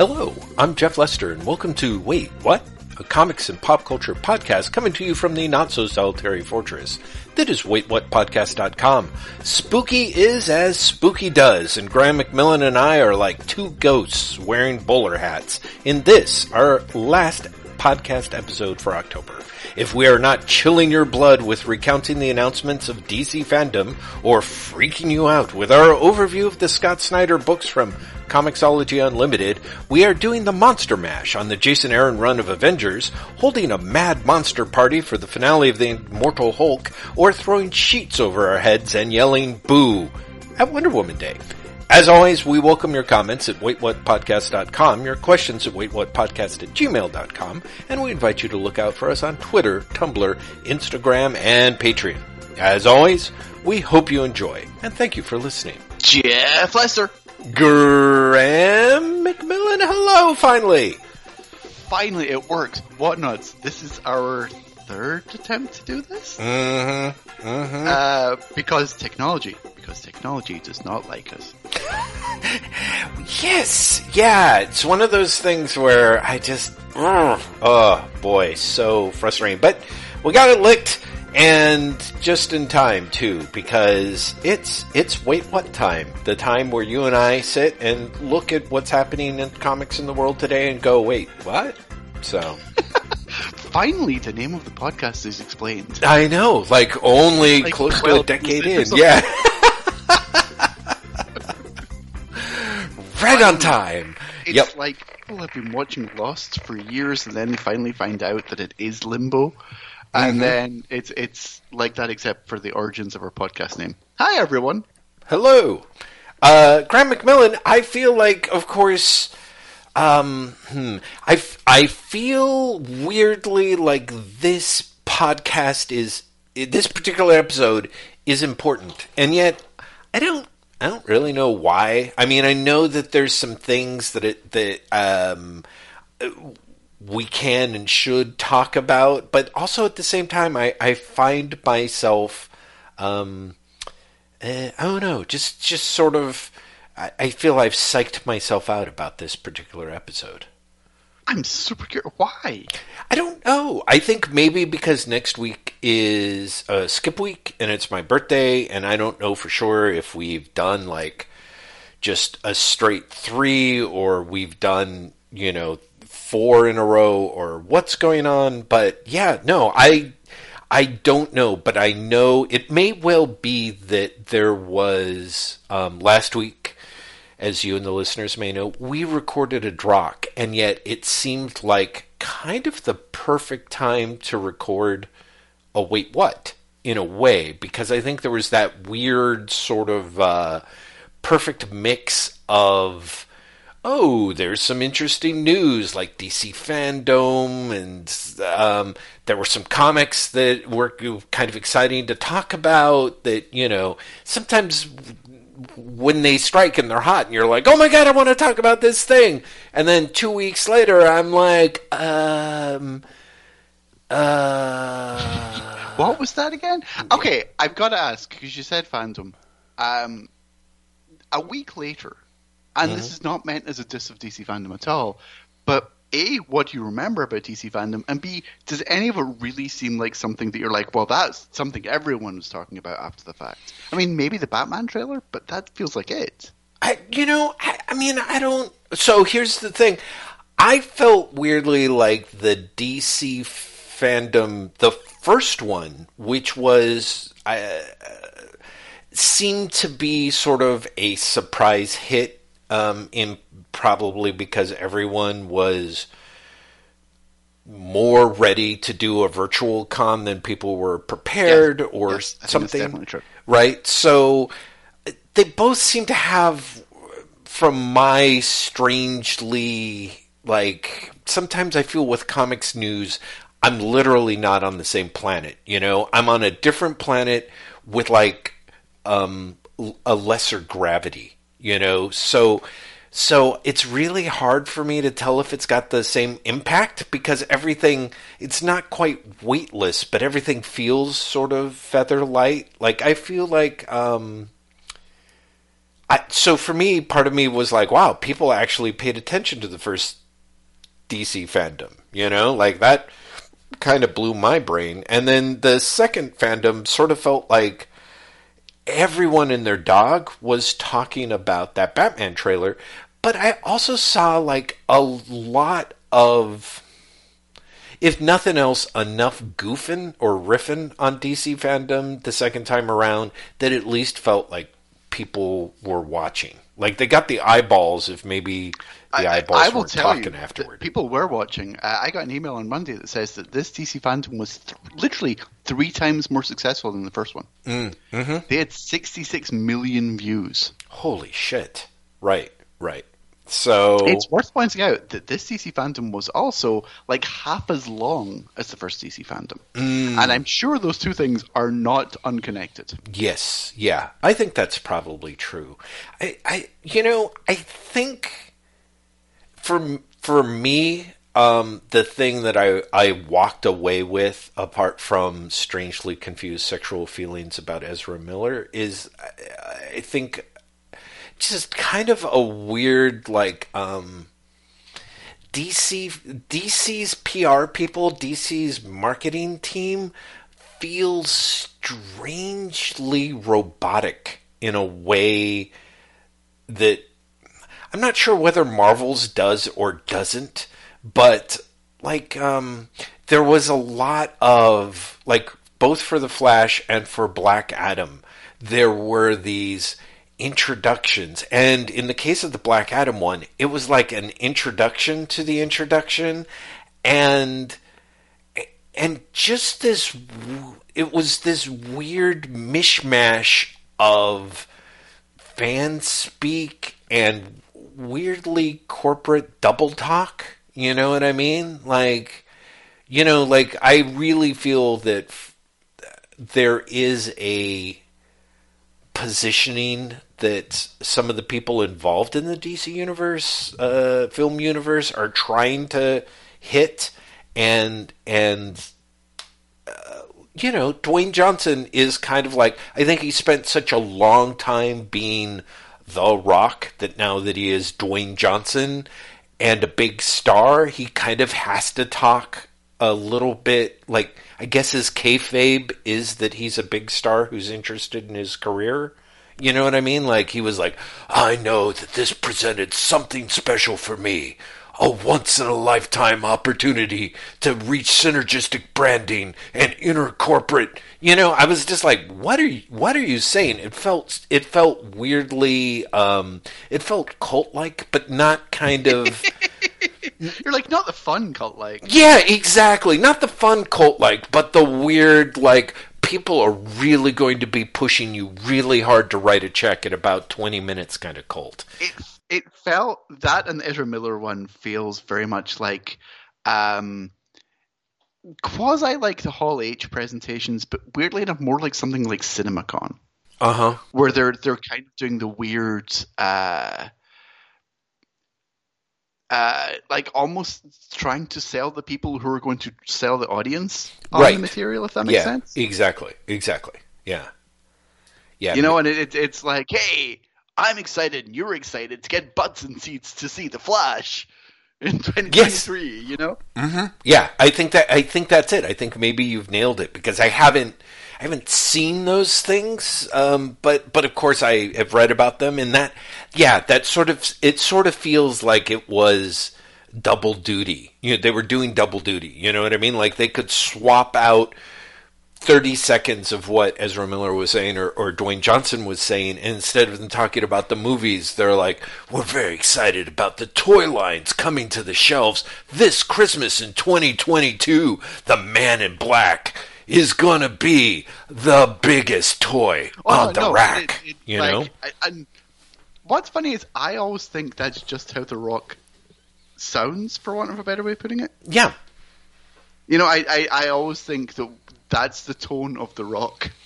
Hello, I'm Jeff Lester, and welcome to Wait, What? A comics and pop culture podcast coming to you from the not so solitary fortress. That is waitwhatpodcast.com. Spooky is as spooky does, and Graham McMillan and I are like two ghosts wearing bowler hats in this, our last podcast episode for October. If we are not chilling your blood with recounting the announcements of DC FanDome or freaking you out with our overview of the Scott Snyder books from Comixology Unlimited, we are doing the Monster Mash on the Jason Aaron run of Avengers, holding a mad monster party for the finale of the Immortal Hulk, or throwing sheets over our heads and yelling boo at Wonder Woman Day. As always, we welcome your comments at waitwhatpodcast.com, your questions at waitwhatpodcast at gmail.com, and we invite you to look out for us on Twitter, Tumblr, Instagram, and Patreon. As always, we hope you enjoy, and thank you for listening. Jeff Lester. Graham McMillan, hello, finally! Finally, it works. What nuts? This is our third attempt to do this? Mm-hmm. Mm-hmm. Uh, because technology. Because technology does not like us. Yes, yeah, it's one of those things where I just, ugh, oh boy, so frustrating. But we got it licked, and just in time too, because it's it's wait what time? The time where you and I sit and look at what's happening in comics in the world today and go, wait, what? So. Finally, the name of the podcast is explained. I know, like only Like close to a decade in, yeah. right on time. It's Yep. like people have been watching Lost for years and then they finally find out that it is Limbo. And Mhm. then it's it's like that except for the origins of our podcast name. Hi everyone. Hello. Uh, Graham McMillan, I feel like, of course, um, hmm, I, f- I feel weirdly like this podcast is, this particular episode is important. And yet, I don't, I don't really know why. I mean, I know that there's some things that it, that, um, we can and should talk about, but also at the same time, I, I find myself, um, uh, I don't know, just just sort of. I, I feel I've psyched myself out about this particular episode. I'm super curious. Why? I don't know. I think maybe because next week is a skip week and it's my birthday, and I don't know for sure if we've done like just a straight three or we've done, you know, four in a row or what's going on. But yeah, no, I I don't know, but I know it may well be that there was um, last week, as you and the listeners may know, we recorded a drock, and yet it seemed like kind of the perfect time to record a wait what in a way because I think there was that weird sort of uh, perfect mix of oh, there's some interesting news like DC FanDome, and um, there were some comics that were kind of exciting to talk about. That you know, sometimes when they strike and they're hot, and you're like, oh my god, I want to talk about this thing, and then two weeks later, I'm like, um, uh, What was that again? Okay, I've got to ask because you said fandom. Um, a week later, and this is not meant as a diss of DC FanDome at all, but a, what do you remember about DC FanDome, and b, does any of it really seem like something that you're like, well, that's something everyone was talking about after the fact? I mean, maybe the Batman trailer, but that feels like it. I, you know, I, I mean, I don't. So here's the thing. I felt weirdly like the DC FanDome, the first one, which was, uh, seemed to be sort of a surprise hit, um, in probably because everyone was more ready to do a virtual con than people were prepared or Yes, I think that's something definitely true. right? So they both seem to have, from my strangely like, sometimes I feel with comics news, I'm literally not on the same planet. You know, I'm on a different planet with like um, a lesser gravity. You know, so so it's really hard for me to tell if it's got the same impact because everything it's not quite weightless, but everything feels sort of feather light. Like I feel like um I, so for me, part of me was like, wow, people actually paid attention to the first DC FanDome. You know, like that kind of blew my brain. And then the second fandom sort of felt like everyone and their dog was talking about that Batman trailer, but I also saw like a lot of if nothing else, enough goofing or riffing on DC FanDome the second time around that at least felt like people were watching. Like they got the eyeballs if maybe the eyeballs I, I will tell talking you, afterward. people were watching. Uh, I got an email on Monday that says that this DC FanDome was th- literally three times more successful than the first one. Mm, hmm They had 66 million views. Holy shit! Right, right. So It's worth pointing out that this DC FanDome was also like half as long as the first DC FanDome. Mm. And I'm sure those two things are not unconnected. Yes, yeah, I think that's probably true. I, I, you know, I think for for me, um, the thing that I I walked away with, apart from strangely confused sexual feelings about Ezra Miller, is I, I think just kind of a weird like um DC DC's PR people, DC's marketing team feels strangely robotic in a way that I'm not sure whether Marvel's does or doesn't, but like um there was a lot of like both for the Flash and for Black Adam there were these introductions. And in the case of the Black Adam one it was like an introduction to the introduction. And and just this it was this weird mishmash of fan speak and weirdly corporate double talk you know what i mean? Like you know like i really feel that f- there is a positioning that some of the people involved in the DC universe, uh, film universe, are trying to hit, and and uh, you know, Dwayne Johnson is kind of like I think he spent such a long time being the Rock that now that he is Dwayne Johnson and a big star, he kind of has to talk a little bit like I guess his kayfabe is that he's a big star who's interested in his career. You know what I mean? Like he was like, I know that this presented something special for me. A once in a lifetime opportunity to reach synergistic branding and inner corporate. You know, I was just like, what are you what are you saying? It felt it felt weirdly um it felt cult like, but not kind of You're like not the fun cult like. Yeah, exactly. Not the fun cult like, but the weird like people are really going to be pushing you really hard to write a check in about 20 minutes kind of cult. It it felt that and the Ezra Miller one feels very much like um quasi like the Hall H presentations, but weirdly enough more like something like CinemaCon. Uh-huh. Where they're they're kind of doing the weird uh uh, like almost trying to sell the people who are going to sell the audience on Right. the material, if that makes yeah, sense. exactly. Exactly. Yeah. Yeah. You know, and it, it, it's like, hey, I'm excited, and you're excited to get butts and seats to see the Flash in 2023. You know, Yeah, I think that I think that's it. I think maybe you've nailed it because I haven't I haven't seen those things, um, but but of course I have read about them, and that yeah, that sort of it sort of feels like it was double duty. You know, they were doing double duty. You know what I mean? Like they could swap out. 30 seconds of what Ezra Miller was saying or, or Dwayne Johnson was saying, and instead of them talking about the movies, they're like, We're very excited about the toy lines coming to the shelves this Christmas in 2022. The Man in Black is going to be the biggest toy oh, on the Oh, no, rack. it- it- you like, know? I, and what's funny is I always think that's just how The Rock sounds, for want of a better way of putting it. Yeah. You know, I, I, I always think that that's the tone of The Rock.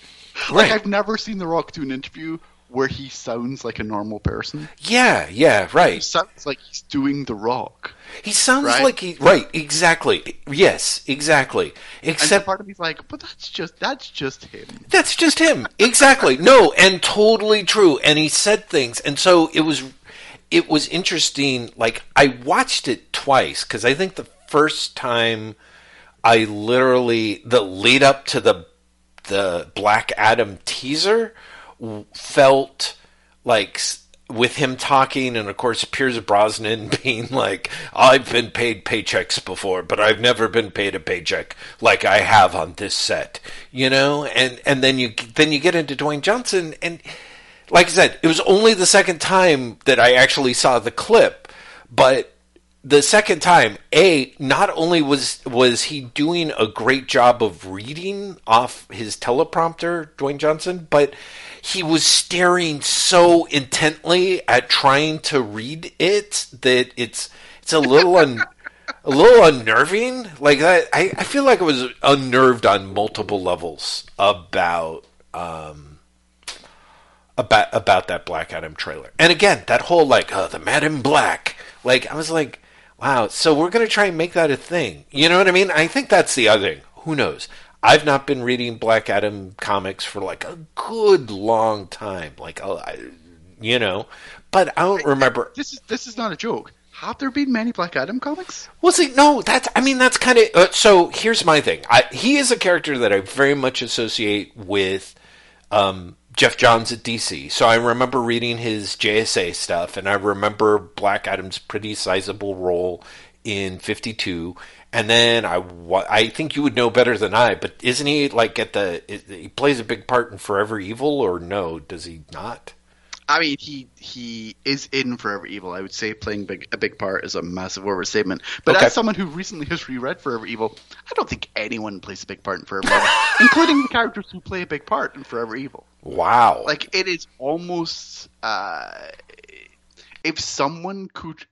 Like, I've never seen The Rock do an interview where he sounds like a normal person. Yeah, yeah, He right. sounds like he's doing the rock. He sounds Right? like he right, exactly. Yes, exactly. And Except part of me's like, but that's just that's just him. That's just him. Exactly. No, and totally true. And he said things, and so it was. It was interesting. Like I watched it twice because I think the first time I literally the lead up to the the Black Adam teaser felt like with him talking and of course Pierce Brosnan being like I've been paid paychecks before but I've never been paid a paycheck like I have on this set you know? And and then you then you get into Dwayne Johnson and like I said it was only the second time that I actually saw the clip but the second time, a not only was was he doing a great job of reading off his teleprompter, Dwayne Johnson, but he was staring so intently at trying to read it that it's it's a little un, a little unnerving. Like I, I feel like I was unnerved on multiple levels about um, about about that Black Adam trailer. And again, that whole like uh, the in Black. Like I was like, wow. So we're gonna try and make that a thing. You know what I mean? I think that's the other thing. Who knows? I've not been reading Black Adam comics for like a good long time. Like, I, you know, but I don't remember. This is this is not a joke. Have there been many Black Adam comics? Well, see, no, that's. I mean, that's kind of. Uh, so here's my thing. I, he is a character that I very much associate with um, Geoff Johns at DC. So I remember reading his JSA stuff, and I remember Black Adam's pretty sizable role in 52. And then I, I think you would know better than I, but isn't he like at the? He plays a big part in Forever Evil, or no? Does he not? I mean, he he is in Forever Evil. I would say playing big, a big part is a massive overstatement. But Okay. as someone who recently has reread Forever Evil, I don't think anyone plays a big part in Forever Evil, including the characters who play a big part in Forever Evil. Wow. Like it is almost uh, if someone could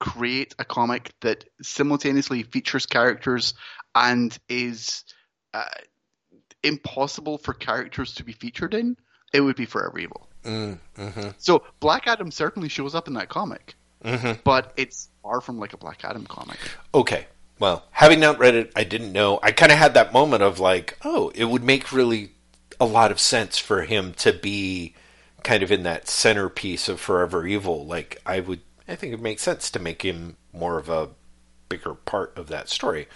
create a comic that simultaneously features characters and is uh, impossible for characters to be featured in, it would be Forever Evil. Mm, mm-hmm, So Black Adam certainly shows up in that comic, mm-hmm. but it's far from like a Black Adam comic. Okay. Well, having not read it, I didn't know. I kind of had that moment of like, oh, it would make really a lot of sense for him to be kind of in that centerpiece of Forever Evil. Like, I would, I think it makes sense to make him more of a bigger part of that story.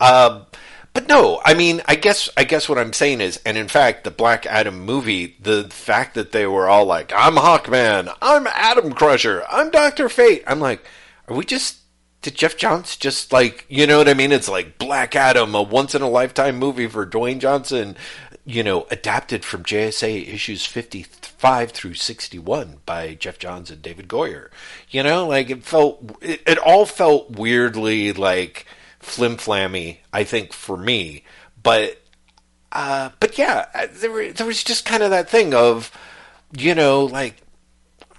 Um, but no, I mean, I guess, I guess what I'm saying is, and in fact, the Black Adam movie, the fact that they were all like, I'm Hawkman, I'm Adam Crusher, I'm Doctor Fate. I'm like, are we just did Geoff Johns just like you know what I mean? It's like Black Adam, a once in a lifetime movie for Dwayne Johnson, you know, adapted from JSA issues fifty five through sixty one by Geoff Johns and David Goyer. You know, like it felt it, it all felt weirdly like flim flammy, I think, for me. But uh but yeah, uh, there were, there was just kind of that thing of you know, like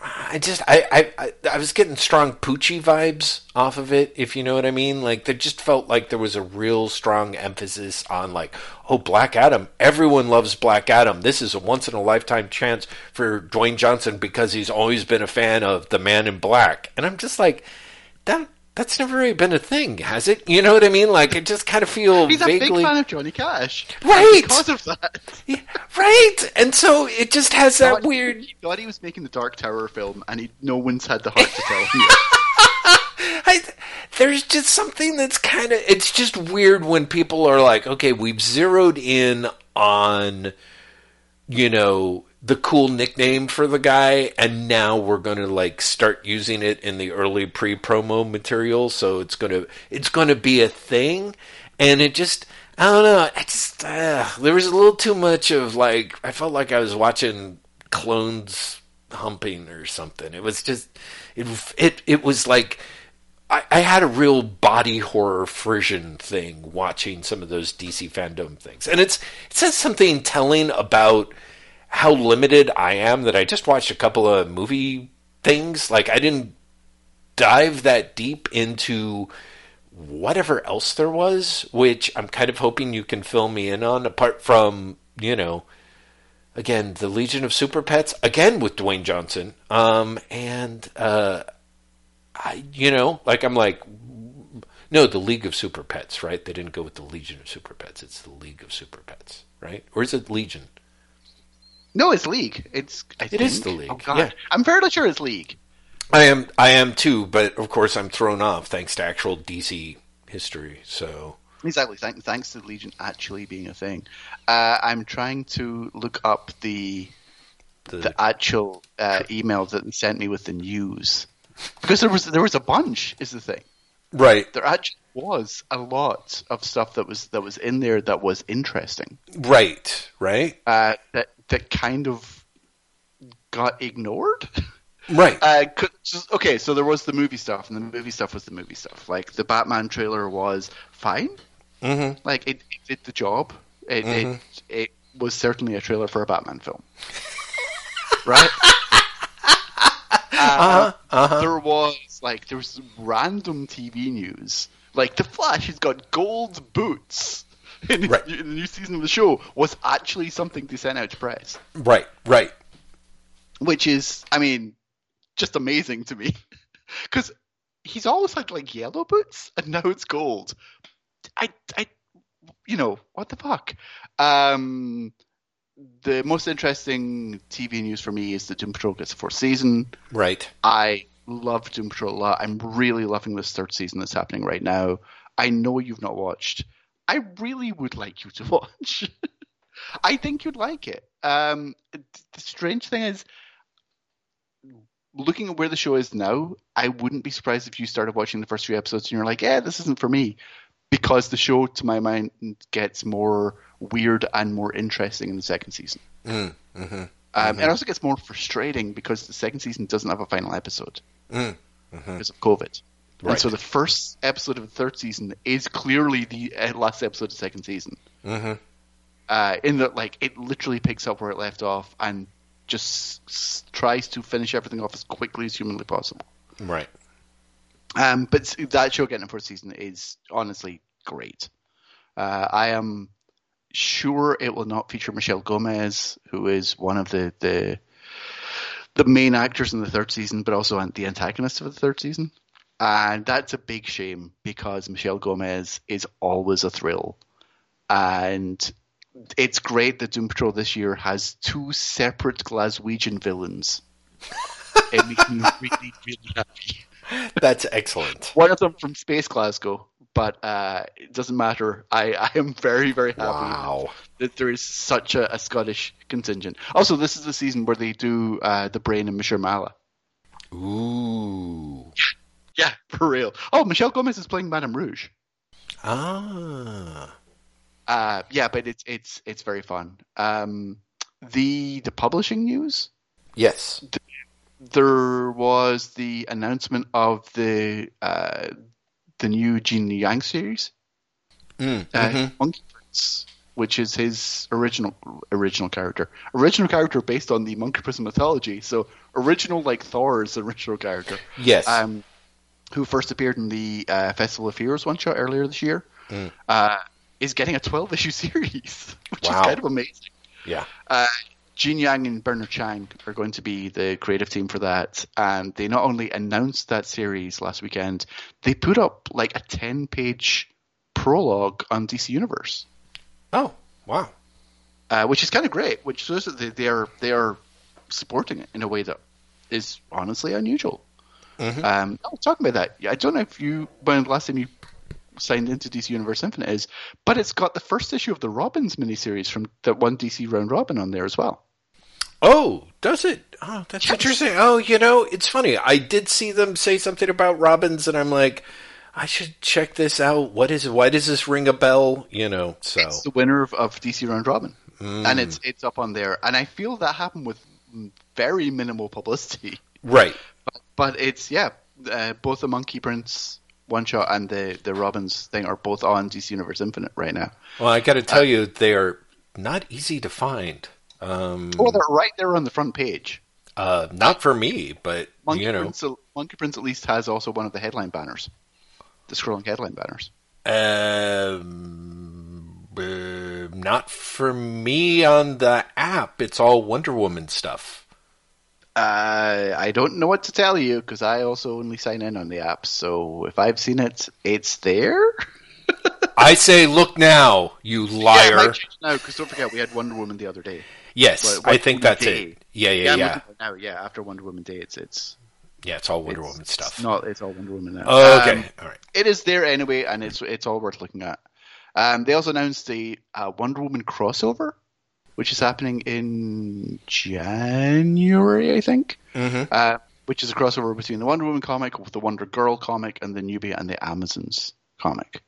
I just I, I I I was getting strong Poochie vibes off of it, if you know what I mean. Like there just felt like there was a real strong emphasis on like, oh, Black Adam. Everyone loves Black Adam. This is a once in a lifetime chance for Dwayne Johnson because he's always been a fan of the Man in Black. And I'm just like, that that's never really been a thing, has it? You know what I mean? Like I just kind of feel He's a vaguely big fan of Johnny Cash, Right. Because of that, Yeah, right. And so it just has that Thought- weird He thought he was making the Dark Tower film, and he, no one's had the heart to tell him. I, there's just something that's kind of it's just weird when people are like okay we've zeroed in on you know the cool nickname for the guy and now we're going to like start using it in the early pre-promo material so it's going to it's going to be a thing. And it just I don't know I just uh, there was a little too much of like I felt like I was watching clones humping or something. It was just it it it was like I, had a real body horror frisson thing watching some of those DC FanDome things, and it's it says something telling about how limited I am that I just watched a couple of movie things. Like I didn't dive that deep into whatever else there was, which I'm kind of hoping you can fill me in on. Apart from you know again, the Legion of Super Pets, again with Dwayne Johnson. Um, and, uh, I, you know, like I'm like, no, the League of Super Pets, right? They didn't go with the Legion of Super Pets. It's the League of Super Pets, right? Or is it Legion? No, it's League. It's I It think. is the League, Oh God, yeah. I'm fairly sure it's League. I am, I am too, but of course I'm thrown off thanks to actual DC history. So, Exactly. Thank, thanks to the Legion actually being a thing. Uh, I'm trying to look up the the, the actual uh, email that they sent me with the news because there was there was a bunch. Is the thing. right, There actually was a lot of stuff that was that was in there that was interesting. right, right, Uh, that that kind of got ignored. right. Uh, okay, so there was the movie stuff, and the movie stuff was the movie stuff. Like the Batman trailer was fine. hmm Like it, it did the job. It, it it was certainly a trailer for a Batman film, right? Uh, There was like there was random TV news, like the Flash has got gold boots. In, Right. the new season of the show was actually something they sent out to press, Right, right. which is, I mean, just amazing to me because he's always had like yellow boots and now it's gold. I, I, you know, what the fuck? Um, the most interesting TV news for me is that Doom Patrol gets a fourth season. Right. I love Doom Patrol a lot. I'm really loving this third season that's happening right now. I know you've not watched. I really would like you to watch. I think you'd like it. Um, the strange thing is, looking at where the show is now, I wouldn't be surprised if you started watching the first few episodes and you're like, "Yeah, this isn't for me," because the show, to my mind, gets more weird and more interesting in the second season. Mm, hmm Um, It also gets more frustrating because the second season doesn't have a final episode Mm, because of COVID. Right. And so the first episode of the third season is clearly the uh, last episode of the second season. hmm Uh, in that, like, it literally picks up where it left off and just s- tries to finish everything off as quickly as humanly possible. Right. Um, but that show getting a fourth season is honestly great. Uh, I am sure it will not feature Michelle Gomez, who is one of the, the the main actors in the third season, but also the antagonist of the third season. And that's a big shame because Michelle Gomez is always a thrill. And it's great that Doom Patrol this year has two separate Glaswegian villains. it makes me really, really happy That's excellent. one of them from Space Glasgow, but uh, it doesn't matter. I, I am very, very happy Wow. that there is such a, a Scottish contingent. Also, this is the season where they do uh, the Brain and Monsieur Mallah. Ooh. Yeah, for real. Oh, Michelle Gomez is playing Madame Rouge. Ah. Uh, yeah, but it's it's it's very fun. Um, the the publishing news. Yes. There was the announcement of the uh, the new Gene Yang series. Mm, uh, mhm. Monkey Prince, which is his original original character. Original character based on the Monkey Prince mythology. So original like Thor's original character. Yes. Um, who first appeared in the uh, Festival of Heroes one shot earlier this year. Mm. Uh, is getting a 12 issue series, which Wow. is kind of amazing. yeah. Uh, Gene Yang and Bernard Chang are going to be the creative team for that, and they not only announced that series last weekend, they put up like a 10 page prologue on DC Universe Oh. Wow. uh, which is kind of great. Which shows that they, they are they are supporting it in a way that is honestly unusual. Mhm. Um, oh, talking about that, I don't know if you when the last time you signed into DC Universe Infinite is, but it's got the first issue of the Robins miniseries from that one DC round robin on there as well. Oh, does it? Oh, that's Yes. interesting. Oh, you know, it's funny. I did see them say something about Robins, and I'm like, I should check this out. What is it? Why does this ring a bell? You know, so It's the winner of, of DC round robin, and it's it's up on there. And I feel that happened with mm, very minimal publicity. right. But it's yeah, uh, both the Monkey Prince one shot and the the Robins thing are both on DC Universe Infinite right now. Well, I got to tell you, they are not easy to find. Um, Oh, they're right there on the front page. uh, not for me, but Monkey you know, Prince, Monkey Prince at least has also one of the headline banners, the scrolling headline banners. um, Uh, not for me on the app. It's all Wonder Woman stuff. Uh, I don't know what to tell you because I also only sign in on the app. So if I've seen it, it's there. I say, look now, you liar. Yeah, now because don't forget we had Wonder Woman the other day. Yes, I think Woman that's Day. it. Yeah, yeah, Yeah, yeah. I'm looking at it now yeah. After Wonder Woman Day, it's it's Yeah, it's all Wonder it's- Woman stuff. Not it's all Wonder Woman now. Oh, okay, Um, all right. it is there anyway, and it's it's all worth looking at. Um, they also announced the uh, Wonder Woman crossover, which is happening in January, I think. Mhm. Uh, which is a crossover between the Wonder Woman comic, with the Wonder Girl comic, and the Nubia and the Amazons comic.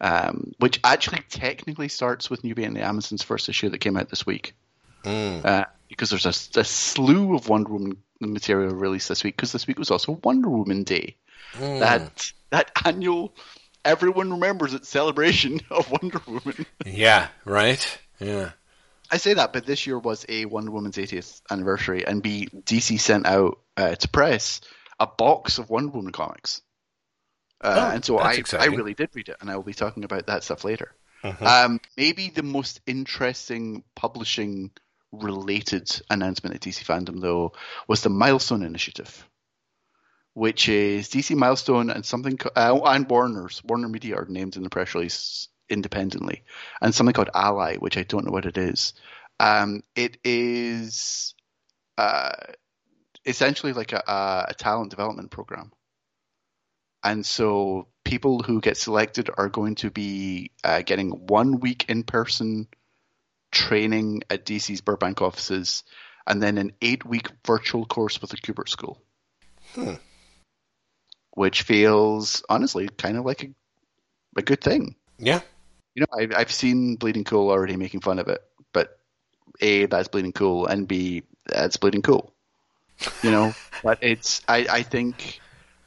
Um, which actually technically starts with Nubia and the Amazons first issue that came out this week. Mm. Uh, because there's a, a slew of Wonder Woman material released this week. Because this week was also Wonder Woman Day Mm. that that annual everyone remembers it celebration of Wonder Woman. Yeah, right? Yeah. I say that, but this year was a Wonder Woman's 80th anniversary, and B DC sent out uh, to press a box of Wonder Woman comics. Uh, Oh, and so I, I really did read it, and I will be talking about that stuff later. Mhm. Um, maybe the most interesting publishing related announcement at DC FanDome, though, was the Milestone Initiative, which is DC Milestone and something uh, and Warner's Warner Media are named in the press release independently, and something called Ally, which I don't know what it is. Um, it is uh, essentially like a, a, a talent development program. And so people who get selected are going to be uh, getting one week in person training at DC's Burbank offices and then an eight week virtual course with the Kubert School. Hmm. Which feels, honestly, kind of like a, a good thing. Yeah. You know, I've, I've seen Bleeding Cool already making fun of it, but A, that's Bleeding Cool, and B, that's Bleeding Cool. You know, but it's, I, I think,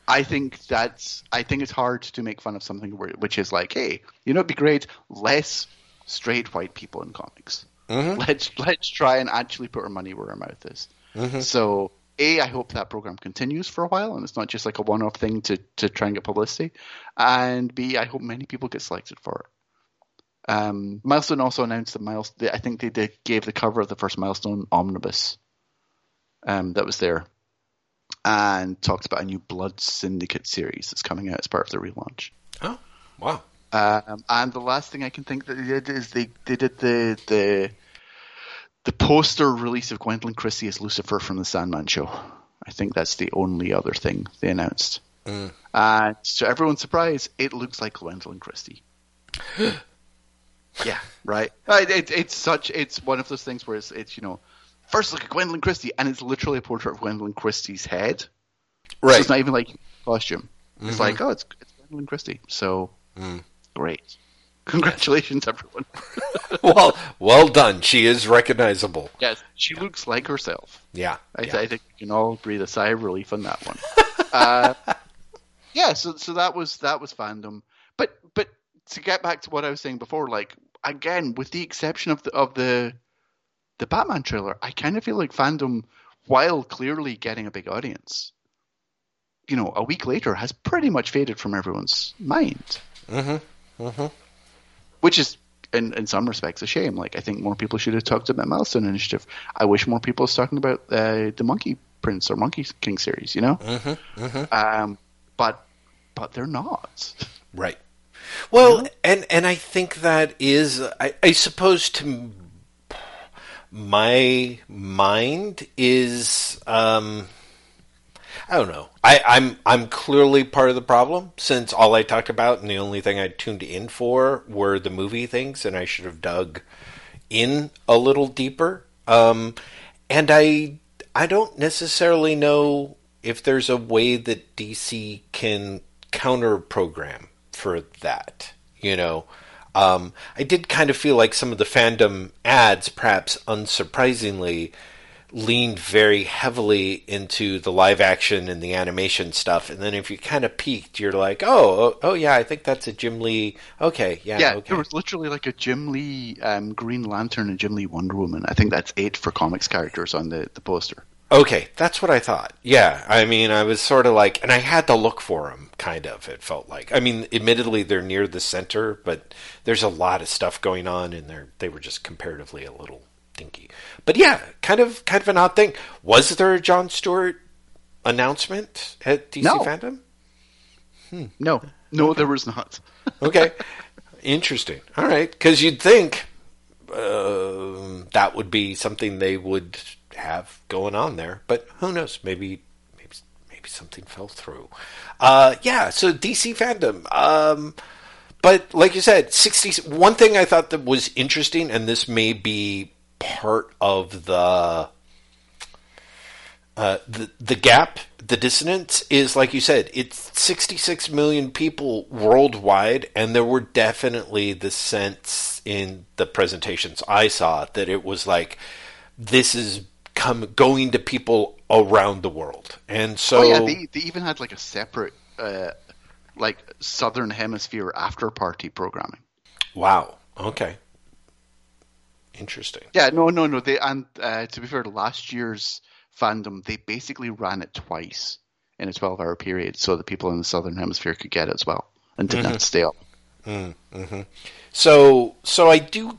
I think that's, I think it's hard to make fun of something which is like, hey, you know, it'd be great, less straight white people in comics. Mhm. Let's, let's try and actually put our money where our mouth is. Mhm. So, A, I hope that program continues for a while and it's not just like a one off thing to, to try and get publicity. And B, I hope many people get selected for it. Um, Milestone also announced that Milestone, I think they gave the cover of the first Milestone omnibus um, that was there and talked about a new Blood Syndicate series that's coming out as part of the relaunch. Oh, wow. Um, and the last thing I can think that they did is they, they did the the the poster release of Gwendoline Christie as Lucifer from the Sandman show. I think that's the only other thing they announced. Mm. And to everyone's surprise, it looks like Gwendoline Christie. yeah, right. Uh, It, it's such. It's one of those things where it's, it's you know, first look at Gwendoline Christie, and it's literally a portrait of Gwendoline Christie's head. So Right. it's not even like costume. It's like, oh, it's, it's Gwendoline Christie. So Mm. great. Congratulations, everyone. well, well done. She is recognizable. yes, she looks like herself. Yeah. I, yeah. I think we can all breathe a sigh of relief on that one. uh, yeah, so so that was that was fandom. But but to get back to what I was saying before, like again, with the exception of the of the the Batman trailer, I kind of feel like fandom, while clearly getting a big audience, you know, a week later has pretty much faded from everyone's mind. Mm-hmm. Mm-hmm. which is in, in some respects a shame. Like I think more people should have talked about Milestone Initiative. I wish more people was talking about uh, the Monkey Prince or Monkey King series. You know, Mm-hmm. Mm-hmm. um, but but they're not. Right. Well, and and I think that is, I, I suppose, to my mind is, um, I don't know. I, I'm I'm clearly part of the problem since all I talked about and the only thing I tuned in for were the movie things, and I should have dug in a little deeper. Um, and I I don't necessarily know if there's a way that DC can counter program for that. You know, um, I did kind of feel like some of the fandom ads, perhaps unsurprisingly, leaned very heavily into the live action and the animation stuff. And then if you kind of peeked, you're like, oh, oh, oh yeah, I think that's a Jim Lee. Okay, yeah, Yeah, okay. there was literally like a Jim Lee um, Green Lantern and Jim Lee Wonder Woman. I think that's eight for comics characters on the the poster. Okay, that's what I thought. Yeah, I mean, I was sort of like, and I had to look for them, kind of, it felt like. I mean, admittedly, they're near the center, but there's a lot of stuff going on, and they're, they were just comparatively a little dinky. But yeah, kind of, kind of an odd thing. Was there a John Stewart announcement at DC No. Fandom? No, no, there was not. Okay, interesting. All right, because you'd think um that would be something they would have going on there, but who knows? Maybe, maybe, maybe something fell through. Uh, yeah. So DC FanDome. Um, but like you said, sixty. One thing I thought that was interesting, and this may be part of the uh, the the gap, the dissonance is like you said, it's 66 million people worldwide, and there were definitely the sense in the presentations I saw that it was like this is come going to people around the world, and so oh yeah, they they even had like a separate uh, like Southern Hemisphere after party programming. wow, okay, interesting. Yeah, no, no, no. They and uh, to be fair, last year's fandom they basically ran it twice in a twelve-hour period, so the people in the Southern Hemisphere could get it as well and didn't have to stay up. So, so I do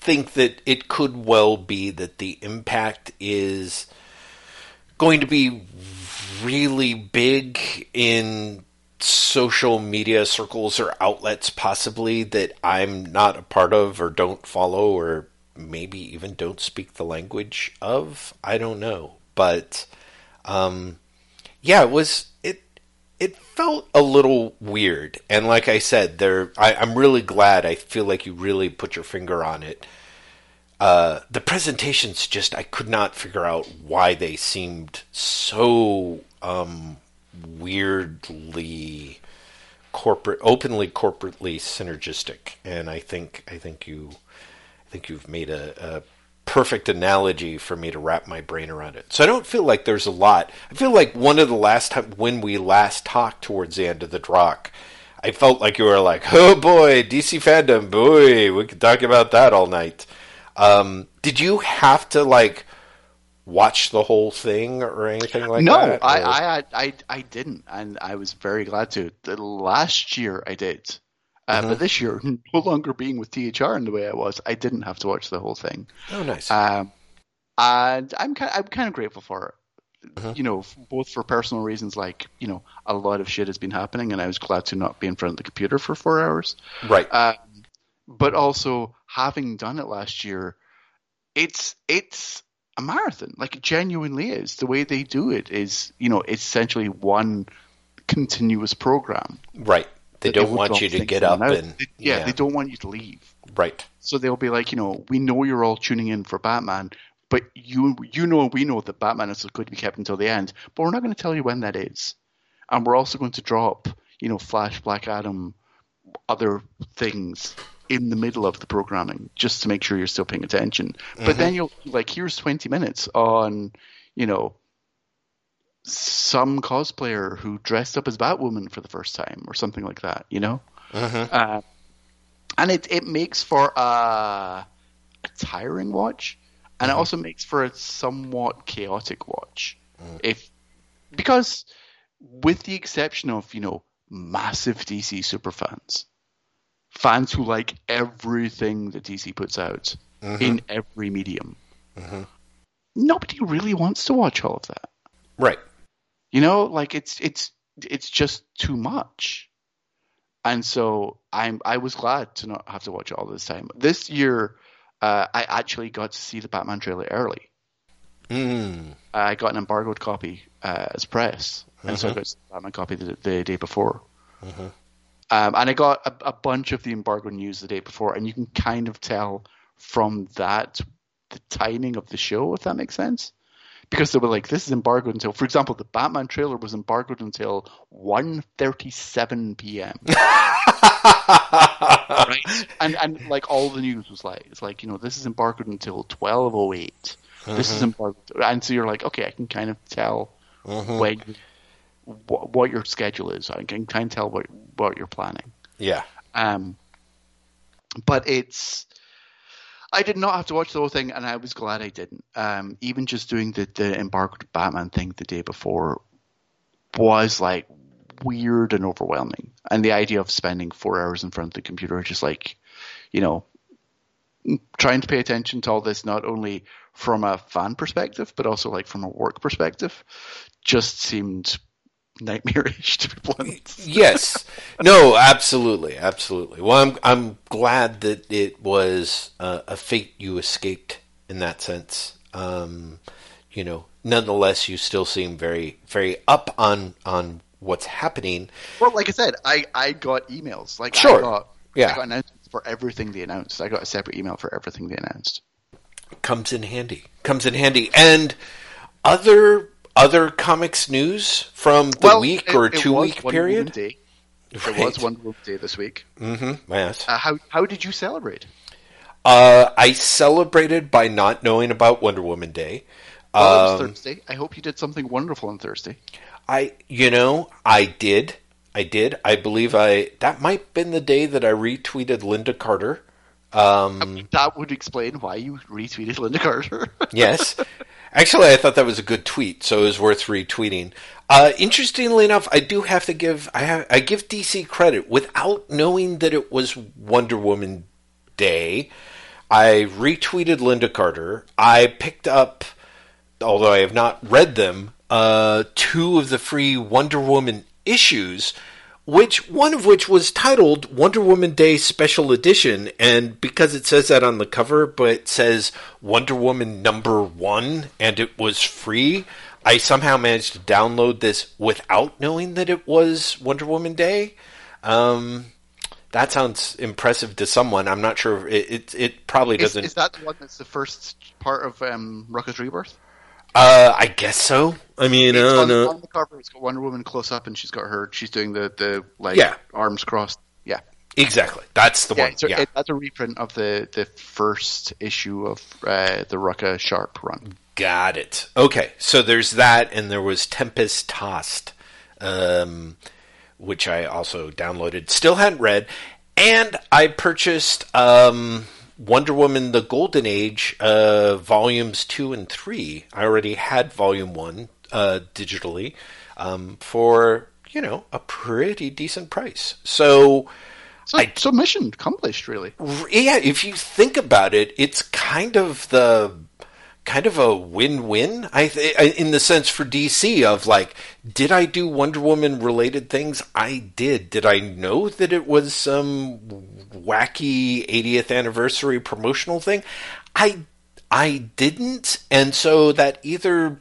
think that it could well be that the impact is going to be really big in social media circles or outlets, possibly that I'm not a part of or don't follow or maybe even don't speak the language of. I don't know, but um, yeah, it was it. Felt a little weird, and like I said, there. I, I'm really glad. I feel like you really put your finger on it. Uh, the presentations just I could not figure out why they seemed so um, weirdly corporate, openly corporately synergistic, and I think I think you I think you've made a, a perfect analogy for me to wrap my brain around it. So I don't feel like there's a lot. I feel like one of the last time when we last talked towards the end of the Drock, I felt like you were like, "Oh boy, DC FanDome, boy, we could talk about that all night." Um, did you have to like watch the whole thing or anything like no, that? No, I, I, I, I didn't, and I was very glad to. The last year I did, uh, Mm-hmm. but this year, no longer being with THR in the way I was, I didn't have to watch the whole thing. oh, nice. Um, and I'm kind, I'm kind of grateful for it. Mm-hmm. You know, both for personal reasons, like you know, a lot of shit has been happening, and I was glad to not be in front of the computer for four hours. right. Um, but also having done it last year, it's it's a marathon. Like it genuinely is. The way they do it is, you know, it's essentially one continuous program. right. They don't want you to get up and They- yeah, they don't want you to leave. right. So they'll be like, you know, we know you're all tuning in for Batman, but you you know and we know that Batman is going to be kept until the end, but we're not going to tell you when that is. And we're also going to drop, you know, Flash, Black Adam, other things in the middle of the programming just to make sure you're still paying attention. But mm-hmm. then you'll like here's 20 minutes on, you know, some cosplayer who dressed up as Batwoman for the first time or something like that, you know? Uh-huh. Uh, and it it makes for a, a tiring watch, and it uh-huh. also makes for a somewhat chaotic watch. Uh-huh. If because with the exception of you know massive DC superfans, fans who like everything that DC puts out in every medium, nobody really wants to watch all of that. Right. You know, like it's it's it's just too much. And so I'm I was glad to not have to watch it all this time. This year, uh, I actually got to see the Batman trailer early. Mm. I got an embargoed copy uh, as press, and so I got the Batman copy the, the day before. Um, and I got a, a bunch of the embargo news the day before, and you can kind of tell from that the timing of the show, if that makes sense. Because they were like, this is embargoed until, for example, the Batman trailer was embargoed until 1.37 p.m. right? And and like all the news was like, it's like you know, this is embargoed until 12.08. This is embargoed, and so you're like, okay, I can kind of tell when what, what your schedule is. I can kind of tell what what you're planning. Yeah. Um, but it's I did not have to watch the whole thing, and I was glad I didn't. Um, even just doing the the embarked Batman thing the day before was like weird and overwhelming, and the idea of spending four hours in front of the computer, just like you know, trying to pay attention to all this, not only from a fan perspective, but also like from a work perspective, just seemed nightmarish to be blunt. yes. No, absolutely, absolutely. Well, I'm I'm glad that it was uh, a fate you escaped in that sense. Um, you know, nonetheless, you still seem very very up on on what's happening. Well, like I said, I I got emails. Like Sure. I got Yeah. I got announcements for everything they announced. I got a separate email for everything they announced. comes in handy. Comes in handy. And other other comics news from the week or it two was week Wonder Woman period. Day. It Right. was Wonder Woman Day this week. Mm-hmm. Yes. Uh, how how did you celebrate? Uh, I celebrated by not knowing about Wonder Woman Day. Well, it was Um, Thursday. I hope you did something wonderful on Thursday. I, you know, I did. I did. I believe I. That might have been the day that I retweeted Lynda Carter. Um, That would explain why you retweeted Lynda Carter. yes. Actually, I thought that was a good tweet, so it was worth retweeting. Uh, interestingly enough, I do have to give I have, I give DC credit without knowing that it was Wonder Woman Day. I retweeted Lynda Carter. I picked up, although I have not read them, uh, two of the free Wonder Woman issues, which one of which was titled Wonder Woman Day Special Edition, and because it says that on the cover, but it says Wonder Woman number one, and it was free. I somehow managed to download this without knowing that it was Wonder Woman Day. Um, that sounds impressive to someone. I'm not sure. It, it it probably doesn't. is that the one that's the first part of um, Rucka's Rebirth? Uh, I guess so. I mean, It's uh, on, no. on the cover, it's got Wonder Woman close up, and she's got her. She's doing the the like Yeah. arms crossed. Yeah, exactly. That's the yeah. one. So yeah. it, that's a reprint of the the first issue of uh, the Rucka Sharp run. Got it. Okay, so there's that, and there was Tempest Tossed, um, which I also downloaded. Still hadn't read, and I purchased um, Wonder Woman: The Golden Age, uh, volumes two and three. I already had volume one uh, digitally um, for you know a pretty decent price. So. So, I- so mission accomplished, really. Yeah, if you think about it, it's kind of the kind of a win-win. I th- in the sense for DC of like, did I do Wonder Woman related things? I did. Did I know that it was some wacky 80th anniversary promotional thing? I I didn't, and so that either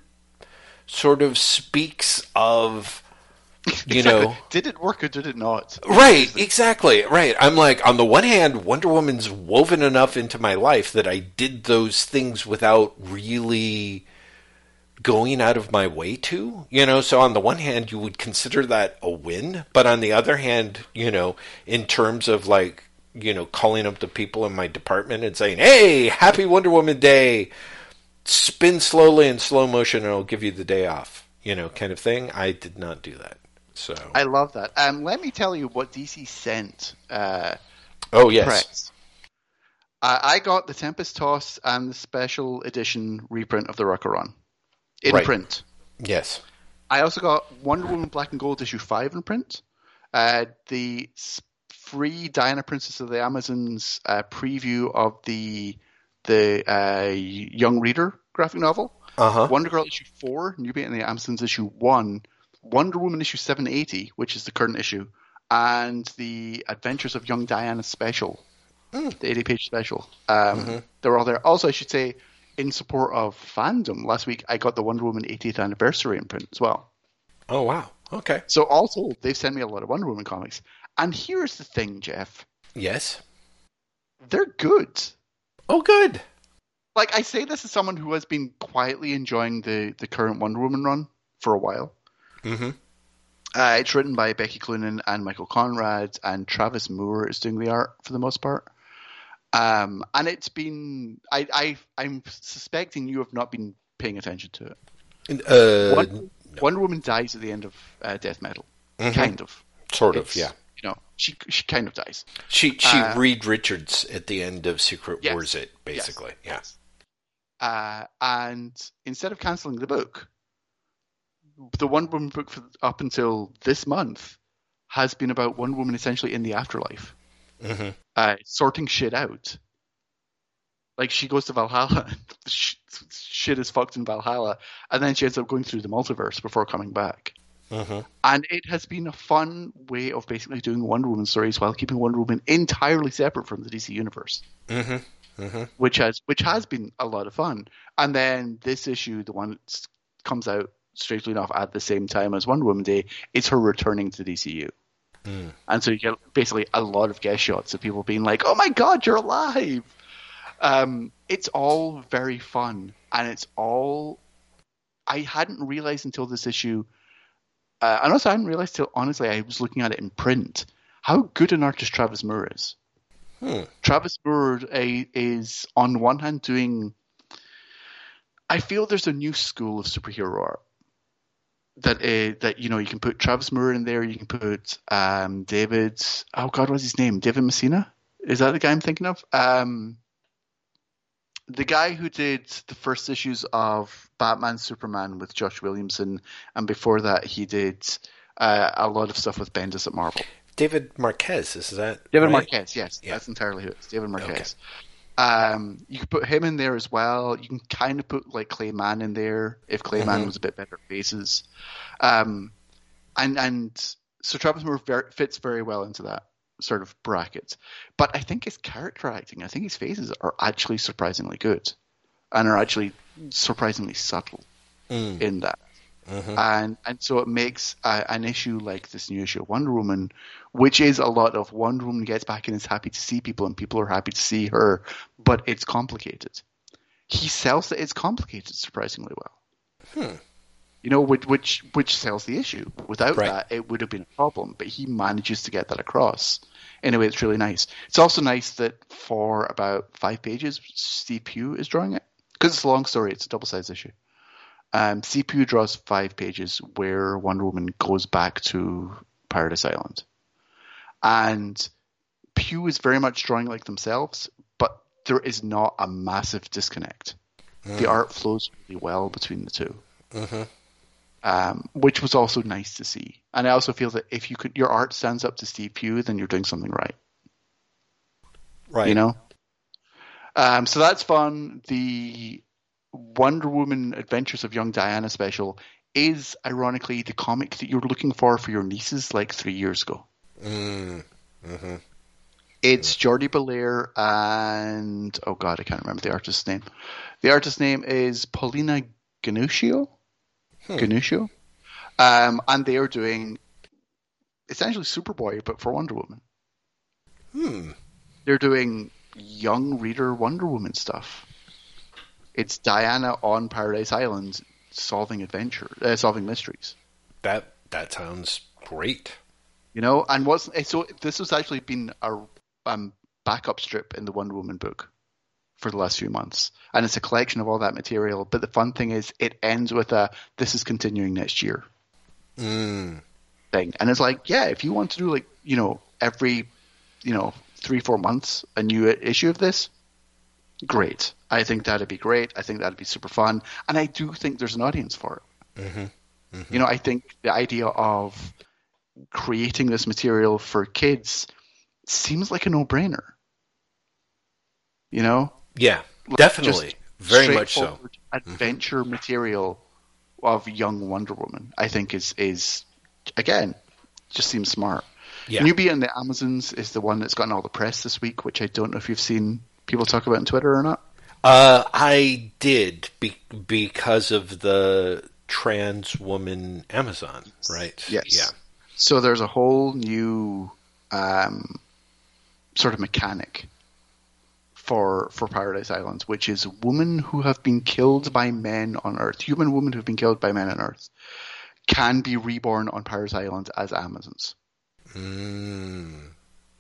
sort of speaks of you Exactly. know did it work or did it not? Right, exactly. Right. I'm like, on the one hand, Wonder Woman's woven enough into my life that I did those things without really going out of my way to. You know, so on the one hand, you would consider that a win. But on the other hand, you know, in terms of like, you know, calling up the people in my department and saying, hey, happy Wonder Woman Day, spin slowly in slow motion and I'll give you the day off, you know, kind of thing. I did not do that. So, I love that. Um, let me tell you what DC sent. Uh, oh, yes. press. I, I got the Tempest Toss and the special edition reprint of the Rucka Run in Right. print. Yes. I also got Wonder Woman Black and Gold issue five in print. Uh, the free Diana Princess of the Amazons uh, preview of the the uh, Young Reader graphic novel. Uh huh. Wonder Girl issue four, Nubia and the Amazons issue one, Wonder Woman issue seven eighty, which is the current issue, and the Adventures of Young Diana special, the eighty page special. Um, They're all there. Also, I should say, in support of fandom, last week I got the Wonder Woman 80th anniversary imprint as well. Oh wow. Okay. So also they've sent me a lot of Wonder Woman comics. And here's the thing, Jeff, Yes. they're good. Oh, good. Like I say this as someone who has been quietly enjoying the the current Wonder Woman run for a while. Mm-hmm. Uh, it's written by Becky Cloonan and Michael Conrad, and Travis Moore is doing the art for the most part. Um, and it's been I, I I'm suspecting you have not been paying attention to it. Uh, Wonder, Wonder Woman dies at the end of uh, Death Metal, Mhm. kind of. sort of. It's, Yeah. Know, she she kind of dies. She she Uh, Reed Richards at the end of Secret Yes. Wars it basically. Yes. Uh, and instead of canceling the book, the Wonder Woman book for, up until this month has been about Wonder Woman essentially in the afterlife, Yeah. hmm uh, sorting shit out. Like she goes to Valhalla, shit is fucked in Valhalla, and then she ends up going through the multiverse before coming back. Hmm And it has been a fun way of basically doing Wonder Woman stories while keeping Wonder Woman entirely separate from the DC universe hmm hmm which has which has been a lot of fun. And then this issue, the one that comes out strangely enough at the same time as Wonder Woman Day, is her returning to DCU. Mm. And so you get basically a lot of guest shots of people being like, "Oh my god, you're alive!" Um, it's all very fun, and it's all I hadn't realized until this issue. Uh, and also, I hadn't realized till honestly, I was looking at it in print how good an artist Travis Moore is. Hmm. Travis Moore is on one hand doing. I feel there's a new school of superhero art that uh, that you know you can put Travis Moore in there. You can put um, David. Oh God, what's his name? David Messina. Is that the guy I'm thinking of? Um, the guy who did the first issues of Batman, Superman with Josh Williamson, and before that he did uh, a lot of stuff with Bendis at Marvel. David Marquez is that David right? Marquez, yes, Yeah. that's entirely who it is. David Marquez. Um, you could put him in there as well. You can kind of put like Clay Mann in there if Clay Mann Mhm. was a bit better at faces. Um, and and so Travis Moore ver- fits very well into that sort of bracket. But I think his character acting, I think his faces are actually surprisingly good, and are actually surprisingly subtle Mm. in that Mhm. and and so it makes uh, an issue like this new issue of Wonder Woman, which is a lot of Wonder Woman gets back and is happy to see people, and people are happy to see her, but it's complicated. He sells that it's complicated surprisingly well. Hmm. You know, which which which sells the issue. Without Right. that, it would have been a problem. But he manages to get that across in a way that's really nice. It's also nice that for about five pages, Steve Pugh is drawing it because it's a long story. It's a double sized issue. Um, Steve Pugh draws five pages where Wonder Woman goes back to Paradise Island. And Pugh is very much drawing like themselves, but there is not a massive disconnect. The art flows really well between the two, Mhm. Um, which was also nice to see. And I also feel that if you could, your art stands up to Steve Pugh, then you're doing something right. Right. You know. Um, so that's fun. The Wonder Woman Adventures of Young Diana special is ironically the comic that you were looking for for your nieces like three years ago. Mm. hmm It's Jordie Bellaire and oh god, I can't remember the artist's name. The artist's name is Paulina Ganucheau. Hmm. Ganucheau. Um, and they are doing essentially Superboy, but for Wonder Woman. Hmm. They're doing young reader Wonder Woman stuff. It's Diana on Paradise Island solving adventure, uh, solving mysteries. That that sounds great. You know, and what's eh, so this has actually been a um, backup strip in the Wonder Woman book for the last few months, and it's a collection of all that material. But the fun thing is, it ends with a "this is continuing next year" Mm. thing, and it's like, yeah, if you want to do like you know every you know three four months a new issue of this, great. I think that'd be great. I think that'd be super fun, and I do think there's an audience for it. hmm You know, I think the idea of creating this material for kids seems like a no-brainer. You know, Yeah, Like, definitely. Very much so. Adventure material of young Wonder Woman, I think, is is again just seems smart. Yeah. Nubia and the Amazons is the one that's gotten all the press this week, which I don't know if you've seen people talk about on Twitter or not. Uh, I did be- because of the trans woman Amazon, right? Yes. Yeah. So there's a whole new um, sort of mechanic for for Paradise Islands, which is women who have been killed by men on Earth, human women who have been killed by men on Earth, can be reborn on Paradise Islands as Amazons. Mm.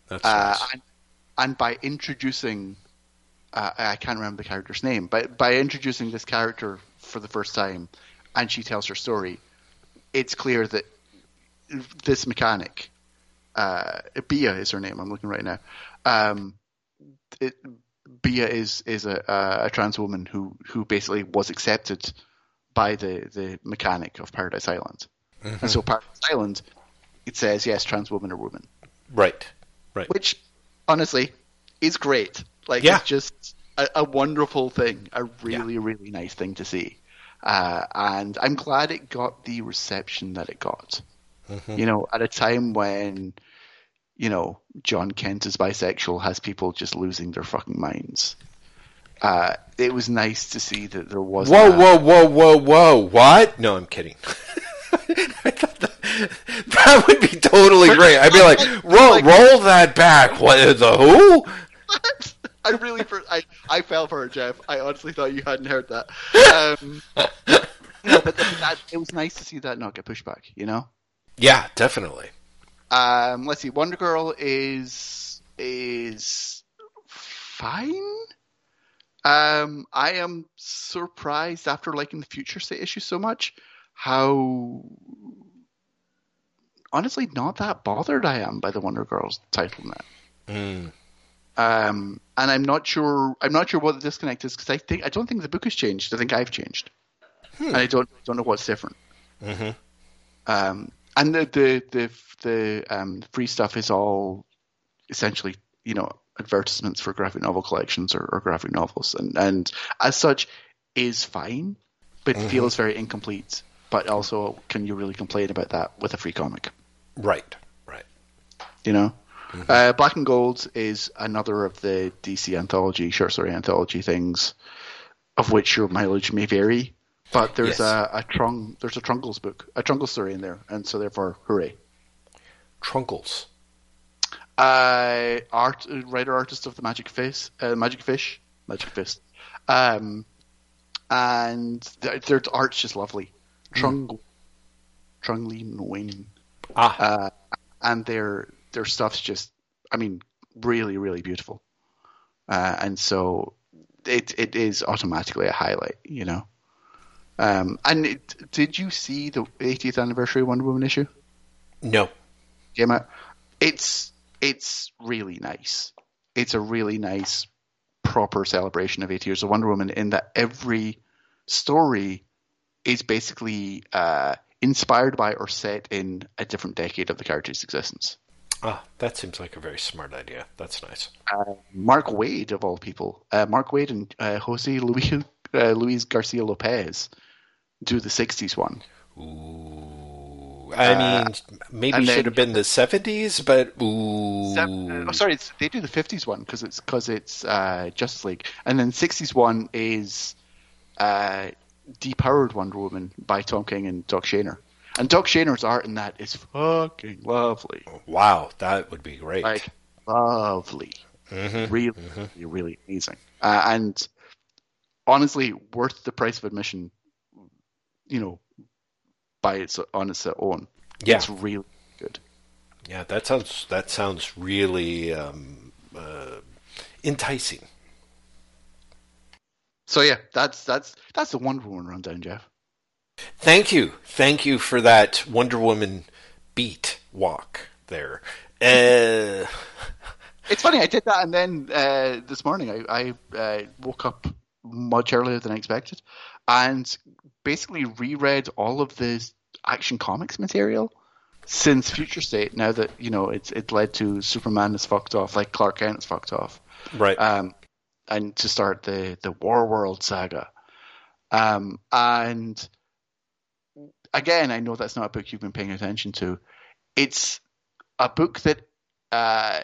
That's Uh, nice. and, and by introducing, uh, I can't remember the character's name, but by introducing this character for the first time, and she tells her story, it's clear that this mechanic uh, Bia is her name. I'm looking right now. Um, it, Bia is is a, a trans woman who who basically was accepted by the the mechanic of Paradise Island, mm-hmm. and so Paradise Island, it says yes, trans woman or woman. Right. Right. Which, honestly, is great. Like yeah. it's just a, a, wonderful thing, a really yeah. really nice thing to see, uh, and I'm glad it got the reception that it got. Mm-hmm. You know, at a time when you know, Jon Kent is bisexual has people just losing their fucking minds. Uh, it was nice to see that there was. Whoa, whoa, whoa, whoa, whoa! What? No, I'm kidding. I thought that, that would be totally great. I'd be like, roll, roll that back. What the who? What? I really, I, I fell for it, Jeff. I honestly thought you hadn't heard that. Um, no, but that, it was nice to see that not get pushed back. You know? Yeah, definitely. Um, let's see. Wonder Girl is is fine. Um, I am surprised after liking the Future State issue so much how honestly not that bothered I am by the Wonder Girls title now. Mm. Um, and I'm not sure. I'm not sure what the disconnect is because I think I don't think the book has changed. I think I've changed, hmm. and I don't don't know what's different. Mm-hmm. Um, and the the the, the um, free stuff is all essentially you know advertisements for graphic novel collections or, or graphic novels, and and as such is fine, but mm-hmm. feels very incomplete. But also, can you really complain about that with a free comic? Right, right. You know, mm-hmm. uh, Black and Gold is another of the DC anthology, short story anthology things, of which your mileage may vary. But there's yes. a, a Trung, there's a Trungles book, a Trungles story in there, and so therefore, hooray! Trungles. Uh, art writer artist of the Magic Fish, uh, Magic Fish, Magic Fist, um, and their, their art's just lovely. Trung, mm. Trung Le Nguyen. Ah. Uh, and their their stuff's just, I mean, really, really beautiful. Uh, and so it it is automatically a highlight, you know. Um, and it, did you see the 80th anniversary Wonder Woman issue? No. Came out. It's it's really nice. It's a really nice, proper celebration of 80 years of Wonder Woman in that every story is basically uh, inspired by or set in a different decade of the character's existence. Ah, that seems like a very smart idea. That's nice. Uh, Mark Waid, of all people, uh, Mark Waid and uh, Jose Luis, uh, Luis Garcia Lopez do the '60s one. Ooh, I uh, mean, maybe should have been the '70s, but ooh. oh, sorry, they do the '50s one because it's because it's uh, Justice League, and then '60s one is uh, Depowered Wonder Woman by Tom King and Doc Shaner. And Doc Shaner's art in that is fucking lovely. Wow, that would be great. Like lovely, mm-hmm, really, mm-hmm. really amazing, uh, and honestly worth the price of admission you know, by its on its own. Yeah. It's really good. Yeah, that sounds that sounds really um, uh, enticing. So yeah, that's that's that's the Wonder Woman rundown, Jeff. Thank you, thank you for that Wonder Woman beat walk there. Uh... it's funny, I did that, and then uh, this morning I, I uh, woke up much earlier than I expected, and basically reread all of the Action Comics material since Future State. Now that you know it's it led to Superman is fucked off, like Clark Kent is fucked off, right? Um, and to start the the War World saga, um, and again, I know that's not a book you've been paying attention to. It's a book that, uh,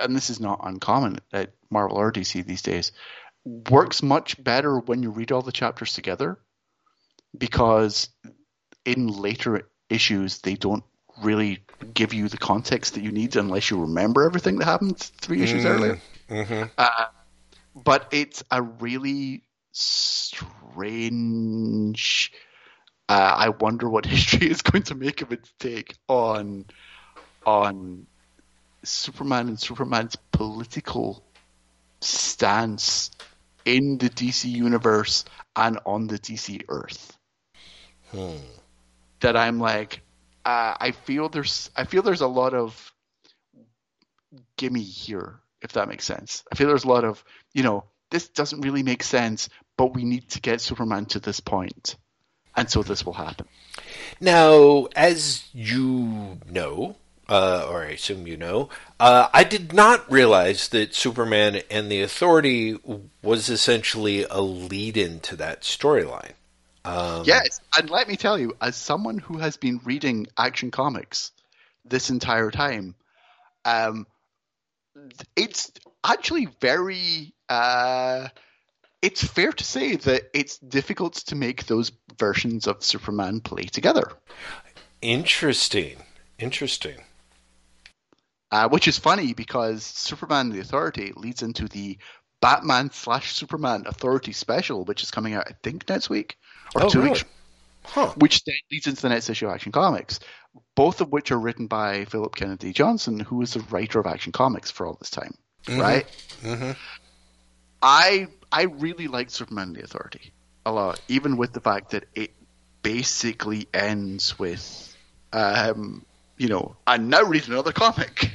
and this is not uncommon at Marvel or DC these days, works much better when you read all the chapters together because in later issues they don't really give you the context that you need unless you remember everything that happened three issues mm, earlier. Mm-hmm. Uh, but it's a really strange. Uh, I wonder what history is going to make of its take on on Superman and Superman's political stance in the DC universe and on the DC Earth. Hmm. That I'm like, uh, I feel there's, I feel there's a lot of gimme here, if that makes sense. I feel there's a lot of, you know, this doesn't really make sense, but we need to get Superman to this point, and so this will happen. Now, as you know, uh, or I assume you know, uh, I did not realize that Superman and the Authority was essentially a lead in to that storyline. Um, yes, and let me tell you, as someone who has been reading Action Comics this entire time, um, it's actually very. Uh, it's fair to say that it's difficult to make those versions of Superman play together. Interesting. Interesting. Uh, which is funny because Superman the Authority leads into the Batman slash Superman Authority special, which is coming out, I think, next week or oh, two really? weeks. Huh. Which then leads into the next issue of Action Comics, both of which are written by Philip Kennedy Johnson, who is the writer of Action Comics for all this time, mm-hmm. right? Mm-hmm. I I really like Superman the Authority a lot, even with the fact that it basically ends with, um, you know, I'm now reading another comic.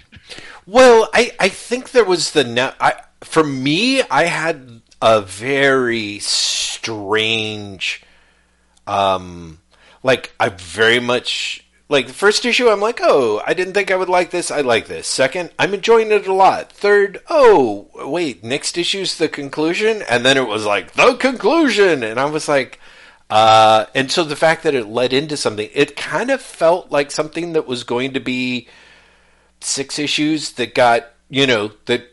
Well, I, I think there was the ne- I, for me, I had a very strange, um, like I very much like the first issue, I'm like, oh, I didn't think I would like this. I like this. Second, I'm enjoying it a lot. Third, oh, wait, next issue's the conclusion, and then it was like the conclusion, and I was like, uh, and so the fact that it led into something, it kind of felt like something that was going to be six issues that got, you know, that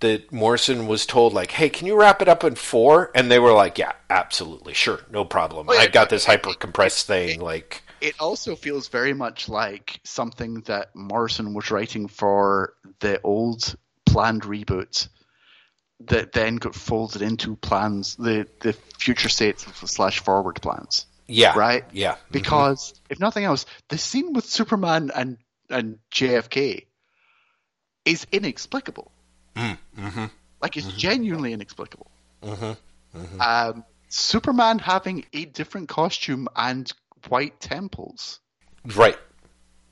that Morrison was told like, "Hey, can you wrap it up in four? And they were like, "Yeah, absolutely, sure, no problem. Oh, yeah, I got this hyper compressed thing." Like, it also feels very much like something that Morrison was writing for the old planned reboot that then got folded into plans the the future states slash forward plans. Yeah. Right? Yeah. Mm-hmm. Because mm-hmm. if nothing else, the scene with Superman and and JFK is inexplicable. Mm, mm-hmm. Like it's mm-hmm. genuinely inexplicable. Mm-hmm. Mm-hmm. Um, Superman having a different costume and white temples. Right.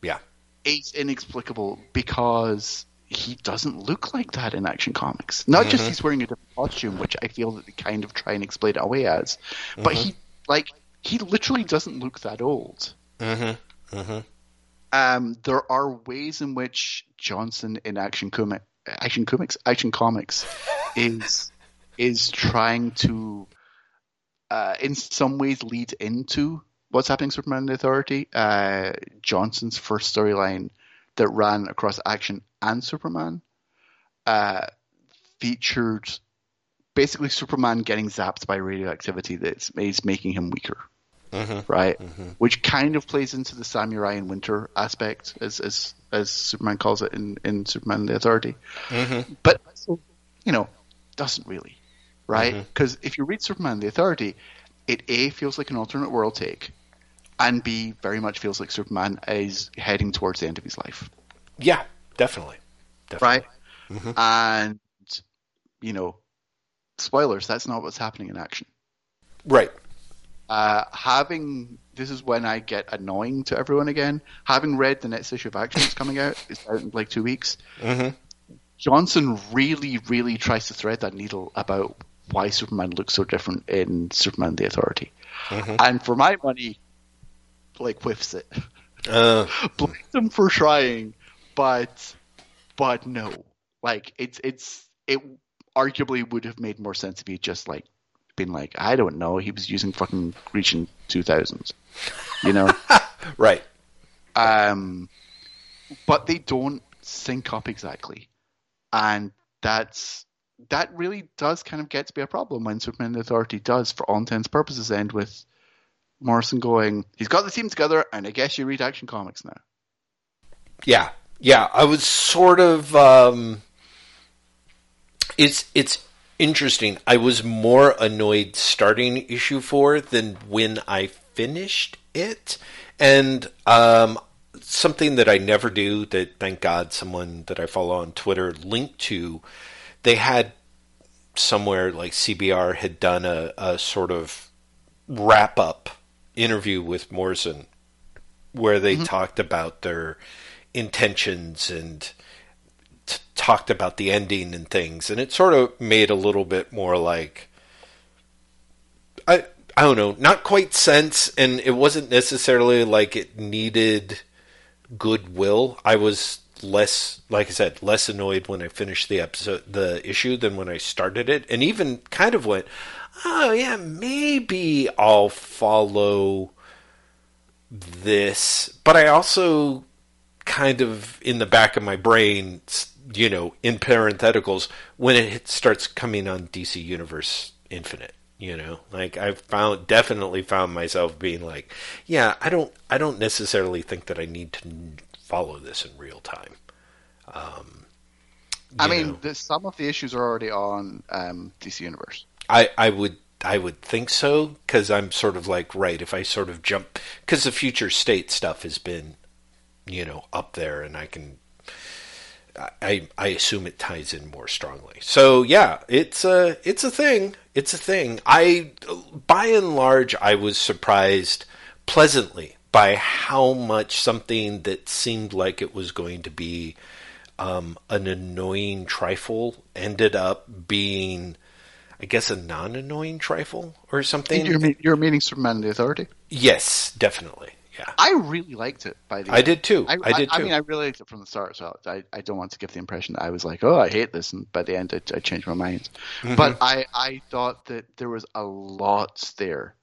Yeah. It's inexplicable because he doesn't look like that in Action Comics. Not mm-hmm. just he's wearing a different costume, which I feel that they kind of try and explain it away as, but mm-hmm. he like he literally doesn't look that old. Mm-hmm. Mm-hmm. Um, there are ways in which Johnson in Action Comic, Action Comics, Action Comics, is is trying to, uh, in some ways, lead into what's happening Superman and the Authority, uh, Johnson's first storyline that ran across Action and Superman uh, featured basically Superman getting zapped by radioactivity that is making him weaker. Mm-hmm. Right, mm-hmm. which kind of plays into the Samurai and Winter aspect, as as as Superman calls it in, in Superman the Authority. Mm-hmm. But you know, doesn't really, right? Because mm-hmm. if you read Superman the Authority, it a feels like an alternate world take, and B very much feels like Superman is heading towards the end of his life. Yeah, definitely. definitely. Right? Mm-hmm. And you know, spoilers, that's not what's happening in action. Right. Uh, having this is when I get annoying to everyone again. Having read the next issue of Action that's coming out, it's out in like two weeks. Mm-hmm. Johnson really, really tries to thread that needle about why Superman looks so different in Superman: The Authority. Mm-hmm. And for my money, like whiffs it. Uh. Blame them for trying, but but no, like it's it's it arguably would have made more sense if he just like been like I don't know he was using fucking two thousands, you know, right? Um, but they don't sync up exactly, and that's that really does kind of get to be a problem when Superman the Authority does, for all intents purposes, end with Morrison going, he's got the team together, and I guess you read Action Comics now. Yeah, yeah. I was sort of. Um, it's it's interesting. I was more annoyed starting issue four than when I finished it, and um, something that I never do. That thank God someone that I follow on Twitter linked to. They had somewhere like CBR had done a, a sort of wrap up interview with Morrison where they mm-hmm. talked about their intentions and talked about the ending and things, and it sort of made a little bit more like I I don't know, not quite sense, and it wasn't necessarily like it needed goodwill. I was less, like I said, less annoyed when I finished the episode, the issue, than when I started it, and even kind of went, oh yeah, maybe I'll follow this, but I also kind of in the back of my brain, you know, in parentheticals, when it starts coming on DC Universe Infinite. You know, like I've found definitely found myself being like, yeah, I don't, I don't necessarily think that I need to follow this in real time. Um, I mean, the, some of the issues are already on um, DC Universe. I, I would I would think so because I'm sort of like right if I sort of jump because the future state stuff has been you know up there and I can I I assume it ties in more strongly. So yeah, it's a it's a thing. It's a thing. I by and large I was surprised pleasantly by how much something that seemed like it was going to be um, an annoying trifle ended up being I guess a non-annoying trifle or something. You're, you're meaning Superman the Authority? Yes, definitely. Yeah, I really liked it. By the I end. did too. I, I did too. I mean, I really liked it from the start. So I, I don't want to give the impression that I was like, oh, I hate this, and by the end, I, I changed my mind. Mm-hmm. But I, I thought that there was a lot there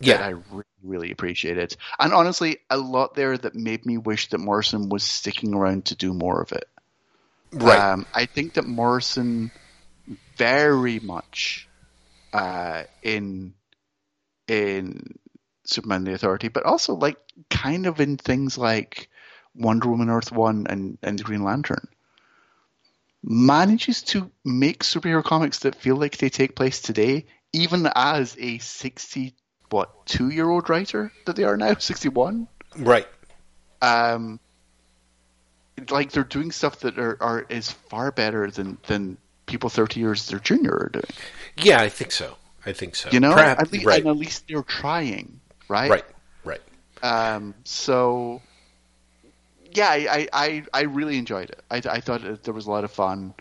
yeah. that I really, really appreciated, and honestly, a lot there that made me wish that Morrison was sticking around to do more of it. Right. Um, I think that Morrison very much uh, in in Superman the Authority, but also like kind of in things like Wonder Woman Earth One and, and the Green Lantern. Manages to make superhero comics that feel like they take place today, even as a sixty what two year old writer that they are now, sixty one. Right. Um like they're doing stuff that are, are is far better than than people 30 years their junior are doing. Yeah, I think so. I think so. You know, Perhaps, at least, right. at least they're trying, right? Right, right. Um, so, yeah, I, I, I really enjoyed it. I, I thought it, there was a lot of fun.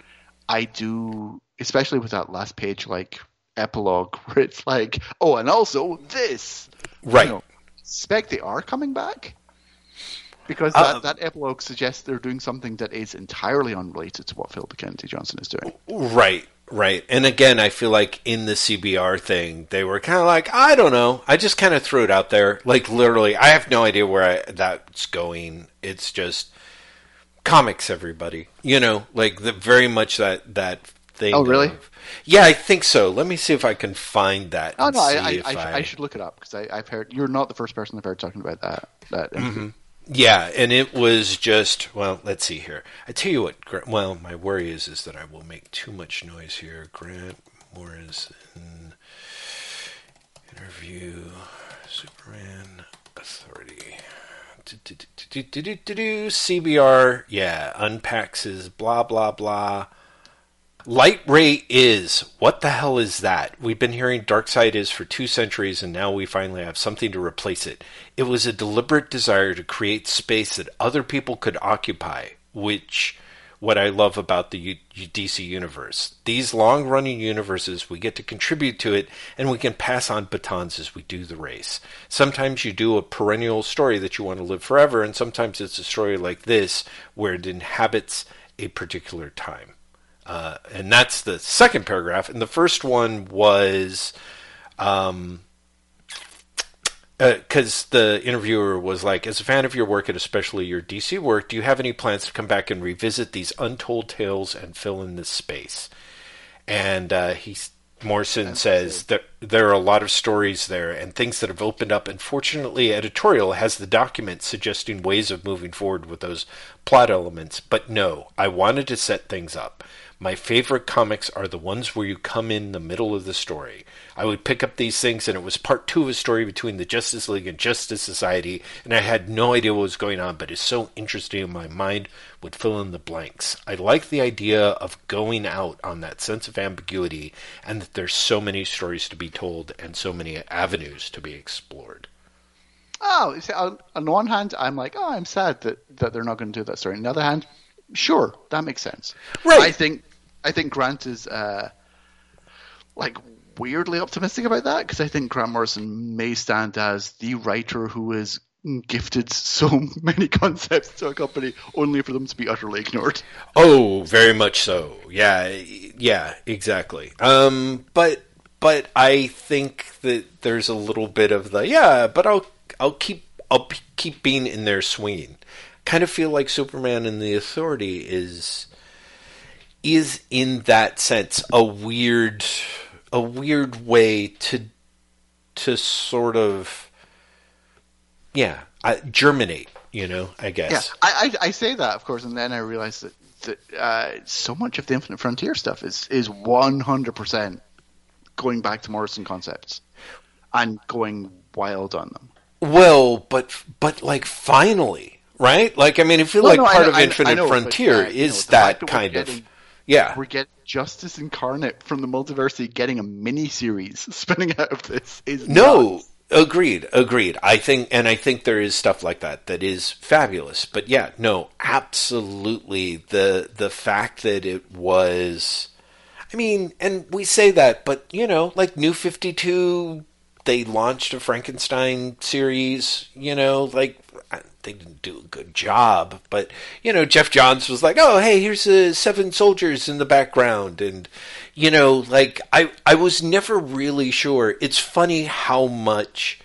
I do, especially with that last page, like epilogue, where it's like, oh, and also this. Right. You know, expect they are coming back because that, uh, that epilogue suggests they're doing something that is entirely unrelated to what Philip Kennedy Johnson is doing. Right, right. And again, I feel like in the CBR thing, they were kind of like, I don't know. I just kind of threw it out there. Like, literally, I have no idea where I, that's going. It's just comics, everybody. You know, like the, very much that, that thing. Oh, really? Of, yeah, I think so. Let me see if I can find that. Oh no, I, I, I, I, should look it up because I've heard you're not the first person I've heard talking about that. That mm-hmm. Yeah, and it was just well. Let's see here. I tell you what. Well, my worry is is that I will make too much noise here. Grant Morrison interview Superman Authority. CBR, yeah, unpacks his blah blah blah. Lightray is. What the hell is that? We've been hearing Darkseid is for two centuries, and now we finally have something to replace it. It was a deliberate desire to create space that other people could occupy, which what I love about the DC universe. These long running universes, we get to contribute to it and we can pass on batons as we do the race. Sometimes you do a perennial story that you want to live forever, and sometimes it's a story like this where it inhabits a particular time. Uh, and that's the second paragraph. And the first one was um, because uh, the interviewer was like, as a fan of your work and especially your DC work, do you have any plans to come back and revisit these untold tales and fill in this space? And uh, he Morrison That's says that there are a lot of stories there and things that have opened up. And fortunately, editorial has the document suggesting ways of moving forward with those plot elements. But no, I wanted to set things up. My favorite comics are the ones where you come in the middle of the story. I would pick up these things, and it was part two of a story between the Justice League and Justice Society, and I had no idea what was going on, but it's so interesting, and my mind would fill in the blanks. I like the idea of going out on that sense of ambiguity, and that there's so many stories to be told and so many avenues to be explored. Oh, see, on, on one hand, I'm like, oh, I'm sad that, that they're not going to do that story. On the other hand, Sure, that makes sense. Right. I think I think Grant is uh, like weirdly optimistic about that because I think Grant Morrison may stand as the writer who is gifted so many concepts to a company only for them to be utterly ignored. Oh, very much so. Yeah, yeah, exactly. Um, but but I think that there's a little bit of the yeah, but I'll I'll keep I'll keep being in there swinging. Kind of feel like Superman and the Authority is is in that sense a weird a weird way to to sort of yeah uh, germinate you know i guess Yeah, I, I, I say that, of course, and then I realize that, that uh, so much of the Infinite Frontier stuff is is one hundred percent going back to Morrison concepts and going wild on them. well but but like finally right like i mean i feel Well, like no, part know- of I know- infinite I know, but, frontier uh, you is know, that kind of yeah We're getting Justice Incarnate from the multiversity getting a mini series spinning out of this is No, nuts. agreed, agreed. I think, and I think there is stuff like that that is fabulous. But yeah, no, absolutely. The the fact that it was, I mean, and we say that, but you know, like New Fifty Two, they launched a Frankenstein series. You know, like they didn't do a good job, but you know, Geoff Johns was like, "Oh, hey, here's uh, seven soldiers in the background," and you know, like I, I was never really sure. It's funny how much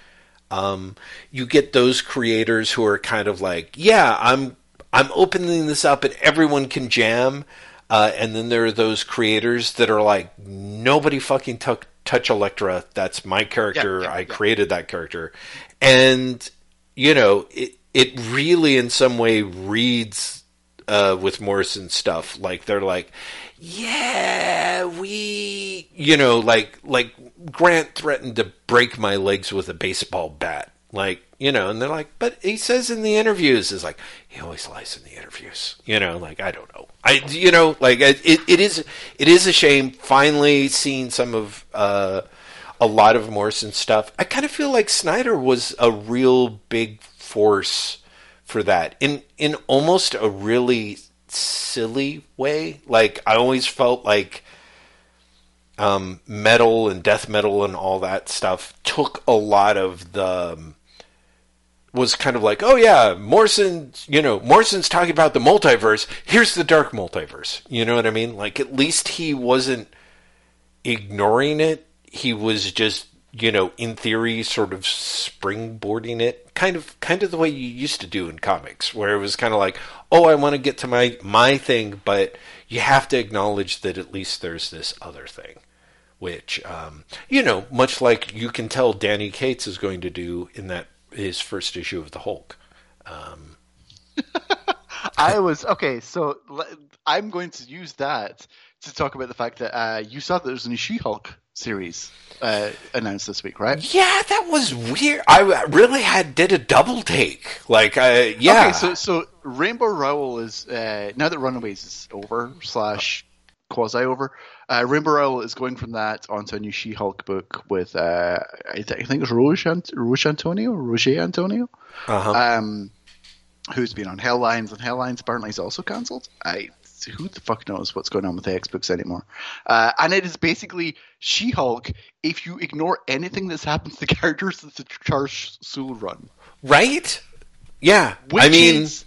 um, you get those creators who are kind of like, "Yeah, I'm, I'm opening this up, and everyone can jam," uh, and then there are those creators that are like, "Nobody fucking touch Elektra. That's my character. Yeah, yeah, I yeah. created that character," and you know, it it really in some way reads uh, with Morrison stuff. Like they're like, yeah, we, you know, like like Grant threatened to break my legs with a baseball bat. Like, you know, and they're like, but he says in the interviews is like he always lies in the interviews. You know, like I don't know. I you know, like it it is it is a shame finally seeing some of uh a lot of Morrison stuff. I kind of feel like Snyder was a real big force for that in in almost a really silly way. Like I always felt like um, metal and death metal and all that stuff took a lot of the um, was kind of like, oh yeah, Morrison, you know, Morrison's talking about the multiverse. Here's the dark multiverse. You know what I mean? Like at least he wasn't ignoring it. He was just, you know, in theory, sort of springboarding it, kind of, kind of the way you used to do in comics, where it was kind of like, oh, I want to get to my my thing, but you have to acknowledge that at least there's this other thing, which, um, you know, much like you can tell Donny Cates is going to do in that his first issue of the Hulk. Um, I was okay. So I'm going to use that to talk about the fact that uh, you saw that there's a new She-Hulk series uh, announced this week, right? yeah, that was weird. I really had did a double take. Like, uh, yeah, Okay, so so Rainbow Rowell is uh, now that Runaways is over slash quasi over. Uh, Rainbow Rowell is going from that onto a new She-Hulk book with uh, I, th- I think it's Roche, Ant- Roche Antonio, Roger Antonio, uh-huh. um, who's been on Hellions, and Hellions apparently is also cancelled. I who the fuck knows what's going on with the X books anymore? Uh, and it is basically She-Hulk if you ignore anything that's happened to the characters that the Charles Soule run. right? Yeah, Which I mean, is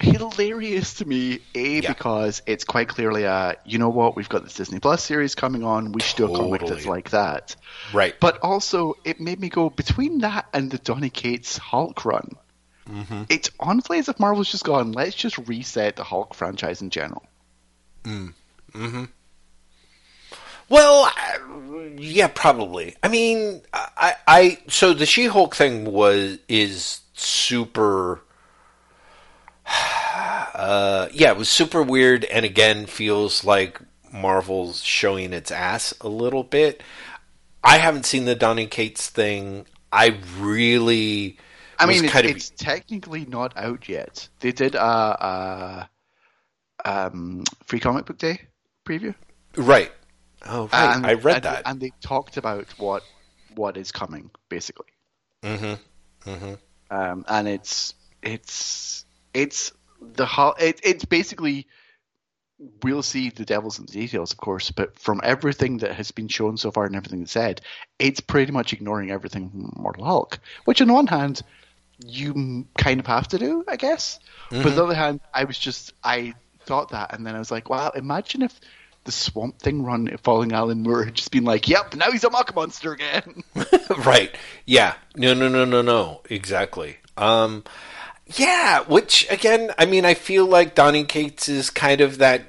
hilarious to me. A Yeah. because it's quite clearly a you know what we've got this Disney Plus series coming on. We should do a comic that's like that. right? But also, it made me go between that and the Donny Cates Hulk run. Mm-hmm. It's honestly as if Marvel's just gone. Let's just reset the Hulk franchise in general. Mm. hmm Well, I- yeah, probably. I mean, I, I so the She-Hulk thing was is super. Uh, yeah, it was super weird, and again, feels like Marvel's showing its ass a little bit. I haven't seen the Donny Cates thing. I really. I mean, it's, kind of it's technically not out yet. They did a, a um, free comic book day preview. right. Oh, right. And- I read and- that. and they talked about what what is coming, basically. mm-hmm. Mm-hmm. Um, and it's it's it's the Hulk. It, it's basically we'll see the devils in the details, of course, but from everything that has been shown so far and everything that's said, it's pretty much ignoring everything from Mortal Hulk. Which, on the one hand, you kind of have to do, I guess. Mm-hmm. But on the other hand, I was just I thought that, and then I was like, wow, imagine if the Swamp Thing run following Alan Moore had just been like, yep, now he's a mock monster again. right. Yeah. No, no, no, no, no. Exactly. Um, yeah, which again, I mean, I feel like Donny Cates is kind of that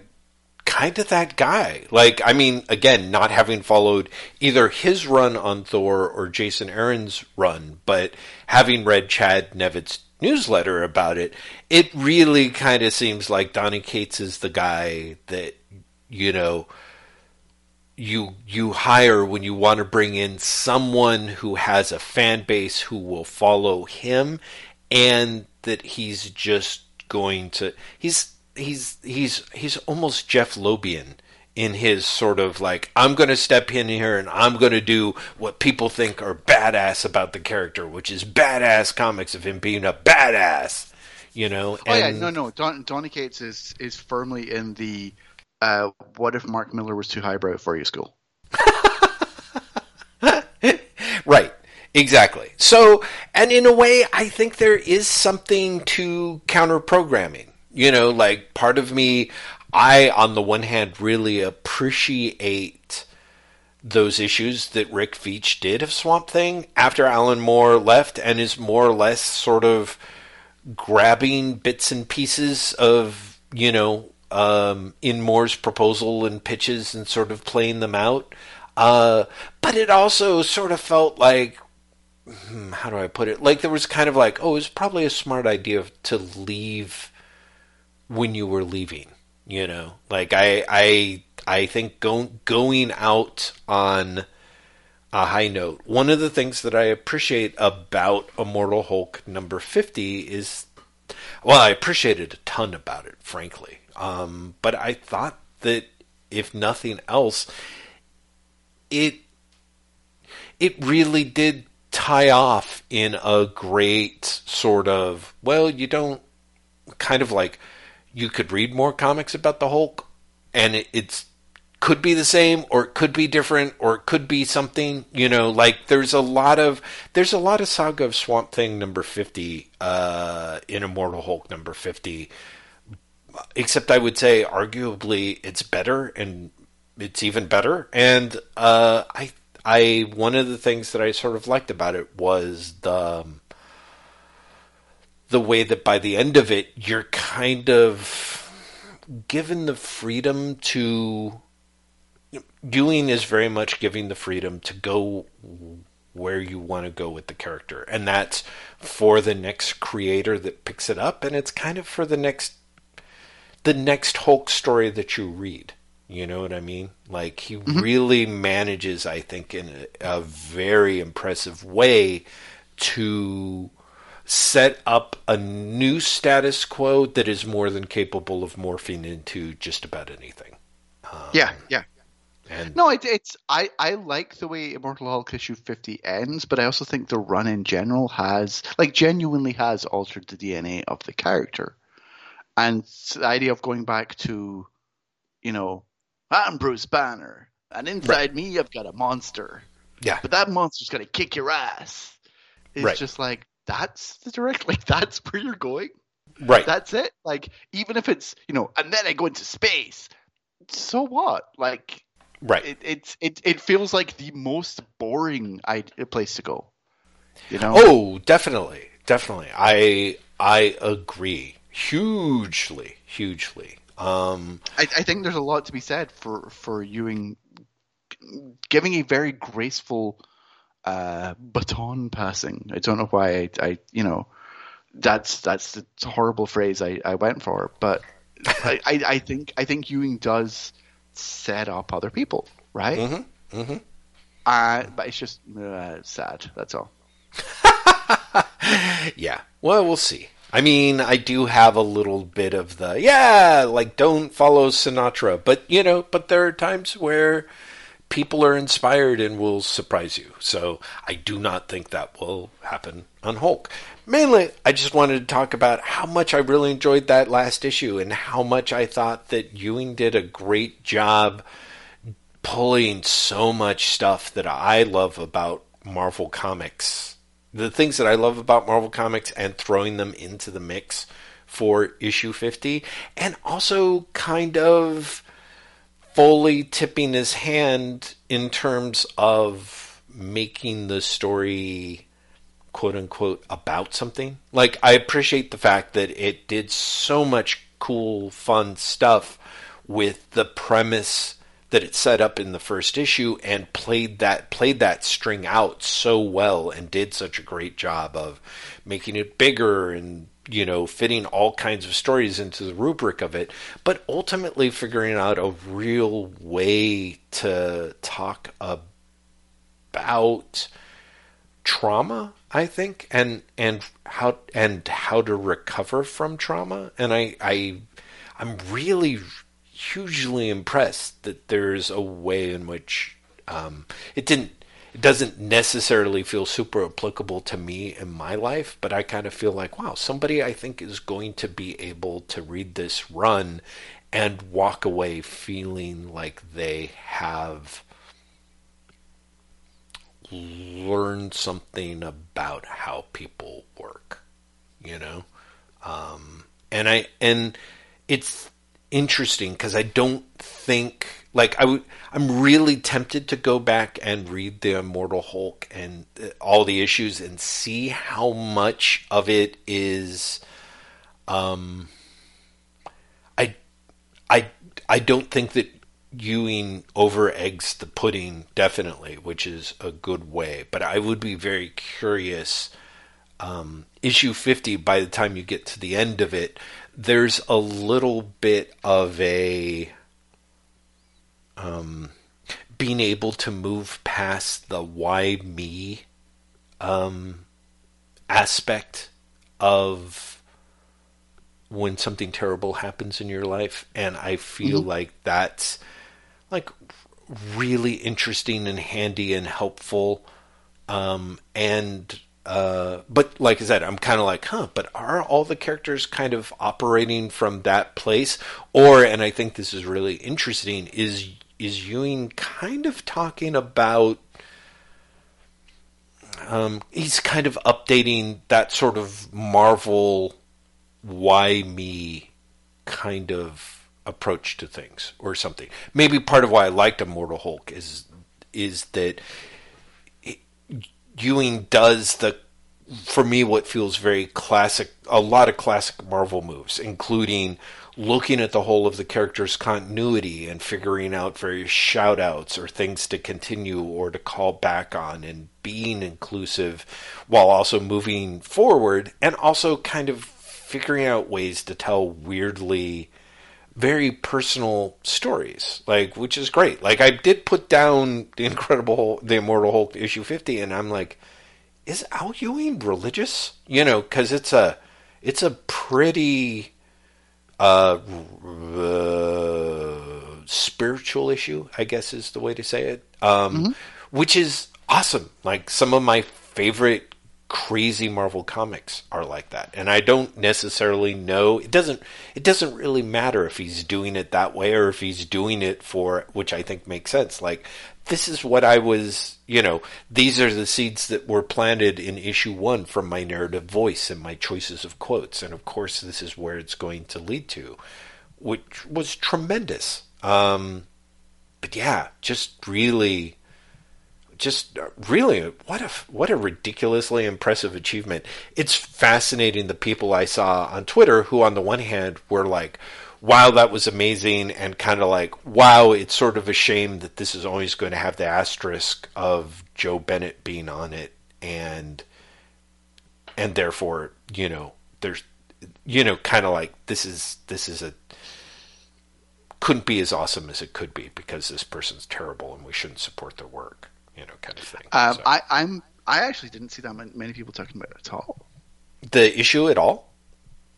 kind of that guy. Like, I mean, again, not having followed either his run on Thor or Jason Aaron's run, but having read Chad Nevett's newsletter about it, it really kind of seems like Donny Cates is the guy that, you know, you you hire when you want to bring in someone who has a fan base who will follow him and that he's just going to he's he's he's he's almost Jeph Loebian in his sort of like I'm going to step in here and I'm going to do what people think are badass about the character, which is badass comics of him being a badass, you know. Oh yeah, no, no. Don, Donny Cates is is firmly in the uh, what if Mark Millar was too highbrow for you school. right. Exactly. So, and in a way, I think there is something to counter programming. You know, like part of me, I, on the one hand, really appreciate those issues that Rick Veitch did of Swamp Thing after Alan Moore left and is more or less sort of grabbing bits and pieces of, you know, um, in Moore's proposal and pitches and sort of playing them out. Uh, but it also sort of felt like Hmm, how do I put it? Like there was kind of like, oh, it was probably a smart idea to leave when you were leaving. You know, like I I I think going going out on a high note. One of the things that I appreciate about Immortal Hulk number fifty is, well, I appreciated a ton about it, frankly. Um, but I thought that if nothing else, it it really did tie off in a great sort of well you don't kind of like you could read more comics about the Hulk and it, it's could be the same or it could be different or it could be something you know like there's a lot of there's a lot of saga of swamp thing number 50 uh in immortal hulk number 50 except i would say arguably it's better and it's even better and uh i I one of the things that I sort of liked about it was the um, the way that by the end of it you're kind of given the freedom to Doing is very much giving the freedom to go where you want to go with the character and that's for the next creator that picks it up and it's kind of for the next the next Hulk story that you read you know what I mean? Like he mm-hmm. really manages, I think, in a, a very impressive way to set up a new status quo that is more than capable of morphing into just about anything. Um, yeah, yeah. And no, it, it's I, I like the way Immortal Hulk issue fifty ends, but I also think the run in general has like genuinely has altered the DNA of the character, and the idea of going back to, you know, I'm Bruce Banner, and inside right. me, I've got a monster. Yeah. But that monster's gonna kick your ass. It's right. just like that's the direct. Like that's where you're going. Right. That's it. Like even if it's you know, and then I go into space. So what? Like. Right. It it it, it feels like the most boring place to go. You know. Oh, definitely, definitely. I I agree hugely, hugely. Um, I, I, think there's a lot to be said for for Ewing giving a very graceful uh, baton passing. I don't know why I, I, you know that's that's the horrible phrase I, I went for, but I, I, I, think I think Ewing does set up other people, right? Mm-hmm. Mm-hmm. Uh, but it's just uh, sad. That's all. yeah. Well, we'll see. I mean, I do have a little bit of the yeah, like don't follow Sinatra, but you know, but there are times where people are inspired and will surprise you. So I do not think that will happen on Hulk. mainly, I just wanted to talk about how much I really enjoyed that last issue and how much I thought that Ewing did a great job pulling so much stuff that I love about Marvel Comics. The things that I love about Marvel Comics and throwing them into the mix for issue 50 and also kind of fully tipping his hand in terms of making the story quote unquote about something. Like I appreciate the fact that it did so much cool fun stuff with the premise that it set up in the first issue and played that played that string out so well and did such a great job of making it bigger and you know fitting all kinds of stories into the rubric of it but ultimately figuring out a real way to talk about trauma I think and and how and how to recover from trauma. And I I I'm really hugely impressed that there's a way in which um, it didn't doesn't necessarily feel super applicable to me in my life, but I kind of feel like, wow, somebody I think is going to be able to read this run and walk away feeling like they have learned something about how people work, you know? Um, and I, and it's, interesting because I don't think like I w- I'm really tempted to go back and read the Immortal Hulk and uh, all the issues and see how much of it is um I I I don't think that Ewing over eggs the pudding definitely, which is a good way, but I would be very curious um, issue 50 by the time you get to the end of it there's a little bit of a um, being able to move past the why me um, aspect of when something terrible happens in your life and i feel mm-hmm. like that's like really interesting and handy and helpful um, and uh, but like I said, I'm kind of like, huh, but are all the characters kind of operating from that place? Or, and I think this is really interesting, is is Ewing kind of talking about um, he's kind of updating that sort of Marvel why me kind of approach to things or something. Maybe part of why I liked Immortal Hulk is is that Ewing does the for me what feels very classic a lot of classic Marvel moves, including looking at the whole of the character's continuity and figuring out various shout outs or things to continue or to call back on and being inclusive while also moving forward and also kind of figuring out ways to tell weirdly very personal stories, like which is great. Like I did put down the Incredible, the Immortal Hulk issue fifty, and I'm like, is Al Ewing religious? You know, because it's a it's a pretty uh, uh, spiritual issue, I guess is the way to say it. Um, mm-hmm. Which is awesome. Like some of my favorite crazy Marvel comics are like that. And I don't necessarily know it doesn't it doesn't really matter if he's doing it that way or if he's doing it for which I think makes sense. Like this is what I was, you know, these are the seeds that were planted in issue 1 from my narrative voice and my choices of quotes and of course this is where it's going to lead to which was tremendous. Um but yeah, just really just really what a what a ridiculously impressive achievement. It's fascinating the people I saw on Twitter who on the one hand were like wow that was amazing and kind of like wow it's sort of a shame that this is always going to have the asterisk of Joe Bennett being on it and and therefore you know there's you know kind of like this is this is a couldn't be as awesome as it could be because this person's terrible and we shouldn't support their work you know, kind of thing. Um, so. I, I'm I actually didn't see that many people talking about it at all. The issue at all?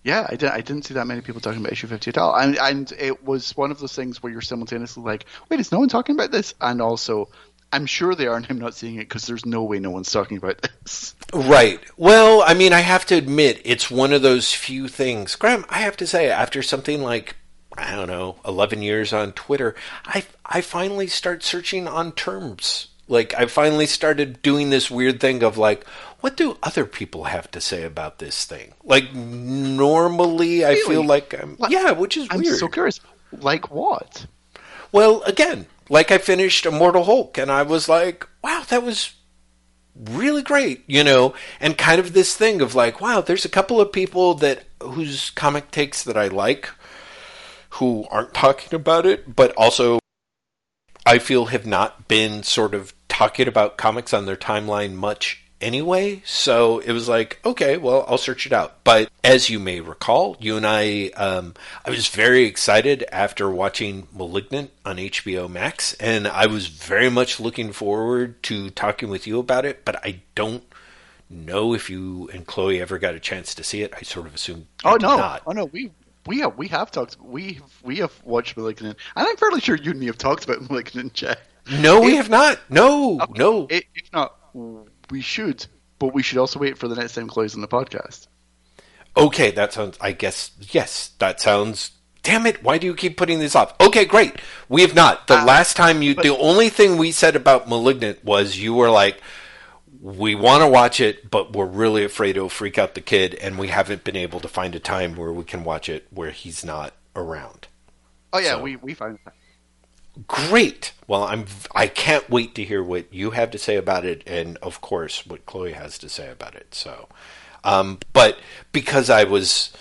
Yeah, I, did, I didn't see that many people talking about issue 50 at all. And, and it was one of those things where you're simultaneously like, wait, is no one talking about this? And also, I'm sure they are, and I'm not seeing it because there's no way no one's talking about this. Right. Well, I mean, I have to admit, it's one of those few things. Graham, I have to say, after something like I don't know, 11 years on Twitter, I I finally start searching on terms. Like I finally started doing this weird thing of like, what do other people have to say about this thing? Like normally, I feel like I'm yeah, which is I'm weird. so curious. Like what? Well, again, like I finished Immortal Hulk, and I was like, wow, that was really great, you know, and kind of this thing of like, wow, there's a couple of people that whose comic takes that I like who aren't talking about it, but also I feel have not been sort of talking about comics on their timeline much anyway. So it was like, okay, well, I'll search it out. But as you may recall, you and I, um, I was very excited after watching Malignant on HBO Max, and I was very much looking forward to talking with you about it. But I don't know if you and Chloe ever got a chance to see it. I sort of assumed. you Oh no! not. Oh no! We we have we have talked. We we have watched Malignant, and I'm fairly sure you and me have talked about Malignant, Jack. No, we have not. No, no. I- If not, we should. But we should also wait for the next time Chloe's on the podcast. Okay, that sounds. I guess yes, that sounds. Damn it! Why do you keep putting this off? Okay, great. We have not. The Uh, last time you, the only thing we said about *Malignant* was you were like, "We want to watch it, but we're really afraid it'll freak out the kid, and we haven't been able to find a time where we can watch it where he's not around." Oh yeah, So- we we found that. Great. Well, I'm. I can't wait to hear what you have to say about it, and of course, what Chloe has to say about it. So, um, but because I was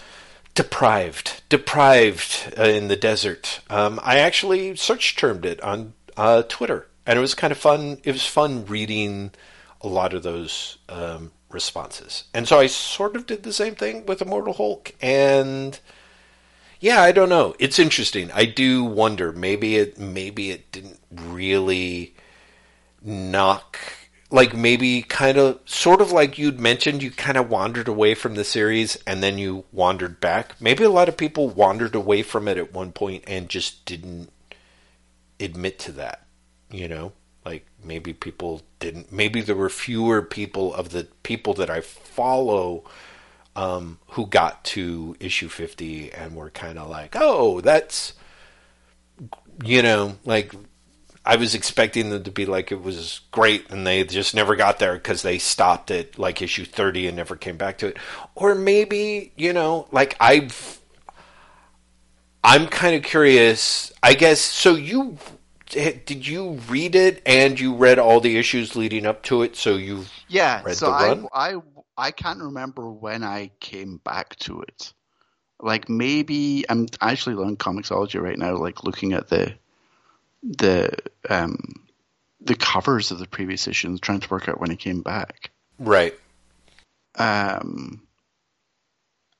deprived, deprived uh, in the desert, um, I actually search termed it on uh, Twitter, and it was kind of fun. It was fun reading a lot of those um, responses, and so I sort of did the same thing with Immortal Hulk, and yeah, I don't know. It's interesting. I do wonder. Maybe it maybe it didn't really knock like maybe kind of sort of like you'd mentioned you kind of wandered away from the series and then you wandered back. Maybe a lot of people wandered away from it at one point and just didn't admit to that, you know? Like maybe people didn't maybe there were fewer people of the people that I follow um, who got to issue 50 and were kind of like, oh, that's, you know, like I was expecting them to be like it was great and they just never got there because they stopped at like issue 30 and never came back to it. Or maybe, you know, like I've, I'm kind of curious. I guess, so you, did you read it and you read all the issues leading up to it? So you've Yeah, Read so I, run? I I can't remember when I came back to it. Like maybe I'm actually learning ComiXology right now, like looking at the the um the covers of the previous issues, trying to work out when I came back. right. Um,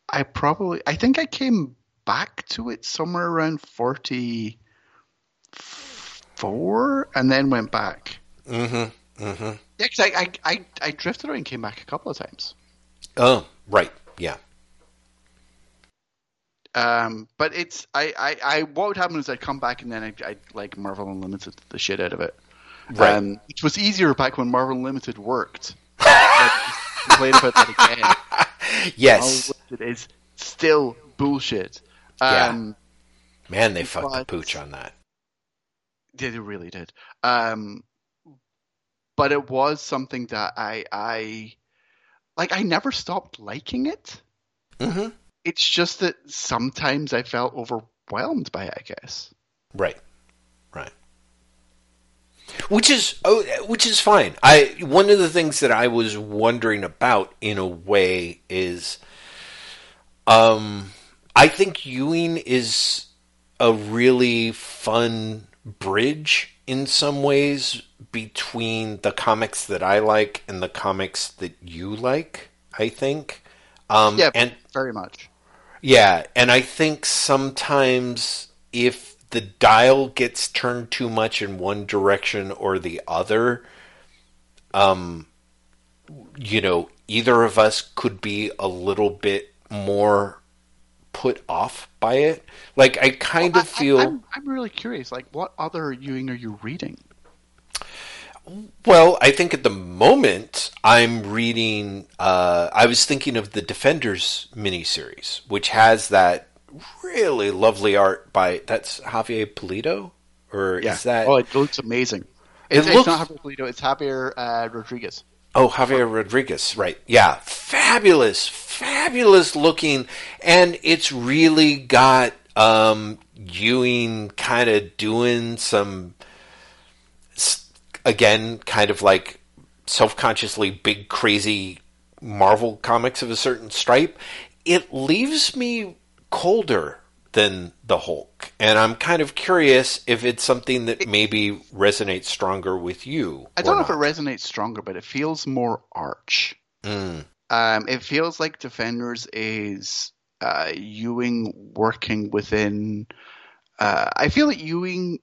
I probably I think I came back to it somewhere around forty four, and then went back. Mm-hmm. Mm-hmm. Yeah, because I, I I I drifted away and came back a couple of times. Oh, right. Yeah. Um, but it's I, I, I what would happen is I'd come back and then I'd, I'd like Marvel Unlimited the shit out of it. Right. Um, which was easier back when Marvel Unlimited worked. Complain about that again. yes. Marvel Unlimited is still bullshit. Yeah. Um, Man, they fucked the pooch on that. yeah, they really did. Um, but it was something that I I like. I never stopped liking it. Mm-hmm. It's just that sometimes I felt overwhelmed by it. I guess. Right. Right. Which is oh, which is fine. I one of the things that I was wondering about in a way is um I think Ewing is a really fun bridge in some ways between the comics that I like and the comics that you like, I think. Um Yeah, and very much. yeah, and I think sometimes if the dial gets turned too much in one direction or the other, um, you know, either of us could be a little bit more put off by it. Like I kind of I- I- feel I'm, I'm really curious. Like, what other Ewing are you reading? Well, I think at the moment I'm reading. Uh, I was thinking of the Defenders miniseries, which has that really lovely art by that's Javier Pulido, or Yeah. is that? Oh, it looks amazing. It It's, looks- it's not Javier Pulido. It's Javier uh, Rodriguez. Oh, Javier Rodriguez, right. Yeah. Fabulous, fabulous looking. And it's really got um, Ewing kind of doing some, again, kind of like self consciously big, crazy Marvel comics of a certain stripe. It leaves me colder than the Hulk. And I'm kind of curious if it's something that maybe resonates stronger with you. I don't know if it resonates stronger, but it feels more arch. Mm. Um, it feels like Defenders is uh, Ewing working within. Uh, I feel that Ewing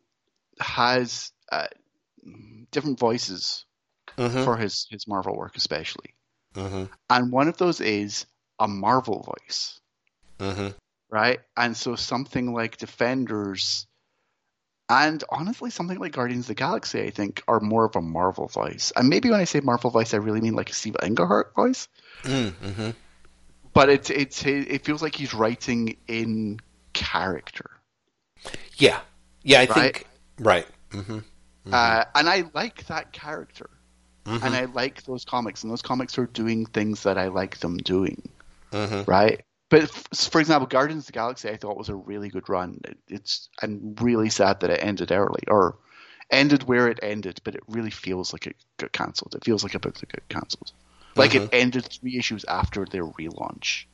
has uh, different voices Mhm. for his, his Marvel work, especially. hmm And one of those is a Marvel voice, Mm hmm right? And so something like Defenders. And honestly, something like Guardians of the Galaxy, I think, are more of a Marvel voice. And maybe when I say Marvel voice, I really mean like a Steve Englehart voice. Mm-hmm. but it's it's it feels like he's writing in character, Yeah, yeah, I Right? think right. hmm uh, and I like that character, Mhm. and I like those comics, and those comics are doing things that I like them doing, hmm right? But for example, Guardians of the Galaxy, I thought was a really good run. It, it's I'm really sad that it ended early, or ended where it ended, but it really feels like it got cancelled. It feels like a book that got cancelled, like it ended three issues after their relaunch.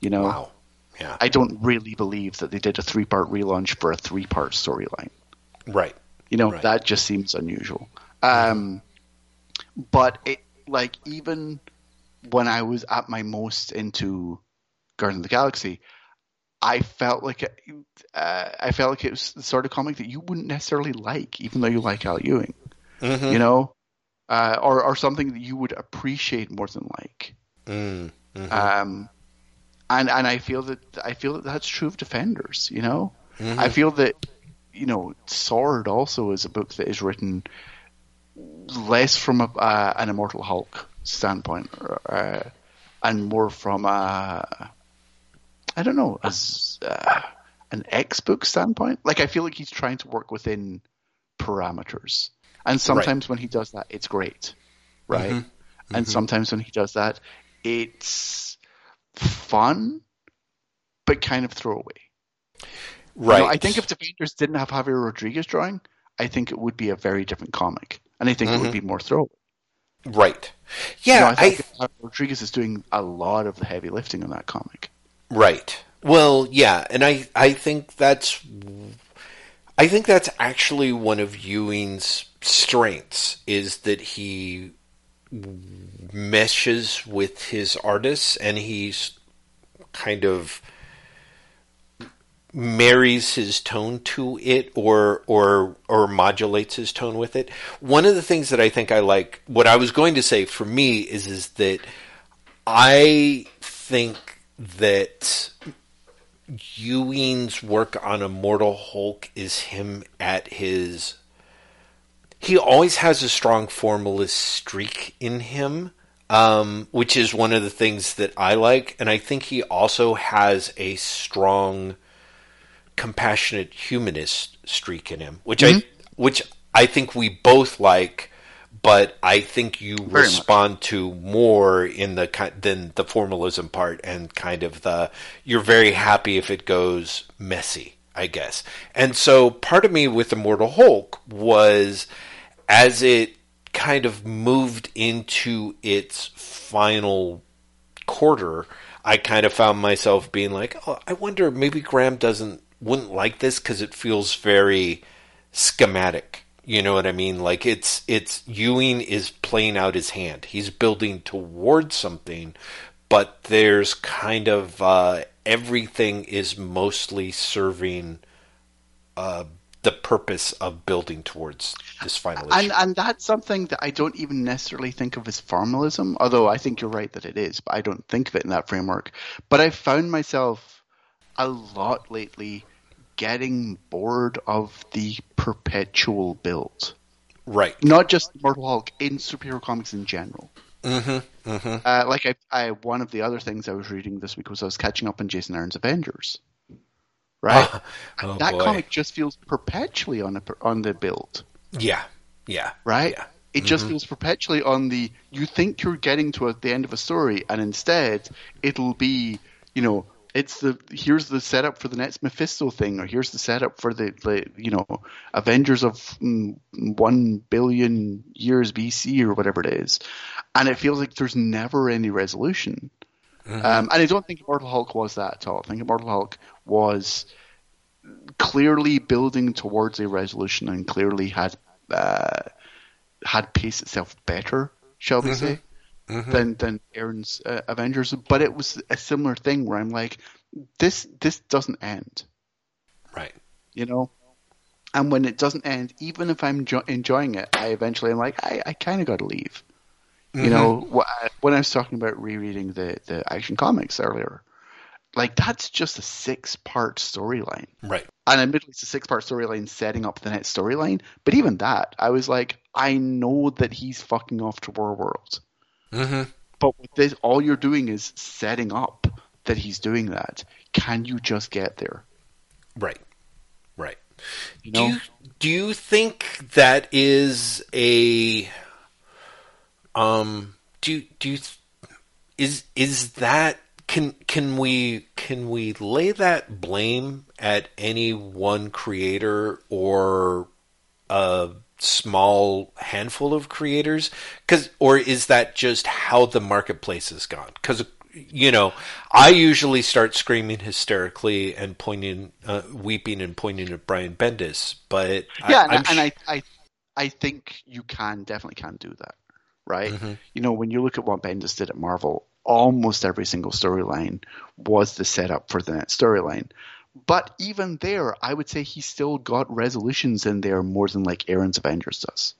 You know, Wow. Yeah. I don't really believe that they did a three part relaunch for a three part storyline. right. You know, Right. that just seems unusual. Um, but it, like, even when I was at my most into Guardians of the Galaxy, I felt like it, uh, I felt like it was the sort of comic that you wouldn't necessarily like, even though you like Al Ewing. hmm You know, uh, or or something that you would appreciate more than like. Mm-hmm. Um, and and I feel that I feel that that's true of Defenders. You know, Mhm. I feel that you know Sword also is a book that is written less from a, uh, an Immortal Hulk standpoint, uh, and more from a I don't know as uh, an X book standpoint. Like I feel like he's trying to work within parameters, and sometimes when he does that, it's great, right? Mhm. And sometimes when he does that, it's fun, but kind of throwaway. You know, right. I think if Defenders didn't have Javier Rodriguez drawing, I think it would be a very different comic, and I think it would be more throwaway. right. You know, Yeah. I I, think Javier Rodriguez is doing a lot of the heavy lifting on that comic. Right. Well, yeah, and I I think that's I think that's actually one of Ewing's strengths is that he meshes with his artists and he's kind of marries his tone to it or or or modulates his tone with it. One of the things that I think I like what I was going to say for me is is that I think that Ewing's work on Immortal Hulk is him at his he always has a strong formalist streak in him, um, which is one of the things that I like. And I think he also has a strong, compassionate humanist streak in him, which I which I think we both like. But I think you much. respond to more in the than the formalism part and kind of the you're very happy if it goes messy. I guess. And so part of me with Immortal Hulk was as it kind of moved into its final quarter, I kind of found myself being like, "Oh, I wonder maybe Graham doesn't wouldn't like this because it feels very schematic." You know what I mean? Like it's it's Ewing is playing out his hand. He's building towards something, but there's kind of uh, everything is mostly serving uh, the purpose of building towards this final issue. And and that's something that I don't even necessarily think of as formalism, although I think you're right that it is, but I don't think of it in that framework. But I've found myself a lot lately getting bored of the perpetual build. Right. Not just Immortal Hulk, in superhero comics in general. Mm-hmm. Mm-hmm. Uh, like I, I, one of the other things I was reading this week was I was catching up on Jason Aaron's Avengers. Right, Oh, that boy. comic just feels perpetually on a, on the build. Yeah. Yeah. right? Yeah. It just feels perpetually on the. You think you're getting to at the end of a story, and instead it'll be, you know, it's the here's the setup for the next Mephisto thing, or here's the setup for the, the you know Avengers of mm, one billion years BC or whatever it is, and it feels like there's never any resolution. Um, and I don't think Immortal Hulk was that at all. I think Immortal Hulk was clearly building towards a resolution and clearly had uh, had paced itself better, shall we say, than than Aaron's uh, Avengers. But it was a similar thing where I'm like, this this doesn't end, Right. you know. And when it doesn't end, even if I'm jo- enjoying it, I eventually am like, I, I kind of got to leave. You know, wh- when I was talking about rereading the the Action Comics earlier, like that's just a six part storyline. Right. And admittedly, it's a six part storyline setting up the next storyline. But even that, I was like, I know that he's fucking off to Warworld. Mm-hmm. But with this, all you're doing is setting up that he's doing that. Can you just get there? Right. Right. You Do you do you think that is a um do you- do you is is that can can we can we lay that blame at any one creator or a small handful of creators cuz or is that just how the marketplace has gone cuz you know i usually start screaming hysterically and pointing uh, weeping and pointing at Brian Bendis but yeah, I, and, I'm and I, I, I think you can definitely can do that, right? Mm-hmm. You know, when you look at what Bendis did at Marvel, almost every single storyline was the setup for the next storyline. But even there, I would say he still got resolutions in there more than like Aaron's Avengers does.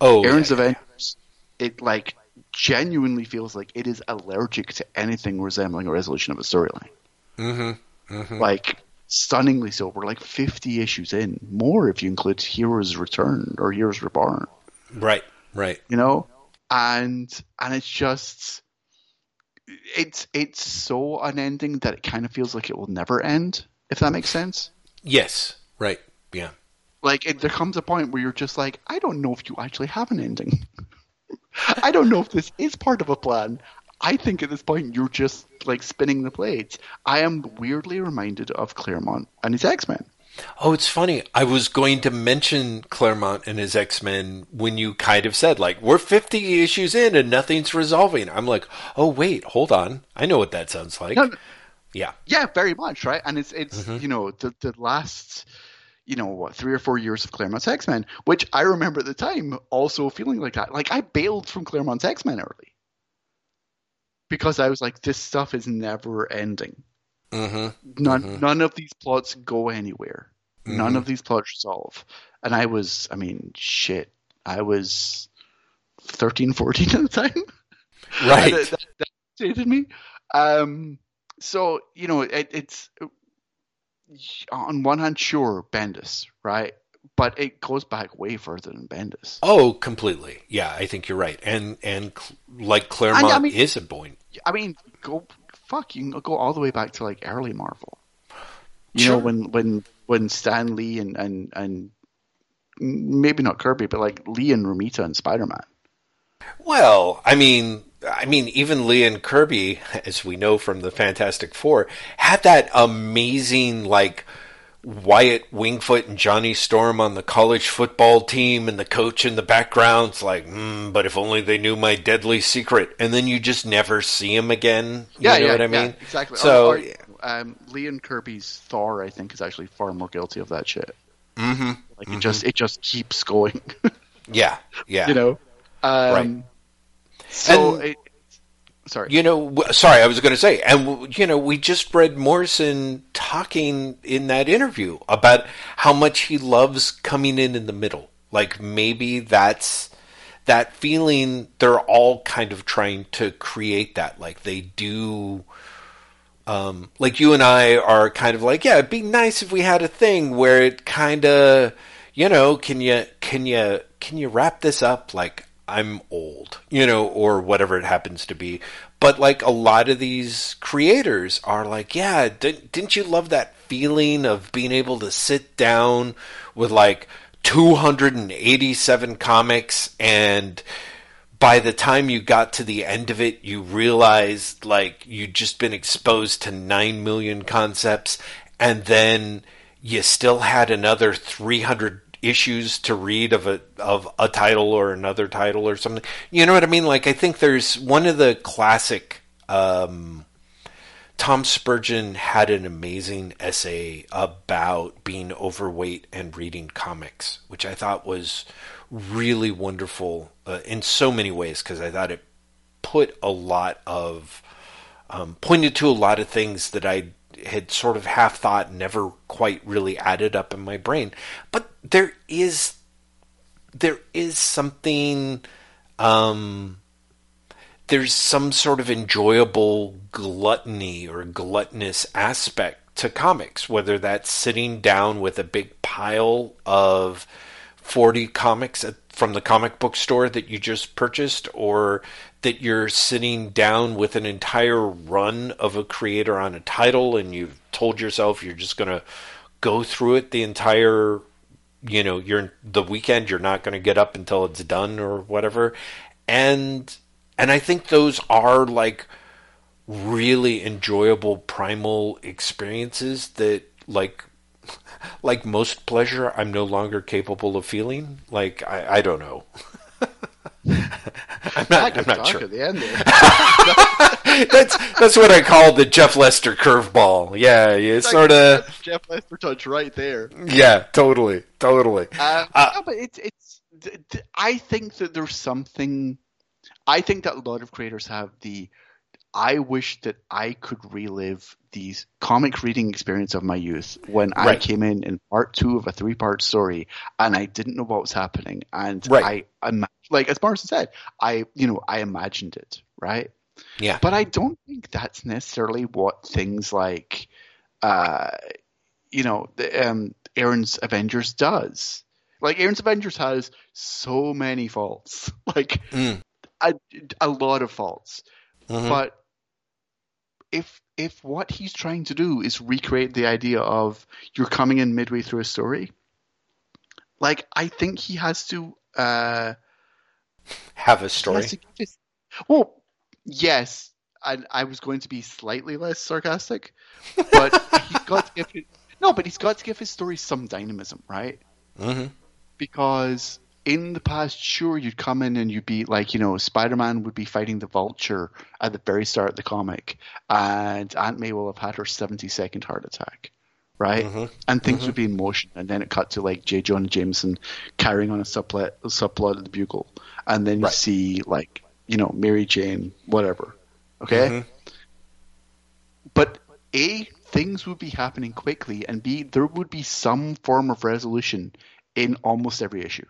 oh Aaron's yeah, yeah, Avengers, it like genuinely feels like it is allergic to anything resembling a resolution of a storyline. Mm-hmm. Like stunningly so. We're like 50 issues in, more if you include Heroes Return or Heroes Reborn. right right You know, and and it's just it's it's so unending that it kind of feels like it will never end. If that makes sense. yes right yeah Like it, there comes a point where you're just like, I don't know if you actually have an ending. I don't know if this is part of a plan. I think at this point you're just like spinning the plates. I am weirdly reminded of Claremont and his X Men. Oh, it's funny. I was going to mention Claremont and his X Men when you kind of said, like, we're 50 issues in and nothing's resolving. I'm like, oh, wait, hold on. I know what that sounds like. No. Yeah. Yeah, very much, right? And it's it's Mm-hmm. you know the the last you know what three or four years of Claremont's X Men, which I remember at the time also feeling like that. Like I bailed from Claremont's X Men early because I was like, this stuff is never ending. Mm-hmm. None none of these plots go anywhere. None Mm-hmm. of these plots resolve. And I was, I mean, shit. I was 13, 14 at the time. Right. that, that, that dated me. Um, so you know, it, it's on one hand, sure, Bendis, right? But it goes back way further than Bendis. Oh, completely. Yeah, I think you're right. And and like Claremont And, I mean- is a point. I mean, go fuck. You can go all the way back to like early Marvel. You Sure. know, when when when Stan Lee and and and maybe not Kirby, but like Lee and Romita and Spider Man. Well, I mean, I mean, even Lee and Kirby, as we know from the Fantastic Four, had that amazing like Wyatt Wingfoot and Johnny Storm on the college football team, and the coach in the background's like, mm, "But if only they knew my deadly secret," and then you just never see him again. You know what I mean? exactly. So, or, um, Lee and Kirby's Thor, I think, is actually far more guilty of that shit. mhm. Like it just it just keeps going. yeah, yeah. you know. Um, Right. So And- it, sorry. You know, sorry, I was going to say, and you know, we just read Morrison talking in that interview about how much he loves coming in in the middle. Like maybe that's that feeling. They're all kind of trying to create that. Like they do. Um, like you and I are kind of like, yeah, it'd be nice if we had a thing where it kind of, you know, can you can you can you wrap this up? Like, I'm old, you know, or whatever it happens to be. But like a lot of these creators are like, yeah, didn't, didn't you love that feeling of being able to sit down with like 287 comics and by the time you got to the end of it, you realized like you'd just been exposed to 9 million concepts and then you still had another 300 issues to read of a of a title or another title or something. You know what I mean? Like I think there's one of the classic um, Tom Spurgeon had an amazing essay about being overweight and reading comics, which I thought was really wonderful uh, in so many ways because I thought it put a lot of um, pointed to a lot of things that I had sort of half thought never quite really added up in my brain. But there is there is something um, there's some sort of enjoyable gluttony or gluttonous aspect to comics, whether that's sitting down with a big pile of 40 comics from the comic book store that you just purchased, or that you're sitting down with an entire run of a creator on a title and you've told yourself you're just going to go through it the entire you know you're the weekend you're not going to get up until it's done or whatever. And and i think those are like really enjoyable primal experiences that like like most pleasure i'm no longer capable of feeling. Like i, I don't know I'm not, I'm not sure. At the end there. that's that's what I call the Jeff Lester curveball. Yeah, you sort of Jeff Lester touch right there. Yeah, totally, totally. Uh, uh, no, but it's it's. I think that there's something. I think that a lot of creators have the. I wish that I could relive these comic reading experience of my youth when right. I came in in part two of a three part story and I didn't know what was happening and right. I, I like as Morrison said, I you know I imagined it, right? Yeah. But I don't think that's necessarily what things like, uh, you know, the, um, Aaron's Avengers does. Like Aaron's Avengers has so many faults, like mm. a, a lot of faults. Mm-hmm. But if if what he's trying to do is recreate the idea of you're coming in midway through a story, like I think he has to uh, have a story. Well, yes, I, I was going to be slightly less sarcastic, but he's got to give it, no, but he's got to give his story some dynamism, right? Mm-hmm. Because in the past, sure, you'd come in and you'd be like, you know, Spider Man would be fighting the Vulture at the very start of the comic, and Aunt May will have had her 70 second heart attack right? Mm-hmm. And things mm-hmm. would be in motion, and then it cut to like J. Jonah Jameson carrying on a subplot, a subplot of the Bugle, and then you right. see like you know Mary Jane, whatever. Okay, mm-hmm. but a things would be happening quickly, and b there would be some form of resolution in almost every issue.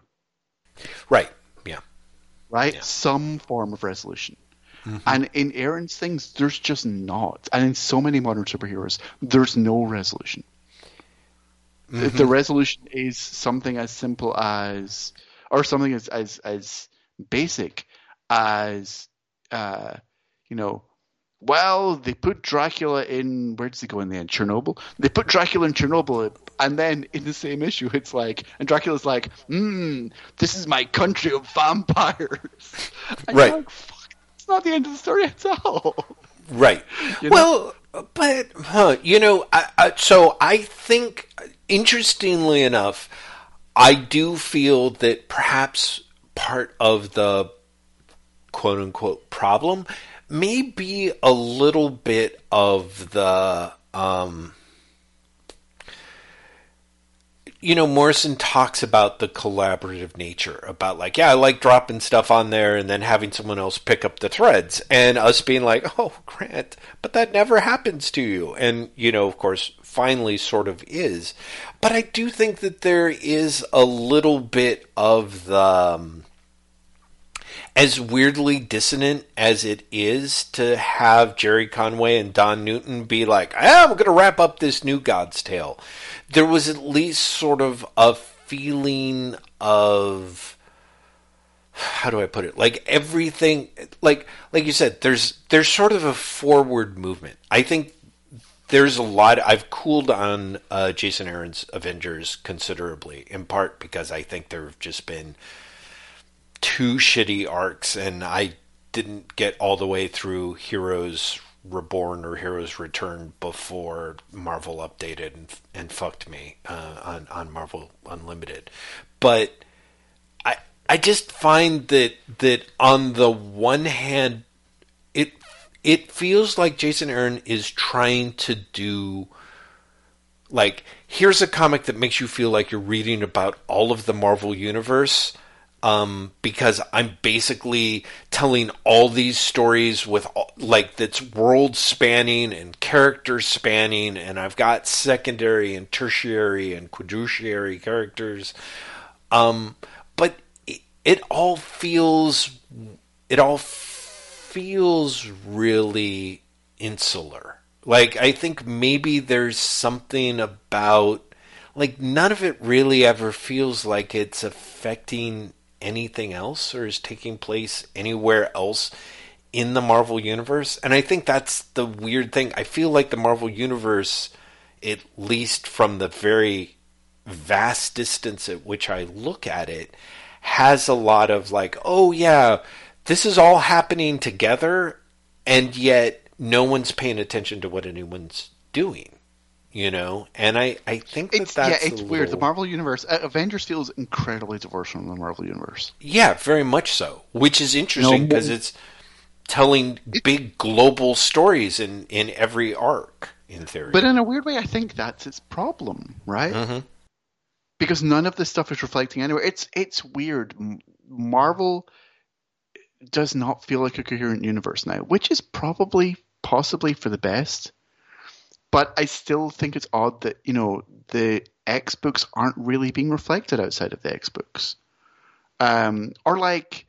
Right. Yeah. Right. Yeah. Some form of resolution. Mm-hmm. And in Aaron's things, there's just not. And in so many modern superheroes, there's no resolution. Mm-hmm. The resolution is something as simple as, or something as as, as basic as, uh, you know, well, they put Dracula in where does he go in the end? Chernobyl. They put Dracula in Chernobyl, and then in the same issue, it's like, and Dracula's like, "Hmm, this is my country of vampires." And right. Like, it's not the end of the story at all. Right. You know? Well, but huh, you know, I, I, so I think interestingly enough, I do feel that perhaps part of the quote unquote problem may be a little bit of the um, you know, Morrison talks about the collaborative nature, about like, yeah, I like dropping stuff on there and then having someone else pick up the threads, and us being like, oh, Grant, but that never happens to you. And, you know, of course, finally sort of is. But I do think that there is a little bit of the. Um, as weirdly dissonant as it is to have Jerry Conway and Don Newton be like, ah, I'm going to wrap up this New Gods Tale, there was at least sort of a feeling of how do I put it? Like everything, like like you said, there's there's sort of a forward movement. I think there's a lot. I've cooled on uh, Jason Aaron's Avengers considerably, in part because I think there have just been two shitty arcs, and I didn't get all the way through Heroes Reborn or Heroes Return before Marvel updated and, and fucked me uh, on on Marvel Unlimited. But I I just find that that on the one hand, it it feels like Jason Aaron is trying to do like here's a comic that makes you feel like you're reading about all of the Marvel universe um, because I'm basically telling all these stories with like that's world spanning and character spanning, and I've got secondary and tertiary and quadrutiary characters. Um, but it, it all feels it all feels really insular. Like I think maybe there's something about like none of it really ever feels like it's affecting anything else or is taking place anywhere else in the Marvel universe. And I think that's the weird thing. I feel like the Marvel universe, at least from the very vast distance at which I look at it, has a lot of like, oh yeah, this is all happening together, and yet no one's paying attention to what anyone's doing you know? And i i think that it's, that's yeah it's little... weird. The marvel universe uh, avengers feels incredibly diverse from the marvel universe. Yeah very much so which is interesting because no, it's telling it, big global stories in in every arc in theory. But in a weird way i think that's its problem right? Mm-hmm. because none of this stuff is reflecting anywhere. It's it's weird. Marvel does not feel like a coherent universe now which is probably possibly for the best but I still think it's odd that you know the X books aren't really being reflected outside of the X books, um, or like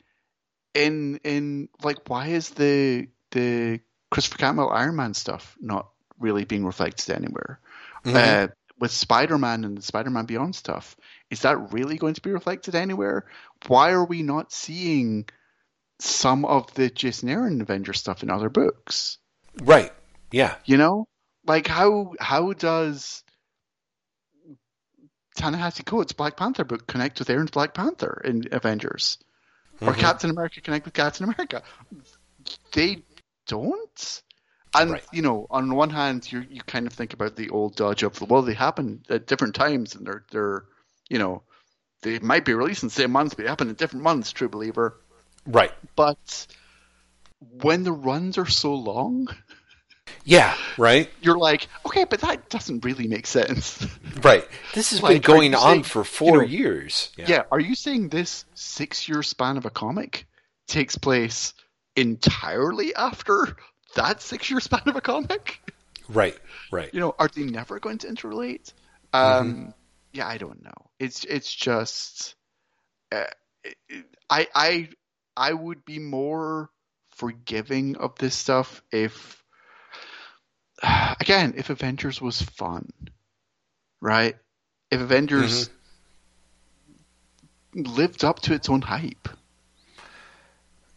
in in like why is the the Christopher Cantwell Iron Man stuff not really being reflected anywhere? Mm-hmm. Uh, with Spider Man and the Spider Man Beyond stuff, is that really going to be reflected anywhere? Why are we not seeing some of the Jason Aaron Avenger stuff in other books? Right. Yeah. You know? Like how how does Ta-Nehisi Coates' Black Panther book connect with Aaron's Black Panther in Avengers, mm-hmm. or Captain America connect with Captain America? They don't. And right. you know, on one hand, you you kind of think about the old dodge of well, they happen at different times, and they're they're you know they might be released in the same month, but they happen in different months. True believer, right? But when the runs are so long, yeah, right. You're like, okay, but that doesn't really make sense. Right. This has like, been going on saying, for four you know, years. Yeah. yeah. Are you saying this six year span of a comic takes place entirely after that six year span of a comic? Right. Right. You know, are they never going to interrelate? Um, mm-hmm. Yeah, I don't know. It's it's just, uh, I I I would be more forgiving of this stuff if again, if Avengers was fun, right? If Avengers mm-hmm. lived up to its own hype,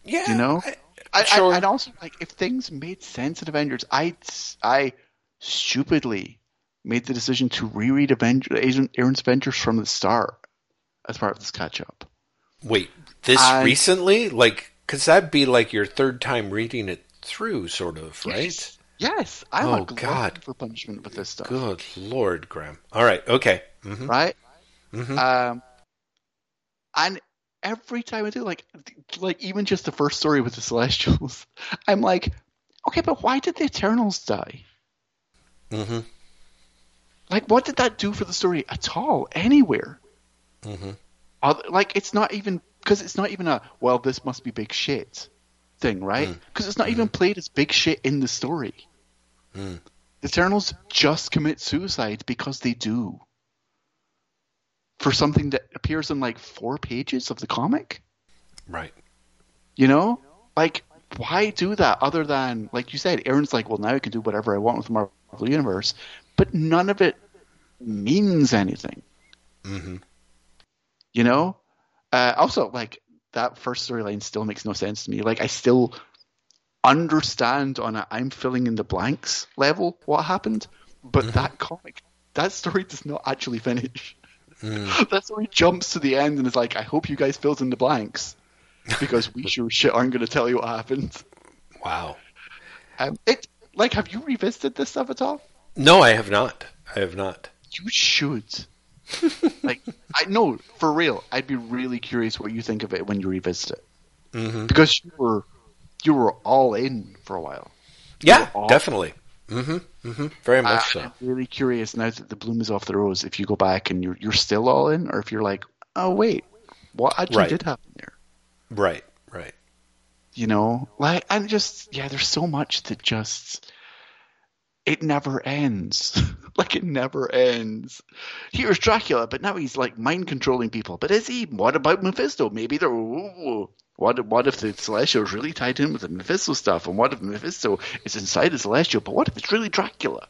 yeah, you know. I, I, sure. I, and also, like, if things made sense in Avengers, I I stupidly made the decision to reread Avengers, Agent Aaron's Avengers from the start as part of this catch up. Wait, this I, recently? Like, because that'd be like your third time reading it through, sort of, right? Yes. Yes, I'm oh, a God. for punishment with this stuff. Good Lord, Graham. All right, okay, mm-hmm. right. Mm-hmm. Um, and every time I do, like, like even just the first story with the Celestials, I'm like, okay, but why did the Eternals die? Mm-hmm. Like, what did that do for the story at all, anywhere? Mm-hmm. like, it's not even because it's not even a well, this must be big shit thing, right? Because mm. it's not mm. even played as big shit in the story. Mm. The Eternals just commit suicide because they do. For something that appears in like four pages of the comic. Right. You know? Like, why do that other than, like you said, Aaron's like, well, now I can do whatever I want with the Marvel Universe. But none of it means anything. Mm-hmm. You know? Uh, also, like, that first storyline still makes no sense to me. Like I still understand on a I'm filling in the blanks level what happened, but mm-hmm. that comic, that story does not actually finish. Mm. That story jumps to the end and is like, I hope you guys filled in the blanks because we sure shit aren't going to tell you what happened. Wow. Um, it like, have you revisited this stuff at all? No, I have not. I have not. You should. Like, I know for real. I'd be really curious what you think of it when you revisit it, mm-hmm. because you were you were all in for a while. Yeah, definitely. Mm-hmm, mm-hmm. Very much I, so. I'm really curious now that the bloom is off the rose. If you go back and you're you're still all in, or if you're like, oh wait, what actually right. did happen there? Right, right. You know, like and just yeah, there's so much that just it never ends. like it never ends. Here's Dracula, but now he's like mind controlling people. But is he? What about Mephisto? Maybe they're. Ooh, what what if the Celestial is really tied in with the Mephisto stuff? And what if Mephisto is inside the Celestial? But what if it's really Dracula?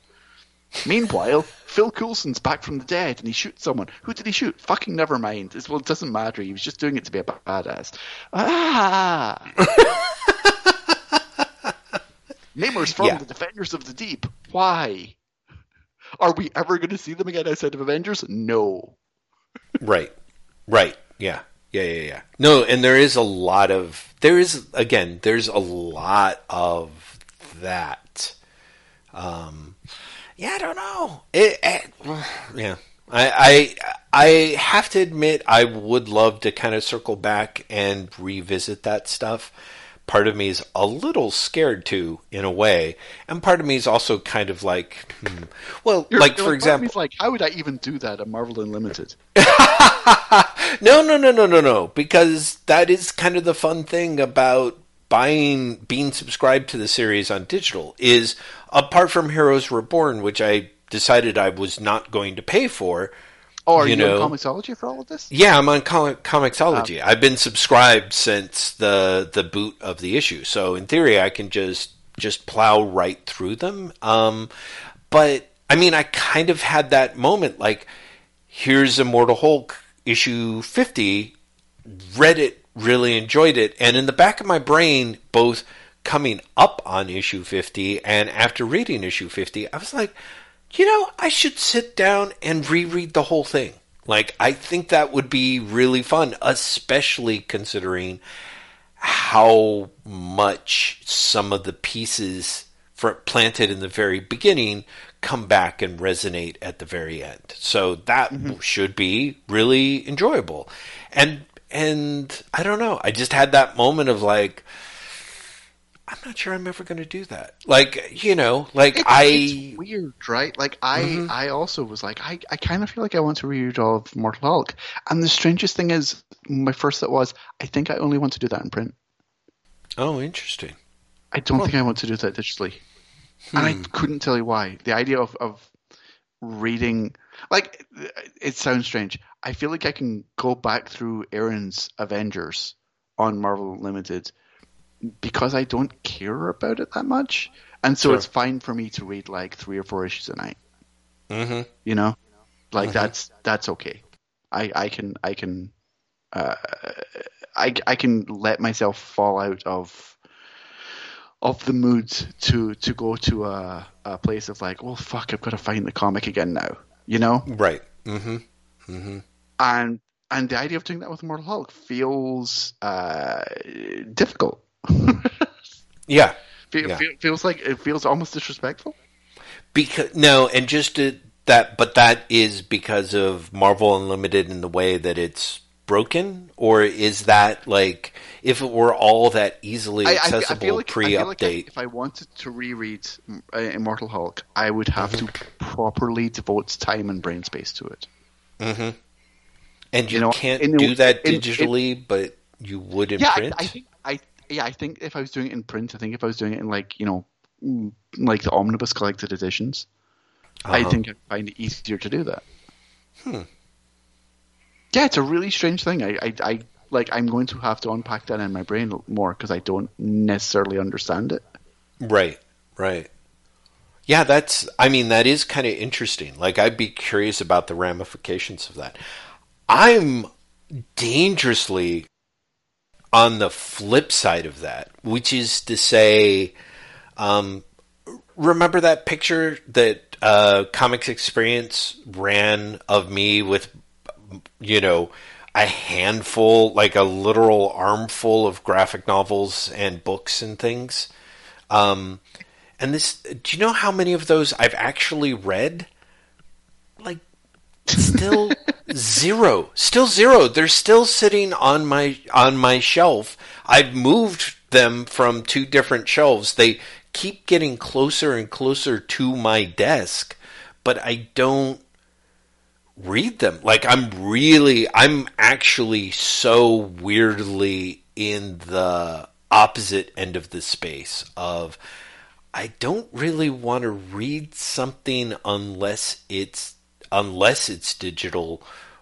Meanwhile, Phil Coulson's back from the dead and he shoots someone. Who did he shoot? Fucking never mind. It's, well, it doesn't matter. He was just doing it to be a badass. Ah! Namor's from yeah. the Defenders of the Deep. Why? Are we ever going to see them again outside of Avengers? No. right. Right. Yeah. Yeah, yeah, yeah. No, and there is a lot of there is again, there's a lot of that. Um yeah, I don't know. It, it yeah. I, I I have to admit I would love to kind of circle back and revisit that stuff. Part of me is a little scared to, in a way, and part of me is also kind of like, hmm. well, you're, like you're for like, example, like how would I even do that at Marvel Unlimited? no, no, no, no, no, no. Because that is kind of the fun thing about buying, being subscribed to the series on digital. Is apart from Heroes Reborn, which I decided I was not going to pay for. Oh, are you, you know, on Comixology for all of this? Yeah, I'm on Com- Comixology. Um, I've been subscribed since the the boot of the issue, so in theory, I can just just plow right through them. Um, but I mean, I kind of had that moment, like, here's Immortal Hulk issue 50, read it, really enjoyed it, and in the back of my brain, both coming up on issue 50 and after reading issue 50, I was like, you know, I should sit down and reread the whole thing. Like, I think that would be really fun, especially considering how much some of the pieces for, planted in the very beginning come back and resonate at the very end. So that mm-hmm. should be really enjoyable. And and I don't know, I just had that moment of like I'm not sure I'm ever going to do that. Like, you know, like it's, I it's weird, right? Like I mm-hmm. I also was like I I kind of feel like I want to read all of Mortal Hulk. And the strangest thing is my first thought was I think I only want to do that in print. Oh, interesting. I don't think I want to do that digitally. Hmm. And I hmm. couldn't tell you why. The idea of, of reading, like, it sounds strange. I feel like I can go back through Aaron's Avengers on Marvel Limited because I don't care about it that much. And so sure. it's fine for me to read like three or four issues a night. Mm-hmm. You know, like mm-hmm. that's that's okay. I I can I can uh, I I can let myself fall out of of the mood to to go to a, a place of like, well, fuck, I've got to find the comic again now. You know, right? Mm-hmm. Mm-hmm. And and the idea of doing that with Mortal Hulk feels uh, difficult. yeah. Fe- yeah. feels like it feels almost disrespectful. Because no, and just to, that, but that is because of Marvel Unlimited in the way that it's broken, or is that like if it were all that easily accessible I, I, I like, pre-update? Like if I wanted to reread uh, Immortal Hulk, I would have mm-hmm. to properly devote time and brain space to it. Mm-hmm. And you, you know, can't do that digitally, in, in, but you would in yeah, print. I, I think I yeah, I think if I was doing it in print, I think if I was doing it in like you know, mm, like the omnibus collected editions, uh-huh. I think I'd find it easier to do that. Hmm yeah, it's a really strange thing. I, I, I like I'm going to have to unpack that in my brain more because I don't necessarily understand it. Right, right. Yeah, that's. I mean, that is kind of interesting. Like, I'd be curious about the ramifications of that. I'm dangerously on the flip side of that, which is to say, um, remember that picture that uh, Comics Experience ran of me with, you know, a handful, like a literal armful of graphic novels and books and things. Um, and this, do you know how many of those I've actually read? Still zero, still zero. They're still sitting on my on my shelf. I've moved them from two different shelves. They keep getting closer and closer to my desk, but I don't read them. Like I'm really I'm actually so weirdly in the opposite end of the space of I don't really want to read something unless it's unless it's digital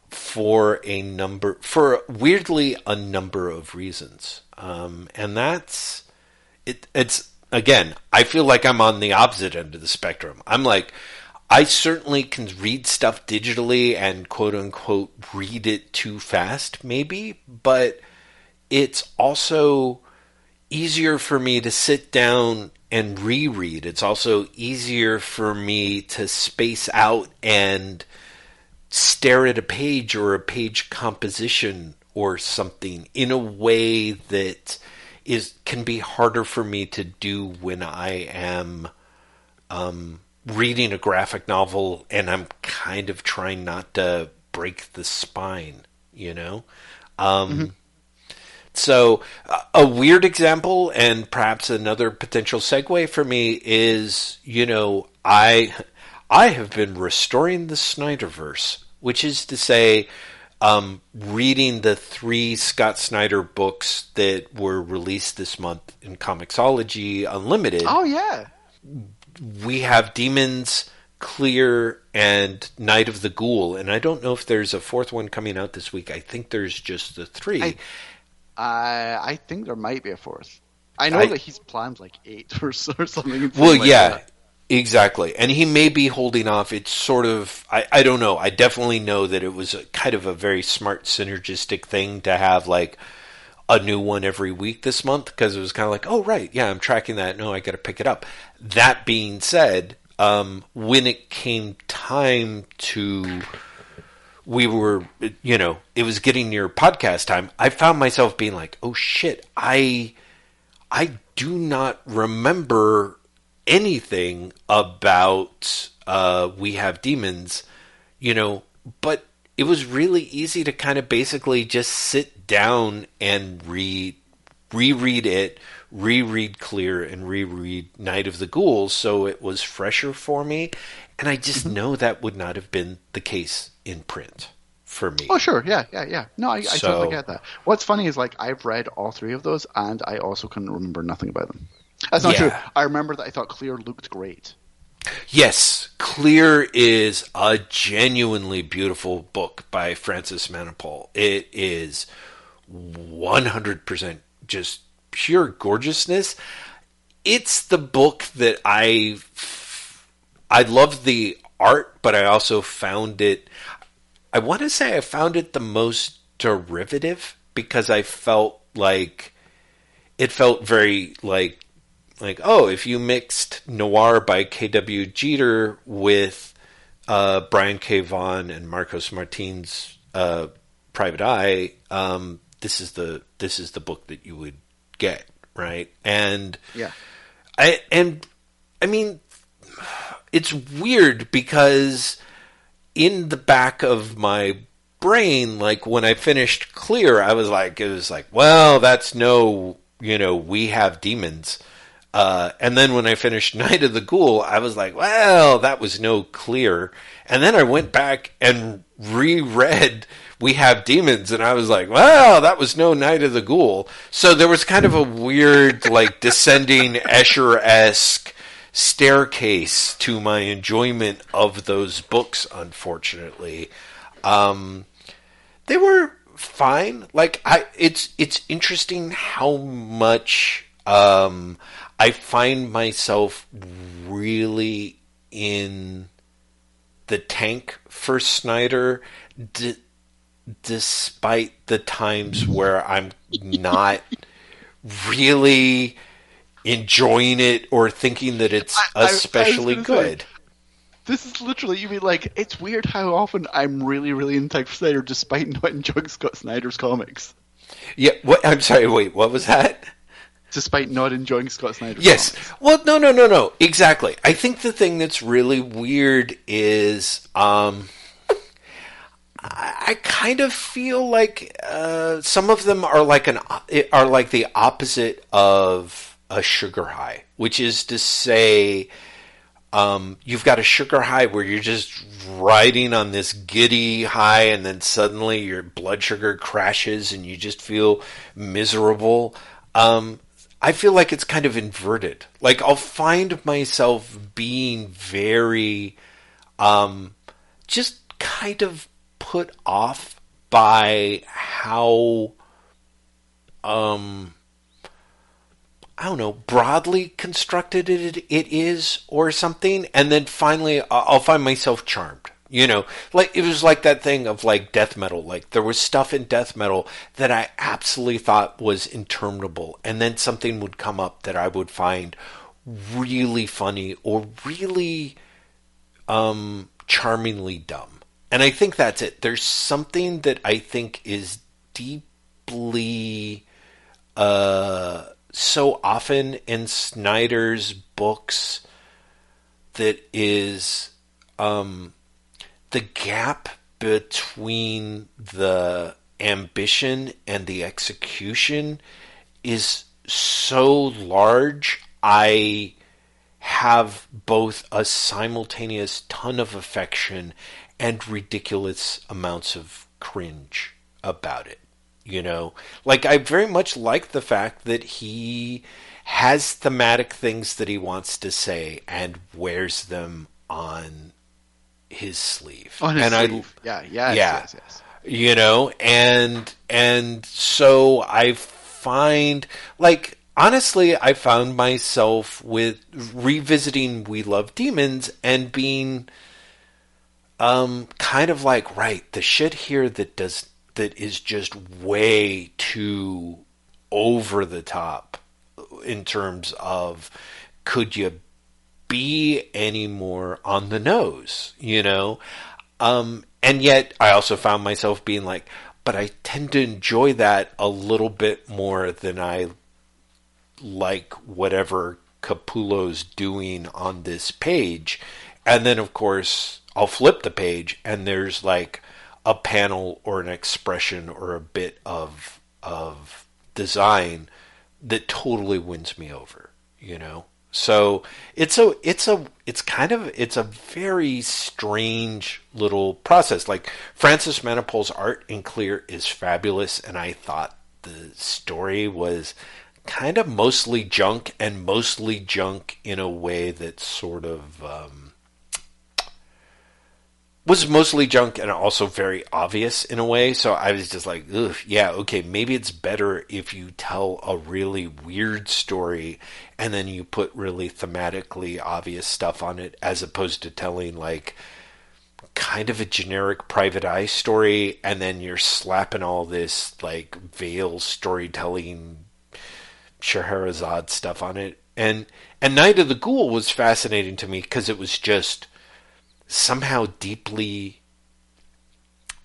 for a number for weirdly a number of reasons. Um, and that's it it's again, I feel like I'm on the opposite end of the spectrum. I'm like I certainly can read stuff digitally and quote unquote read it too fast, maybe, but it's also easier for me to sit down and reread. It's also easier for me to space out and stare at a page or a page composition or something in a way that is can be harder for me to do when I am um, reading a graphic novel and I'm kind of trying not to break the spine, you know? Um, mm-hmm. So, a weird example, and perhaps another potential segue for me is, you know, I I have been restoring the Snyderverse, which is to say, um, reading the three Scott Snyder books that were released this month in Comixology Unlimited. Oh yeah, we have Demons, Clear, and Night of the Ghoul, and I don't know if there's a fourth one coming out this week. I think there's just the three. I, uh, I think there might be a fourth. I know I, that he's planned like eight or, or something. Well, like yeah. That. Exactly. And he may be holding off. It's sort of, I, I don't know. I definitely know that it was a, kind of a very smart synergistic thing to have like a new one every week this month because it was kind of like, oh, right, yeah, I'm tracking that. No, I got to pick it up. That being said, um, when it came time to, we were, you know, it was getting near podcast time, I found myself being like, oh shit, I, I do not remember anything about uh, We Have Demons, you know, but it was really easy to kind of basically just sit down and read reread it, reread Clear, and reread Night of the Ghouls, so it was fresher for me. And I just mm-hmm. know that would not have been the case in print for me. Oh, sure. Yeah, yeah, yeah. No, I, so, I totally get that. What's funny is, like, I've read all three of those, and I also can remember nothing about them. That's not yeah. true. I remember that I thought Clear looked great. Yes, Clear is a genuinely beautiful book by Francis Manapul. It is 100% just pure gorgeousness. It's the book that I I love the art, but I also found it I want to say I found it the most derivative because I felt like it felt very like like, oh, if you mixed Noir by K.W. Jeter with uh, Brian K. Vaughan and Marcos Martin's uh, Private Eye, um, this is the this is the book that you would get, right? And yeah, I and I mean, it's weird because in the back of my brain, like when I finished Clear, I was like, it was like, well, that's no, you know, we have demons uh, and then when I finished Night of the Ghoul, I was like, well, that was no clear. And then I went back and reread We Have Demons, and I was like, well, that was no Night of the Ghoul. So there was kind of a weird, like, descending Escher esque staircase to my enjoyment of those books, unfortunately. Um, they were fine. Like, I, it's, it's interesting how much, um, I find myself really in the tank for Snyder, d- despite the times where I'm not really enjoying it or thinking that it's I- I- I was especially say, good. This is literally you mean like it's weird how often I'm really really into Zack Snyder despite not enjoying Scott Snyder's comics. Yeah, what I'm sorry, wait, what was that? Despite not enjoying Scott Snyder's Yes. comics. Well, no, no, no, no. Exactly. I think the thing that's really weird is um, I, I kind of feel like uh, some of them are like an are like the opposite of a sugar high, which is to say. Um, you've got a sugar high where you're just riding on this giddy high, and then suddenly your blood sugar crashes, and you just feel miserable. Um, I feel like it's kind of inverted. Like I'll find myself being very, um, just kind of put off by how, um, I don't know, broadly constructed it, it is or something. And then finally, I'll find myself charmed. You know, like it was like that thing of like death metal. Like there was stuff in death metal that I absolutely thought was interminable. And then something would come up that I would find really funny or really um, charmingly dumb. And I think that's it. There's something that I think is deeply uh, so often in Snyder's books that is um, the gap between the ambition and the execution is so large. I have both a simultaneous ton of affection and ridiculous amounts of cringe about it. You know, like I very much like the fact that he has thematic things that he wants to say and wears them on his sleeve. On his and sleeve. yeah, yes, Yeah. yes, yes. you know and and so i find like honestly i found myself with revisiting we love demons and being um kind of like right the shit here that does that is just way too over the top in terms of could you be any more on the nose, you know? Um, and yet I also found myself being like, but I tend to enjoy that a little bit more than I like whatever Capullo's doing on this page. And then, of course, I'll flip the page and there's like a panel or an expression or a bit of, of design that totally wins me over, you know? So it's a it's a it's kind of it's a very strange little process. Like Francis Manapul's art in clear is fabulous, and I thought the story was kind of mostly junk and mostly junk in a way that sort of um, was mostly junk and also very obvious in a way. So I was just like, Ugh, yeah, okay, maybe it's better if you tell a really weird story and then you put really thematically obvious stuff on it as opposed to telling like kind of a generic private eye story and then you're slapping all this like veil storytelling Scheherazade stuff on it. And and Night of the Ghoul was fascinating to me because it was just somehow deeply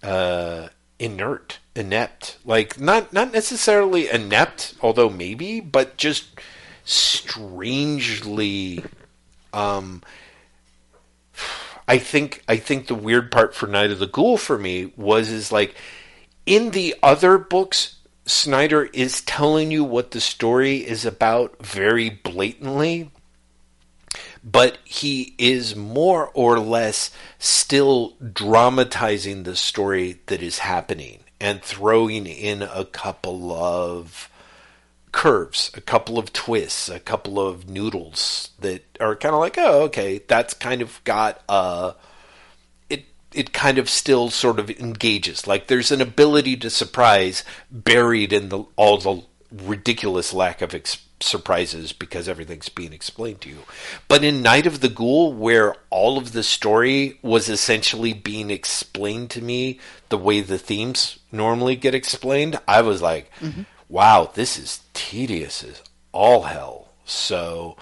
uh, inert, inept. Like not not necessarily inept, although maybe, but just strangely. Um, I think I think the weird part for Night of the Ghoul for me was is like in the other books. Snyder is telling you what the story is about very blatantly, but he is more or less still dramatizing the story that is happening and throwing in a couple of curves, a couple of twists, a couple of noodles that are kind of like, oh, okay, that's kind of got a. It it kind of still sort of engages. Like there's an ability to surprise buried in the all the ridiculous lack of ex- surprises because everything's being explained to you. But in Night of the Ghoul, where all of the story was essentially being explained to me the way the themes normally get explained, I was like, mm-hmm. wow, this is tedious as all hell. So,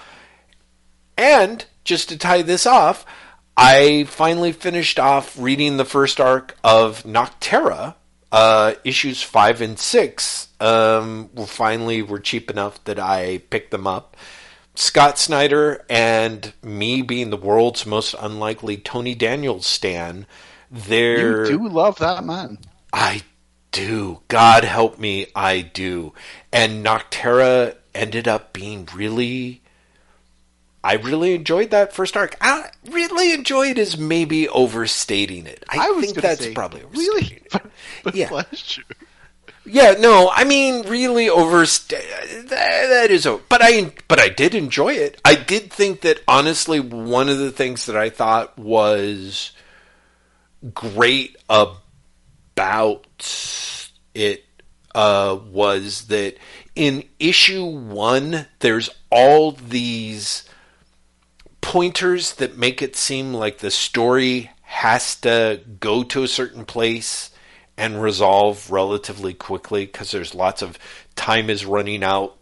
and just to tie this off, I finally finished off reading the first arc of Nocterra, uh, issues five and six um, were finally were cheap enough that I picked them up. Scott Snyder and me being the world's most unlikely Tony Daniels stan, there you do love that man. I do. God help me, I do. And Nocterra ended up being really I really enjoyed that first arc. I really enjoyed is maybe overstating it. I, I think that's say, probably really. But, yeah. Yeah, no, I mean, really overstate that, that is. But I, but I did enjoy it. I did think that honestly, one of the things that I thought was great about it uh, was that in issue one, there's all these pointers that make it seem like the story has to go to a certain place and resolve relatively quickly because there's lots of time is running out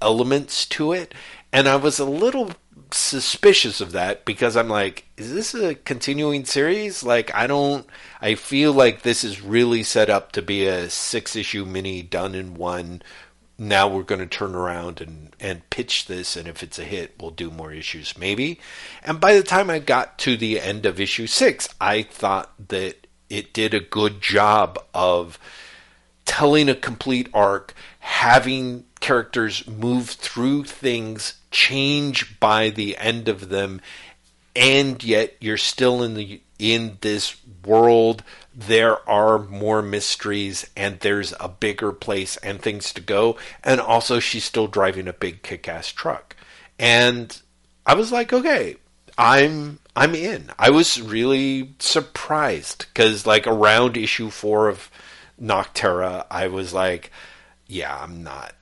elements to it. And I was a little suspicious of that because I'm like, is this a continuing series? Like, I don't, I feel like this is really set up to be a six issue mini done in one now we're going to turn around and, and pitch this, and if it's a hit, we'll do more issues, maybe. And by the time I got to the end of issue six, I thought that it did a good job of telling a complete arc, having characters move through things, change by the end of them, and yet you're still in the in this world there are more mysteries and there's a bigger place and things to go. And also, she's still driving a big kick ass truck. And I was like, okay, I'm I'm in. I was really surprised because like around issue four of Nocterra, I was like, yeah, I'm not.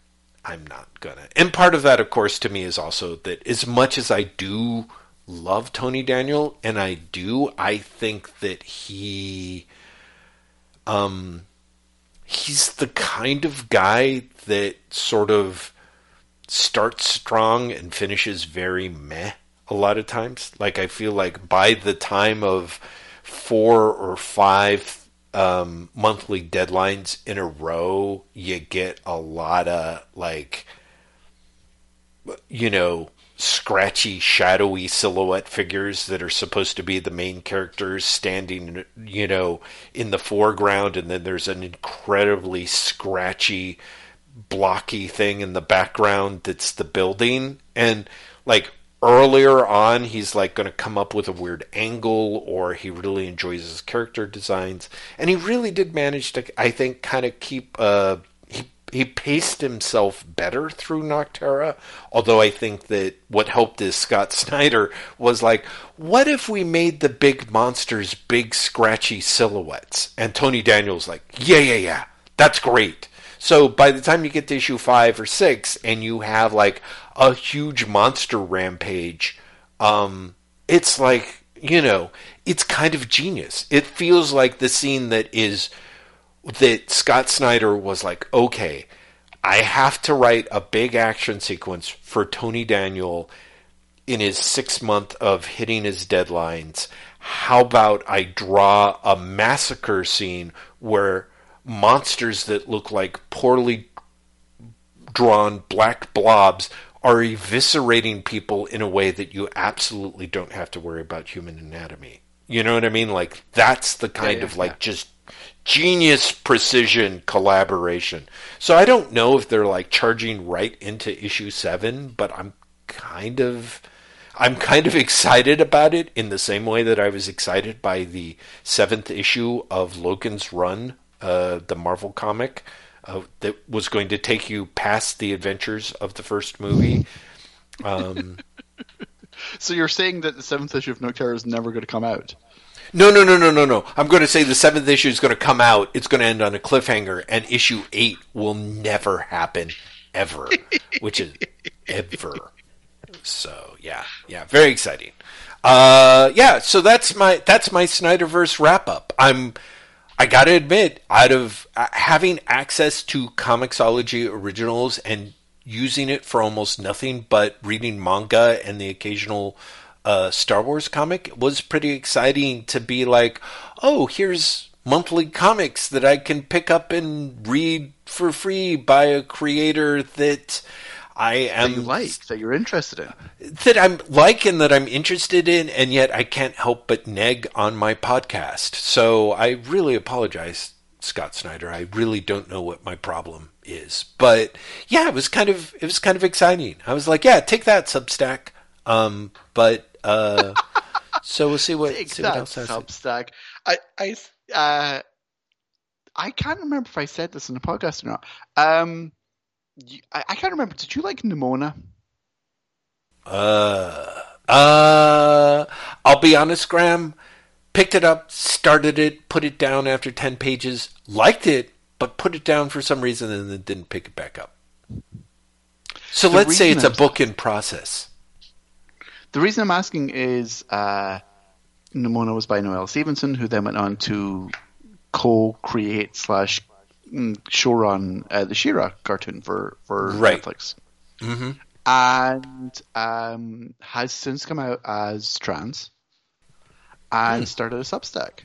I'm not gonna. And part of that, of course, to me is also that as much as I do love Tony Daniel, and I do, I think that he um, he's the kind of guy that sort of starts strong and finishes very meh a lot of times. Like I feel like by the time of four or five um, monthly deadlines in a row, you get a lot of like, you know, scratchy, shadowy silhouette figures that are supposed to be the main characters standing, you know, in the foreground, and then there's an incredibly scratchy, blocky thing in the background that's the building. And like earlier on, he's like going to come up with a weird angle, or he really enjoys his character designs, and he really did manage to, I think, kind of keep. Uh, he paced himself better through Nocterra. Although I think that what helped is Scott Snyder was like, what if we made the big monsters big scratchy silhouettes? And Tony Daniels like, yeah, yeah, yeah, that's great. So by the time you get to issue five or six, and you have like a huge monster rampage, um, it's like you know, it's kind of genius. It feels like the scene that is that Scott Snyder was like, okay, I have to write a big action sequence for Tony Daniel in his six month of hitting his deadlines. How about I draw a massacre scene where monsters that look like poorly drawn black blobs are eviscerating people in a way that you absolutely don't have to worry about human anatomy. You know what I mean? Like that's the kind yeah, yeah, of like yeah. just genius precision collaboration. So I don't know if they're like charging right into issue 7, but I'm kind of I'm kind of excited about it in the same way that I was excited by the 7th issue of Logan's Run, uh, the Marvel comic uh, that was going to take you past the adventures of the first movie. Um, so you're saying that the 7th issue of Nocterra is never going to come out? No, no, no, no, no, no. I'm going to say the seventh issue is going to come out. It's going to end on a cliffhanger, and issue eight will never happen ever, which is ever. So yeah, yeah, very exciting. Uh, yeah, so that's my that's my Snyderverse wrap up. I'm I got to admit, out of uh, having access to Comixology originals and using it for almost nothing but reading manga and the occasional uh, Star Wars comic was pretty exciting to be like, oh, here's monthly comics that I can pick up and read for free by a creator that I am that you like that you're interested in that I'm like and that I'm interested in, and yet I can't help but neg on my podcast. So I really apologize, Scott Snyder. I really don't know what my problem is, but yeah, it was kind of it was kind of exciting. I was like, yeah, take that Substack. Um, but uh, so we'll see what, see what else Substack. I I uh, I can't remember if I said this in the podcast or not. Um, I, I can't remember. Did you like Nimona? Uh, uh, I'll be honest, Graham. Picked it up, started it, put it down after 10 pages, liked it, but put it down for some reason and then didn't pick it back up. So the let's say it's a book in process. The reason I'm asking is uh, Nimona was by Noelle Stevenson, who then went on to co-create slash mm, showrun uh, the She-Ra cartoon for for right. Netflix, mm-hmm. and um, has since come out as trans and hmm. started a Substack.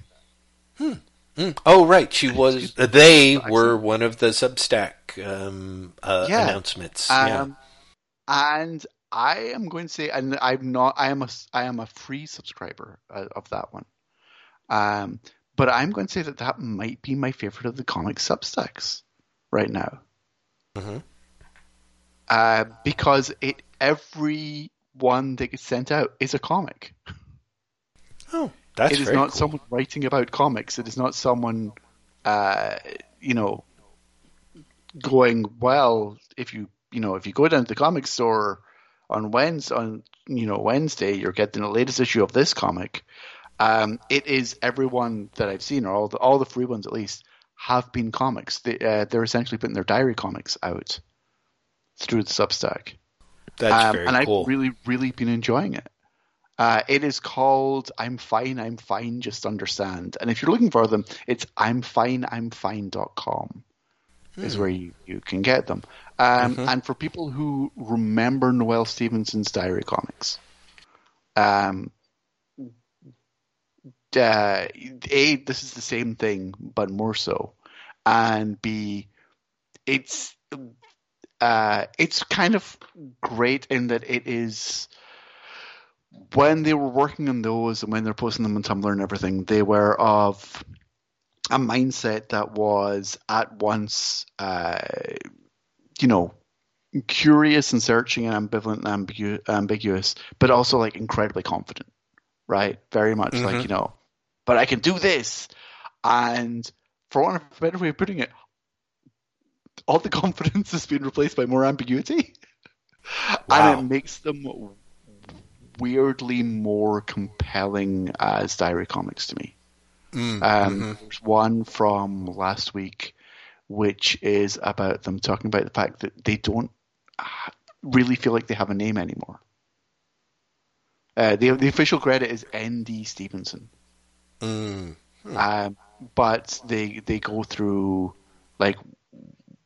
Hmm. Mm. Oh, right. She was. They were one of the Substack um, uh, yeah. announcements. Um, yeah. And I am going to say, and I'm not. I am a. I am a free subscriber uh, of that one. Um, but I'm going to say that that might be my favorite of the comic Substacks right now. Mm-hmm. Uh, because it every one that gets sent out is a comic. Oh, that's it is not cool. someone writing about comics. It is not someone, uh, you know, going well. If you you know if you go down to the comic store on Wednesday, on you know Wednesday, you're getting the latest issue of this comic. Um, it is everyone that I've seen, or all the all the free ones at least, have been comics. They, uh, they're essentially putting their diary comics out through the Substack. That's um, very and cool. I've really, really been enjoying it. Uh, it is called "I'm Fine, I'm Fine, Just Understand," and if you're looking for them, it's I'm Fine, I'm Fine.com hmm. is where you, you can get them. Um, mm-hmm. And for people who remember Noelle Stevenson's diary comics, um, uh, a this is the same thing but more so, and b it's uh, it's kind of great in that it is when they were working on those and when they're posting them on Tumblr and everything, they were of a mindset that was at once, uh, you know, curious and searching and ambivalent and ambigu- ambiguous, but also like incredibly confident, right? Very much mm-hmm. like, you know, but I can do this. And for want of a better way of putting it, all the confidence has been replaced by more ambiguity. Wow. And it makes them weirdly more compelling as diary comics to me. Mm, um, mm-hmm. There's one from last week which is about them talking about the fact that they don't really feel like they have a name anymore. Uh, the, the official credit is N.D. Stevenson. Mm. Hmm. Um, but they they go through like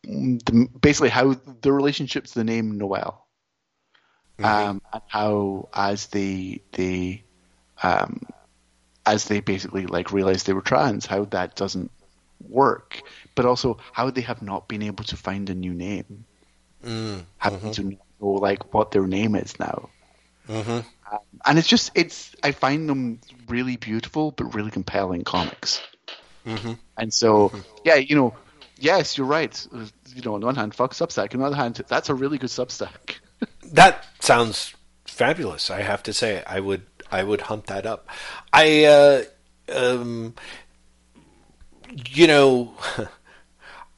the, basically how the relationship to the name Noelle, mm-hmm. um, and how as they they um, as they basically like realize they were trans, how that doesn't work, but also how they have not been able to find a new name, mm-hmm. having to know like what their name is now. Mm-hmm. Um, and it's just it's I find them really beautiful but really compelling comics. Mm-hmm. And so mm-hmm. yeah, you know, yes, you're right. You know, on one hand, fuck Substack. On the other hand, that's a really good Substack. that sounds fabulous. I have to say, I would I would hunt that up. I uh, um, you know.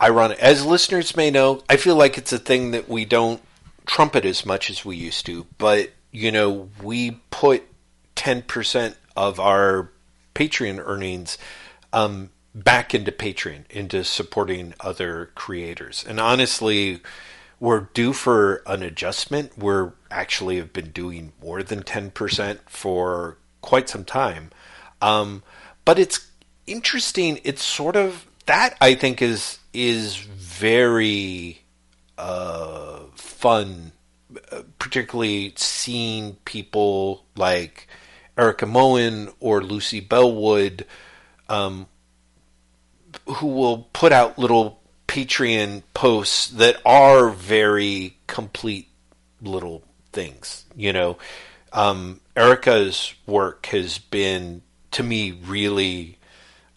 ironic as listeners may know i feel like it's a thing that we don't trumpet as much as we used to but you know, we put 10% of our Patreon earnings um, back into Patreon, into supporting other creators. And honestly, we're due for an adjustment. We're actually have been doing more than 10% for quite some time. Um, but it's interesting. It's sort of that I think is is very uh, fun, uh, particularly seeing people like Erica Moen or Lucy Bellwood, um, who will put out little Patreon posts that are very complete little things. You know, um, Erica's work has been to me really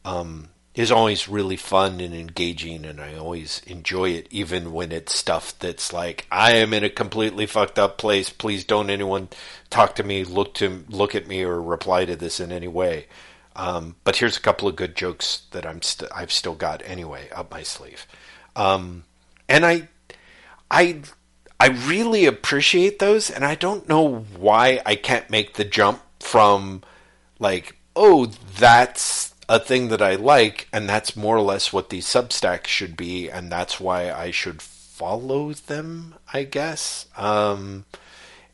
um, is always really fun and engaging, and I always enjoy it, even when it's stuff that's like I am in a completely fucked up place. Please don't anyone talk to me, look to look at me, or reply to this in any way. Um, but here's a couple of good jokes that I'm st- I've still got anyway up my sleeve, um, and I I I really appreciate those, and I don't know why I can't make the jump from like oh that's a thing that I like, and that's more or less what these Substacks should be, and that's why I should follow them, I guess. Um,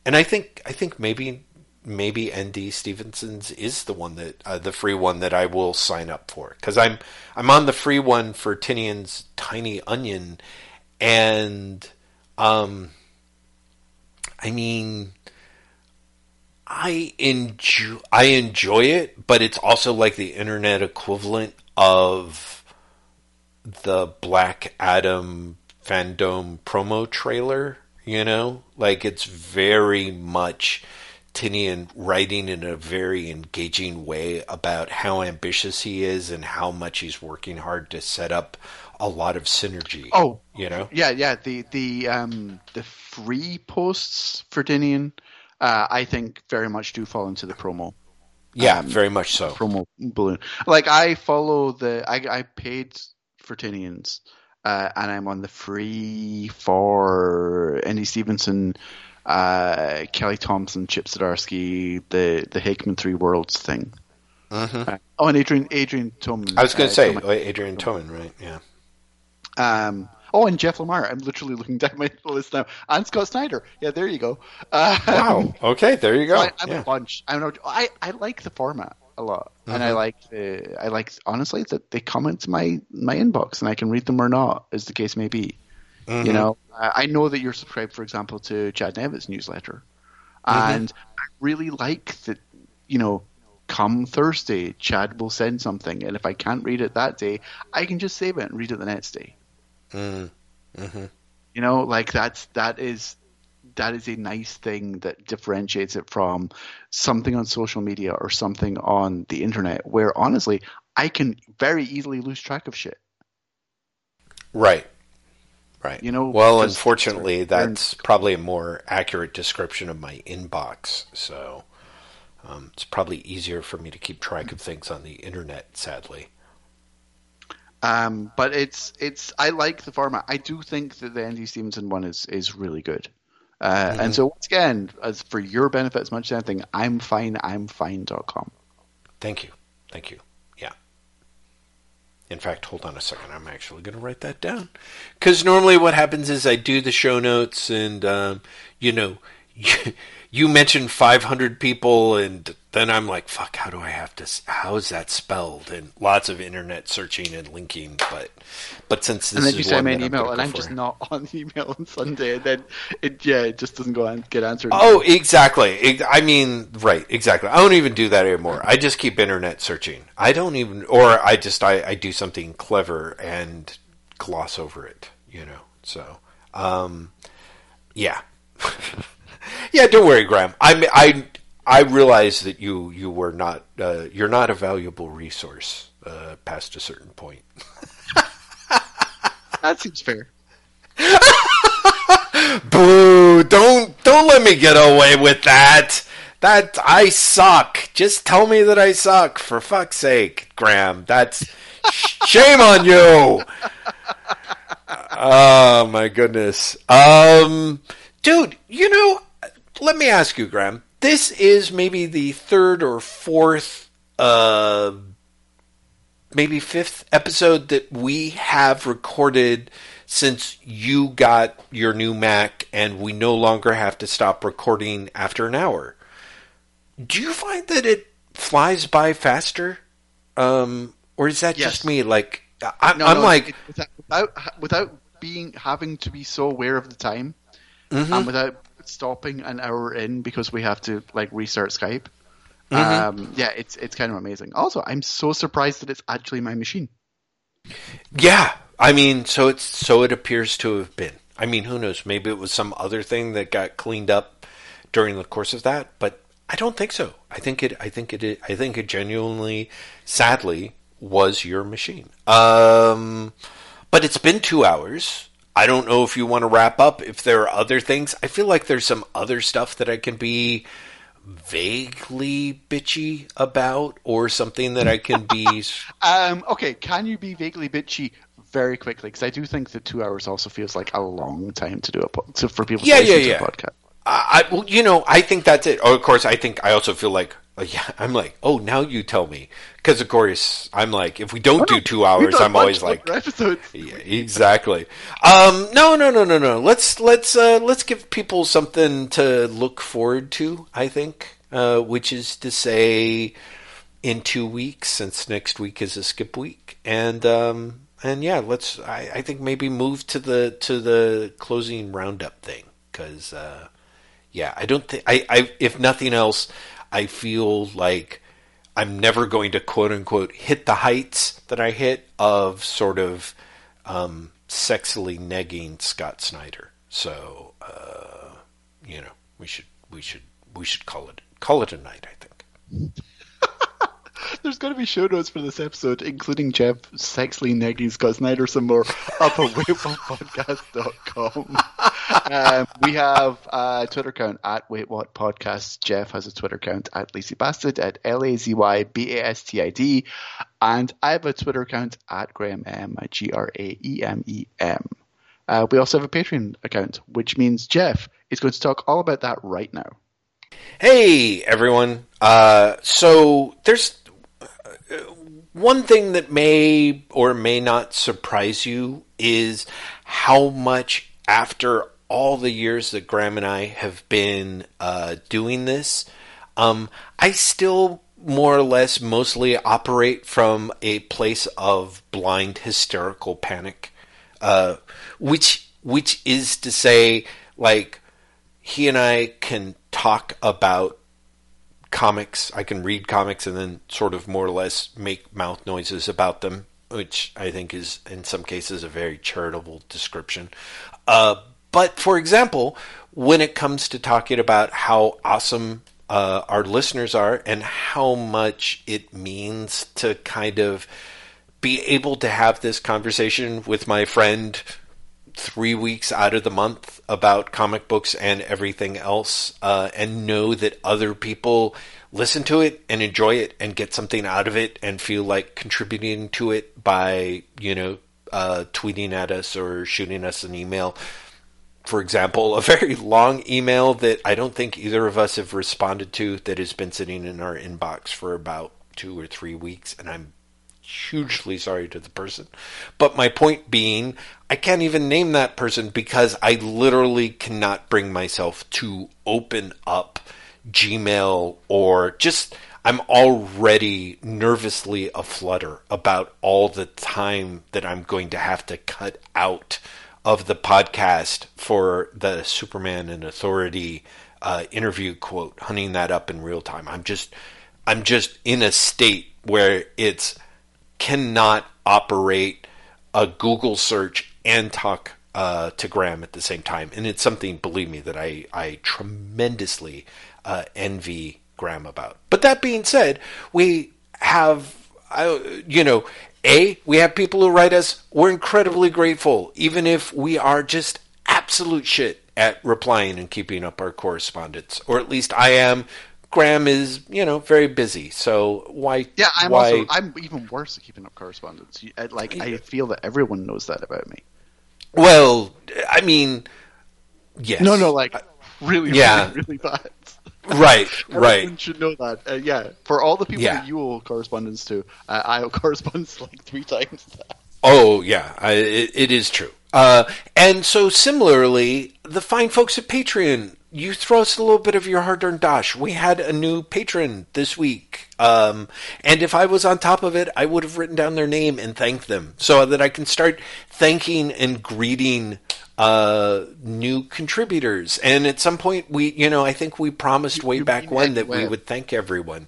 and I think I think maybe maybe ND Stevenson's is the one that uh, the free one that I will sign up for because I'm I'm on the free one for Tynion's Tiny Onion, and um, I mean I enjoy I enjoy it, but it's also like the internet equivalent of the Black Adam FanDome promo trailer, you know? Like it's very much Tynion writing in a very engaging way about how ambitious he is and how much he's working hard to set up a lot of synergy. Oh, you know? Yeah, yeah. The the um the free posts for Tynion uh, I think very much do fall into the promo. Yeah, um, very much so. Promo balloon. Like I follow the. I I paid for Tynion's, uh, and I'm on the free for Andy Stevenson, uh, Kelly Thompson, Chip Zdarsky, the the Hickman Three Worlds thing. Mm-hmm. Uh, oh, and Adrian Adrian Toman. I was going to uh, say Tolman. Adrian Toman, right? Yeah. Um, Oh, and Jeff Lemire. I'm literally looking down my list now. And Scott Snyder. Yeah, there you go. Uh, wow. Okay, there you go. I, am yeah. a bunch. I don't know. I, I like the format a lot, mm-hmm. and I mm-hmm. like the I like honestly that they come into my my inbox and I can read them or not, as the case may be. Mm-hmm. You know, I know that you're subscribed, for example, to Chad Nevett's newsletter, mm-hmm. and I really like that. You know, come Thursday, Chad will send something, and if I can't read it that day, I can just save it and read it the next day. Mm. Mm-hmm. You know, like that's that is that is a nice thing that differentiates it from something on social media or something on the internet where honestly I can very easily lose track of shit. Right. Right. You know, well, unfortunately, that's probably a more accurate description of my inbox. So um, it's probably easier for me to keep track of things on the internet, sadly. Um, but it's it's I like the format. I do think that the Andy Stevenson one is is really good. Uh, mm-hmm. And so once again, as for your benefit as much as anything, I'm fine. I'm fine.com. Thank you. Thank you. Yeah. In fact, hold on a second. I'm actually going to write that down because normally what happens is I do the show notes and um, you know you, mentioned 500 people and then I'm like, fuck, how do I have to, how is that spelled? And lots of internet searching and linking, but, but since this and then you send me an email and I'm just not on email on Sunday and then it, yeah, it just doesn't go and get answered. Oh, exactly. I mean, right, exactly. I don't even do that anymore. I just keep internet searching. I don't even, or I just, I, I do something clever and gloss over it, you know, so, um, yeah. yeah, don't worry, Graeme. I I I realize that you you were not uh, you're not a valuable resource uh, past a certain point. that seems fair. Boo! Don't don't let me get away with that. That I suck. Just tell me that I suck for fuck's sake, Graeme. That's shame on you. Oh my goodness. Um dude, you know, let me ask you, Graeme. This is maybe the third or fourth uh, maybe fifth episode that we have recorded since you got your new Mac and we no longer have to stop recording after an hour. Do you find that it flies by faster? Um, or is that Yes. just me? Like, I, No, I'm no, like, it- without without without being having to be so aware of the time, Mhm. and without stopping an hour in because we have to like restart Skype. Mhm. Um, yeah, it's it's kind of amazing. Also, I'm so surprised that it's actually my machine. Yeah, I mean, so it's so it appears to have been. I mean, who knows? Maybe it was some other thing that got cleaned up during the course of that, but I don't think so. I think it. I think it. I think it genuinely, sadly, was your machine. Um, but it's been two hours. I don't know if you want to wrap up. If there are other things, I feel like there's some other stuff that I can be vaguely bitchy about, or something that I can be. Um, okay, can you be vaguely bitchy very quickly? Because I do think that two hours also feels like a long time to do a po- to, for people Yeah, to listen yeah, to yeah. a podcast. I, I- well, you know, I think that's it. Oh, of course, I think I also feel like, yeah, I'm like, oh, now you tell me, because of course, I'm like, if we don't do two hours, I'm always like, episodes. yeah, exactly. Um, no, no, no, no, no. Let's let's uh, let's give people something to look forward to. I think, uh, which is to say, in two weeks, since next week is a skip week, and um, and yeah, let's. I, I think maybe move to the to the closing roundup thing because. Uh, yeah, I don't think I, I. If nothing else, I feel like I'm never going to quote unquote hit the heights that I hit of sort of um, sexily negging Scott Snyder. So uh, you know, we should we should we should call it call it a night. I think. There's going to be show notes for this episode, including Jeff sexually negging Scott Snyder some more up at waitwhatpodcast.com. um, we have a Twitter account at Wait What Podcast. Jeff has a Twitter account at Lazy Bastard at L A Z Y B A S T I D. And I have a Twitter account at Graeme M, G R A E M E M. Uh, we also have a Patreon account, which means Jeff is going to talk all about that right now. Hey everyone. Uh, so there's one thing that may or may not surprise you is how much after all the years that Graeme and I have been uh, doing this, um, I still more or less mostly operate from a place of blind hysterical panic, uh, which which is to say, like he and I can talk about comics. I can read comics and then sort of more or less make mouth noises about them, which I think is in some cases a very charitable description. Uh, but for example, when it comes to talking about how awesome uh, our listeners are and how much it means to kind of be able to have this conversation with my friend three weeks out of the month about comic books and everything else, uh, and know that other people listen to it and enjoy it and get something out of it and feel like contributing to it by, you know, uh, tweeting at us or shooting us an email. For example, a very long email that I don't think either of us have responded to that has been sitting in our inbox for about two or three weeks, and I'm hugely sorry to the person. But my point being, I can't even name that person because I literally cannot bring myself to open up Gmail or just. I'm already nervously aflutter about all the time that I'm going to have to cut out of the podcast for the Superman and Authority uh, interview quote, hunting that up in real time. I'm just, I'm just in a state where it's cannot operate a Google search and talk uh, to Graeme at the same time, and it's something, believe me, that I I tremendously uh, envy Graeme about. But that being said, we have, I, you know, a we have people who write us. We're incredibly grateful, even if we are just absolute shit at replying and keeping up our correspondence, or at least I am. Graeme is, you know, very busy. So why? Yeah, I'm why, also I'm even worse at keeping up correspondence. Like I feel that everyone knows that about me. Well, I mean, yes. No, no, like really, Yeah. really, really bad. right, right. Everyone should know that. Uh, yeah, for all the people Yeah. that you owe correspondence to, uh, I owe correspondence like three times that. Oh yeah, I, it, it is true. Uh, and so similarly, the fine folks at Patreon, you throw us a little bit of your hard-earned dosh. We had a new patron this week, um, and if I was on top of it, I would have written down their name and thanked them so that I can start thanking and greeting uh, new contributors. And at some point, we, you know, I think we promised way back when that we would thank everyone.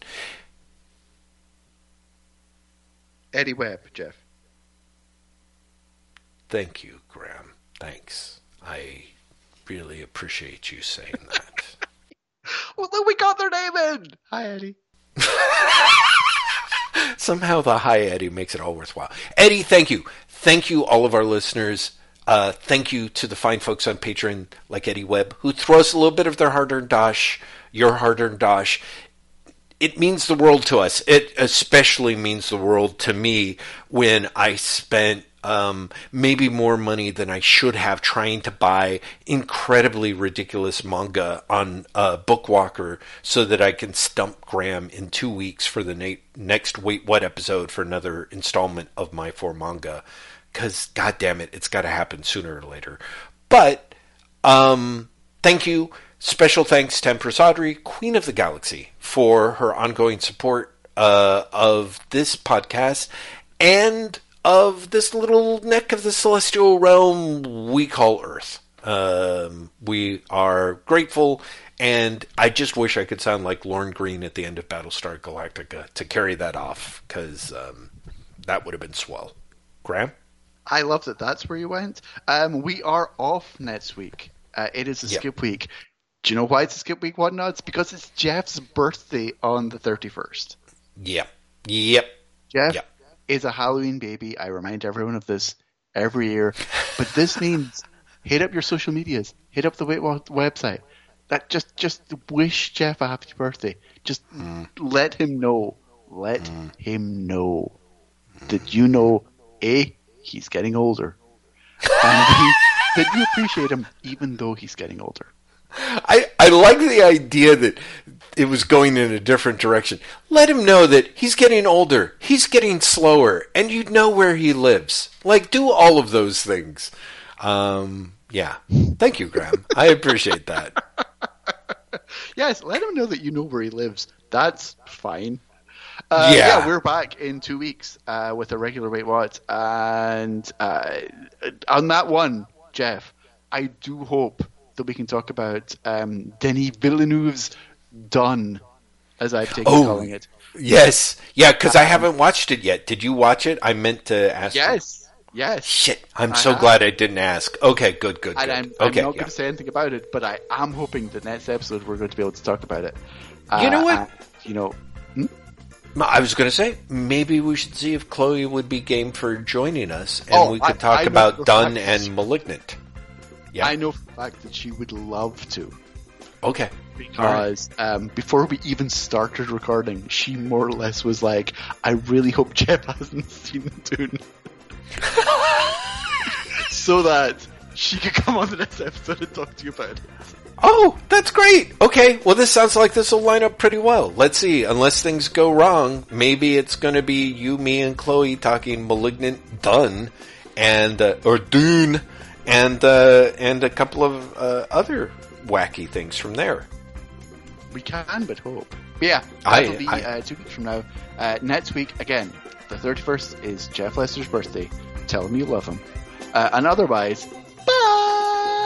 Eddie Webb, Jeff. Thank you, Graeme. Thanks. I really appreciate you saying that. Well, look, we got their name in. Hi, Eddie. Somehow the hi Eddie makes it all worthwhile. Eddie, thank you. Thank you, all of our listeners. Uh, thank you to the fine folks on Patreon like Eddie Webb, who throw us a little bit of their hard earned dosh, your hard earned dosh. It means the world to us. It especially means the world to me when I spent um, maybe more money than I should have trying to buy incredibly ridiculous manga on uh, Bookwalker so that I can stump Graeme in two weeks for the na- next Wait What episode for another installment of my four manga. Because, god damn it, it's got to happen sooner or later. But, um, thank you. Special thanks to Empress Audrey, Queen of the Galaxy, for her ongoing support uh, of this podcast and of this little neck of the celestial realm we call Earth. Um, we are grateful, and I just wish I could sound like Lorne Greene at the end of Battlestar Galactica to carry that off, because um, that would have been swell. Graeme? I love that that's where you went. Um, we are off next week. Uh, it is a Yep. skip week. Do you know why it's a skip week? whatnot? It's because it's Jeff's birthday on the 31st. Yep. Yep. Jeff Yep. Is a Halloween baby. I remind everyone of this every year. But this means hit up your social medias, hit up the Wait What website. That just just wish Jeff a happy birthday. Just mm. let him know. Let mm. him know mm. that you know a he's getting older, and B, that you appreciate him even though he's getting older. I, I like the idea that it was going in a different direction. Let him know that he's getting older, he's getting slower, and you know where he lives. Like, do all of those things. Um, yeah. Thank you, Graeme. I appreciate that. Yes, let him know that you know where he lives. That's fine. Uh, Yeah. yeah. we're back in two weeks uh, with a regular Wait What. And uh, on that one, Jeff, I do hope that we can talk about um, Denis Villeneuve's Done, as I've taken Oh. calling it. Yes. Yeah, because I um, haven't watched it yet. Did you watch it? I meant to ask. you. Yes, yes. Shit. I'm I so have. glad I didn't ask. Okay, good, good, good. And I'm, I'm okay. not yeah. going to say anything about it, but I am hoping the next episode we're going to be able to talk about it. You know uh, what? and, you know, hmm? I was going to say maybe we should see if Chloe would be game for joining us, and Oh, we could I- talk I about Done and Malignant. Yeah. I know for a fact that she would love to. Okay. Because um, before we even started recording, she more or less was like, "I really hope Jeff hasn't seen the Dune," so that she could come on the next episode and talk to you about it. Oh, that's great. Okay, well, this sounds like this will line up pretty well. Let's see. Unless things go wrong, maybe it's going to be you, me, and Chloe talking Malignant Done, and uh, or Dune, and uh, and a couple of uh, other wacky things from there we can but hope. But yeah, that'll I, be I, uh, two weeks from now. Uh, next week, again, the 31st is Jeff Lester's birthday. Tell him you love him. Uh, and otherwise, bye!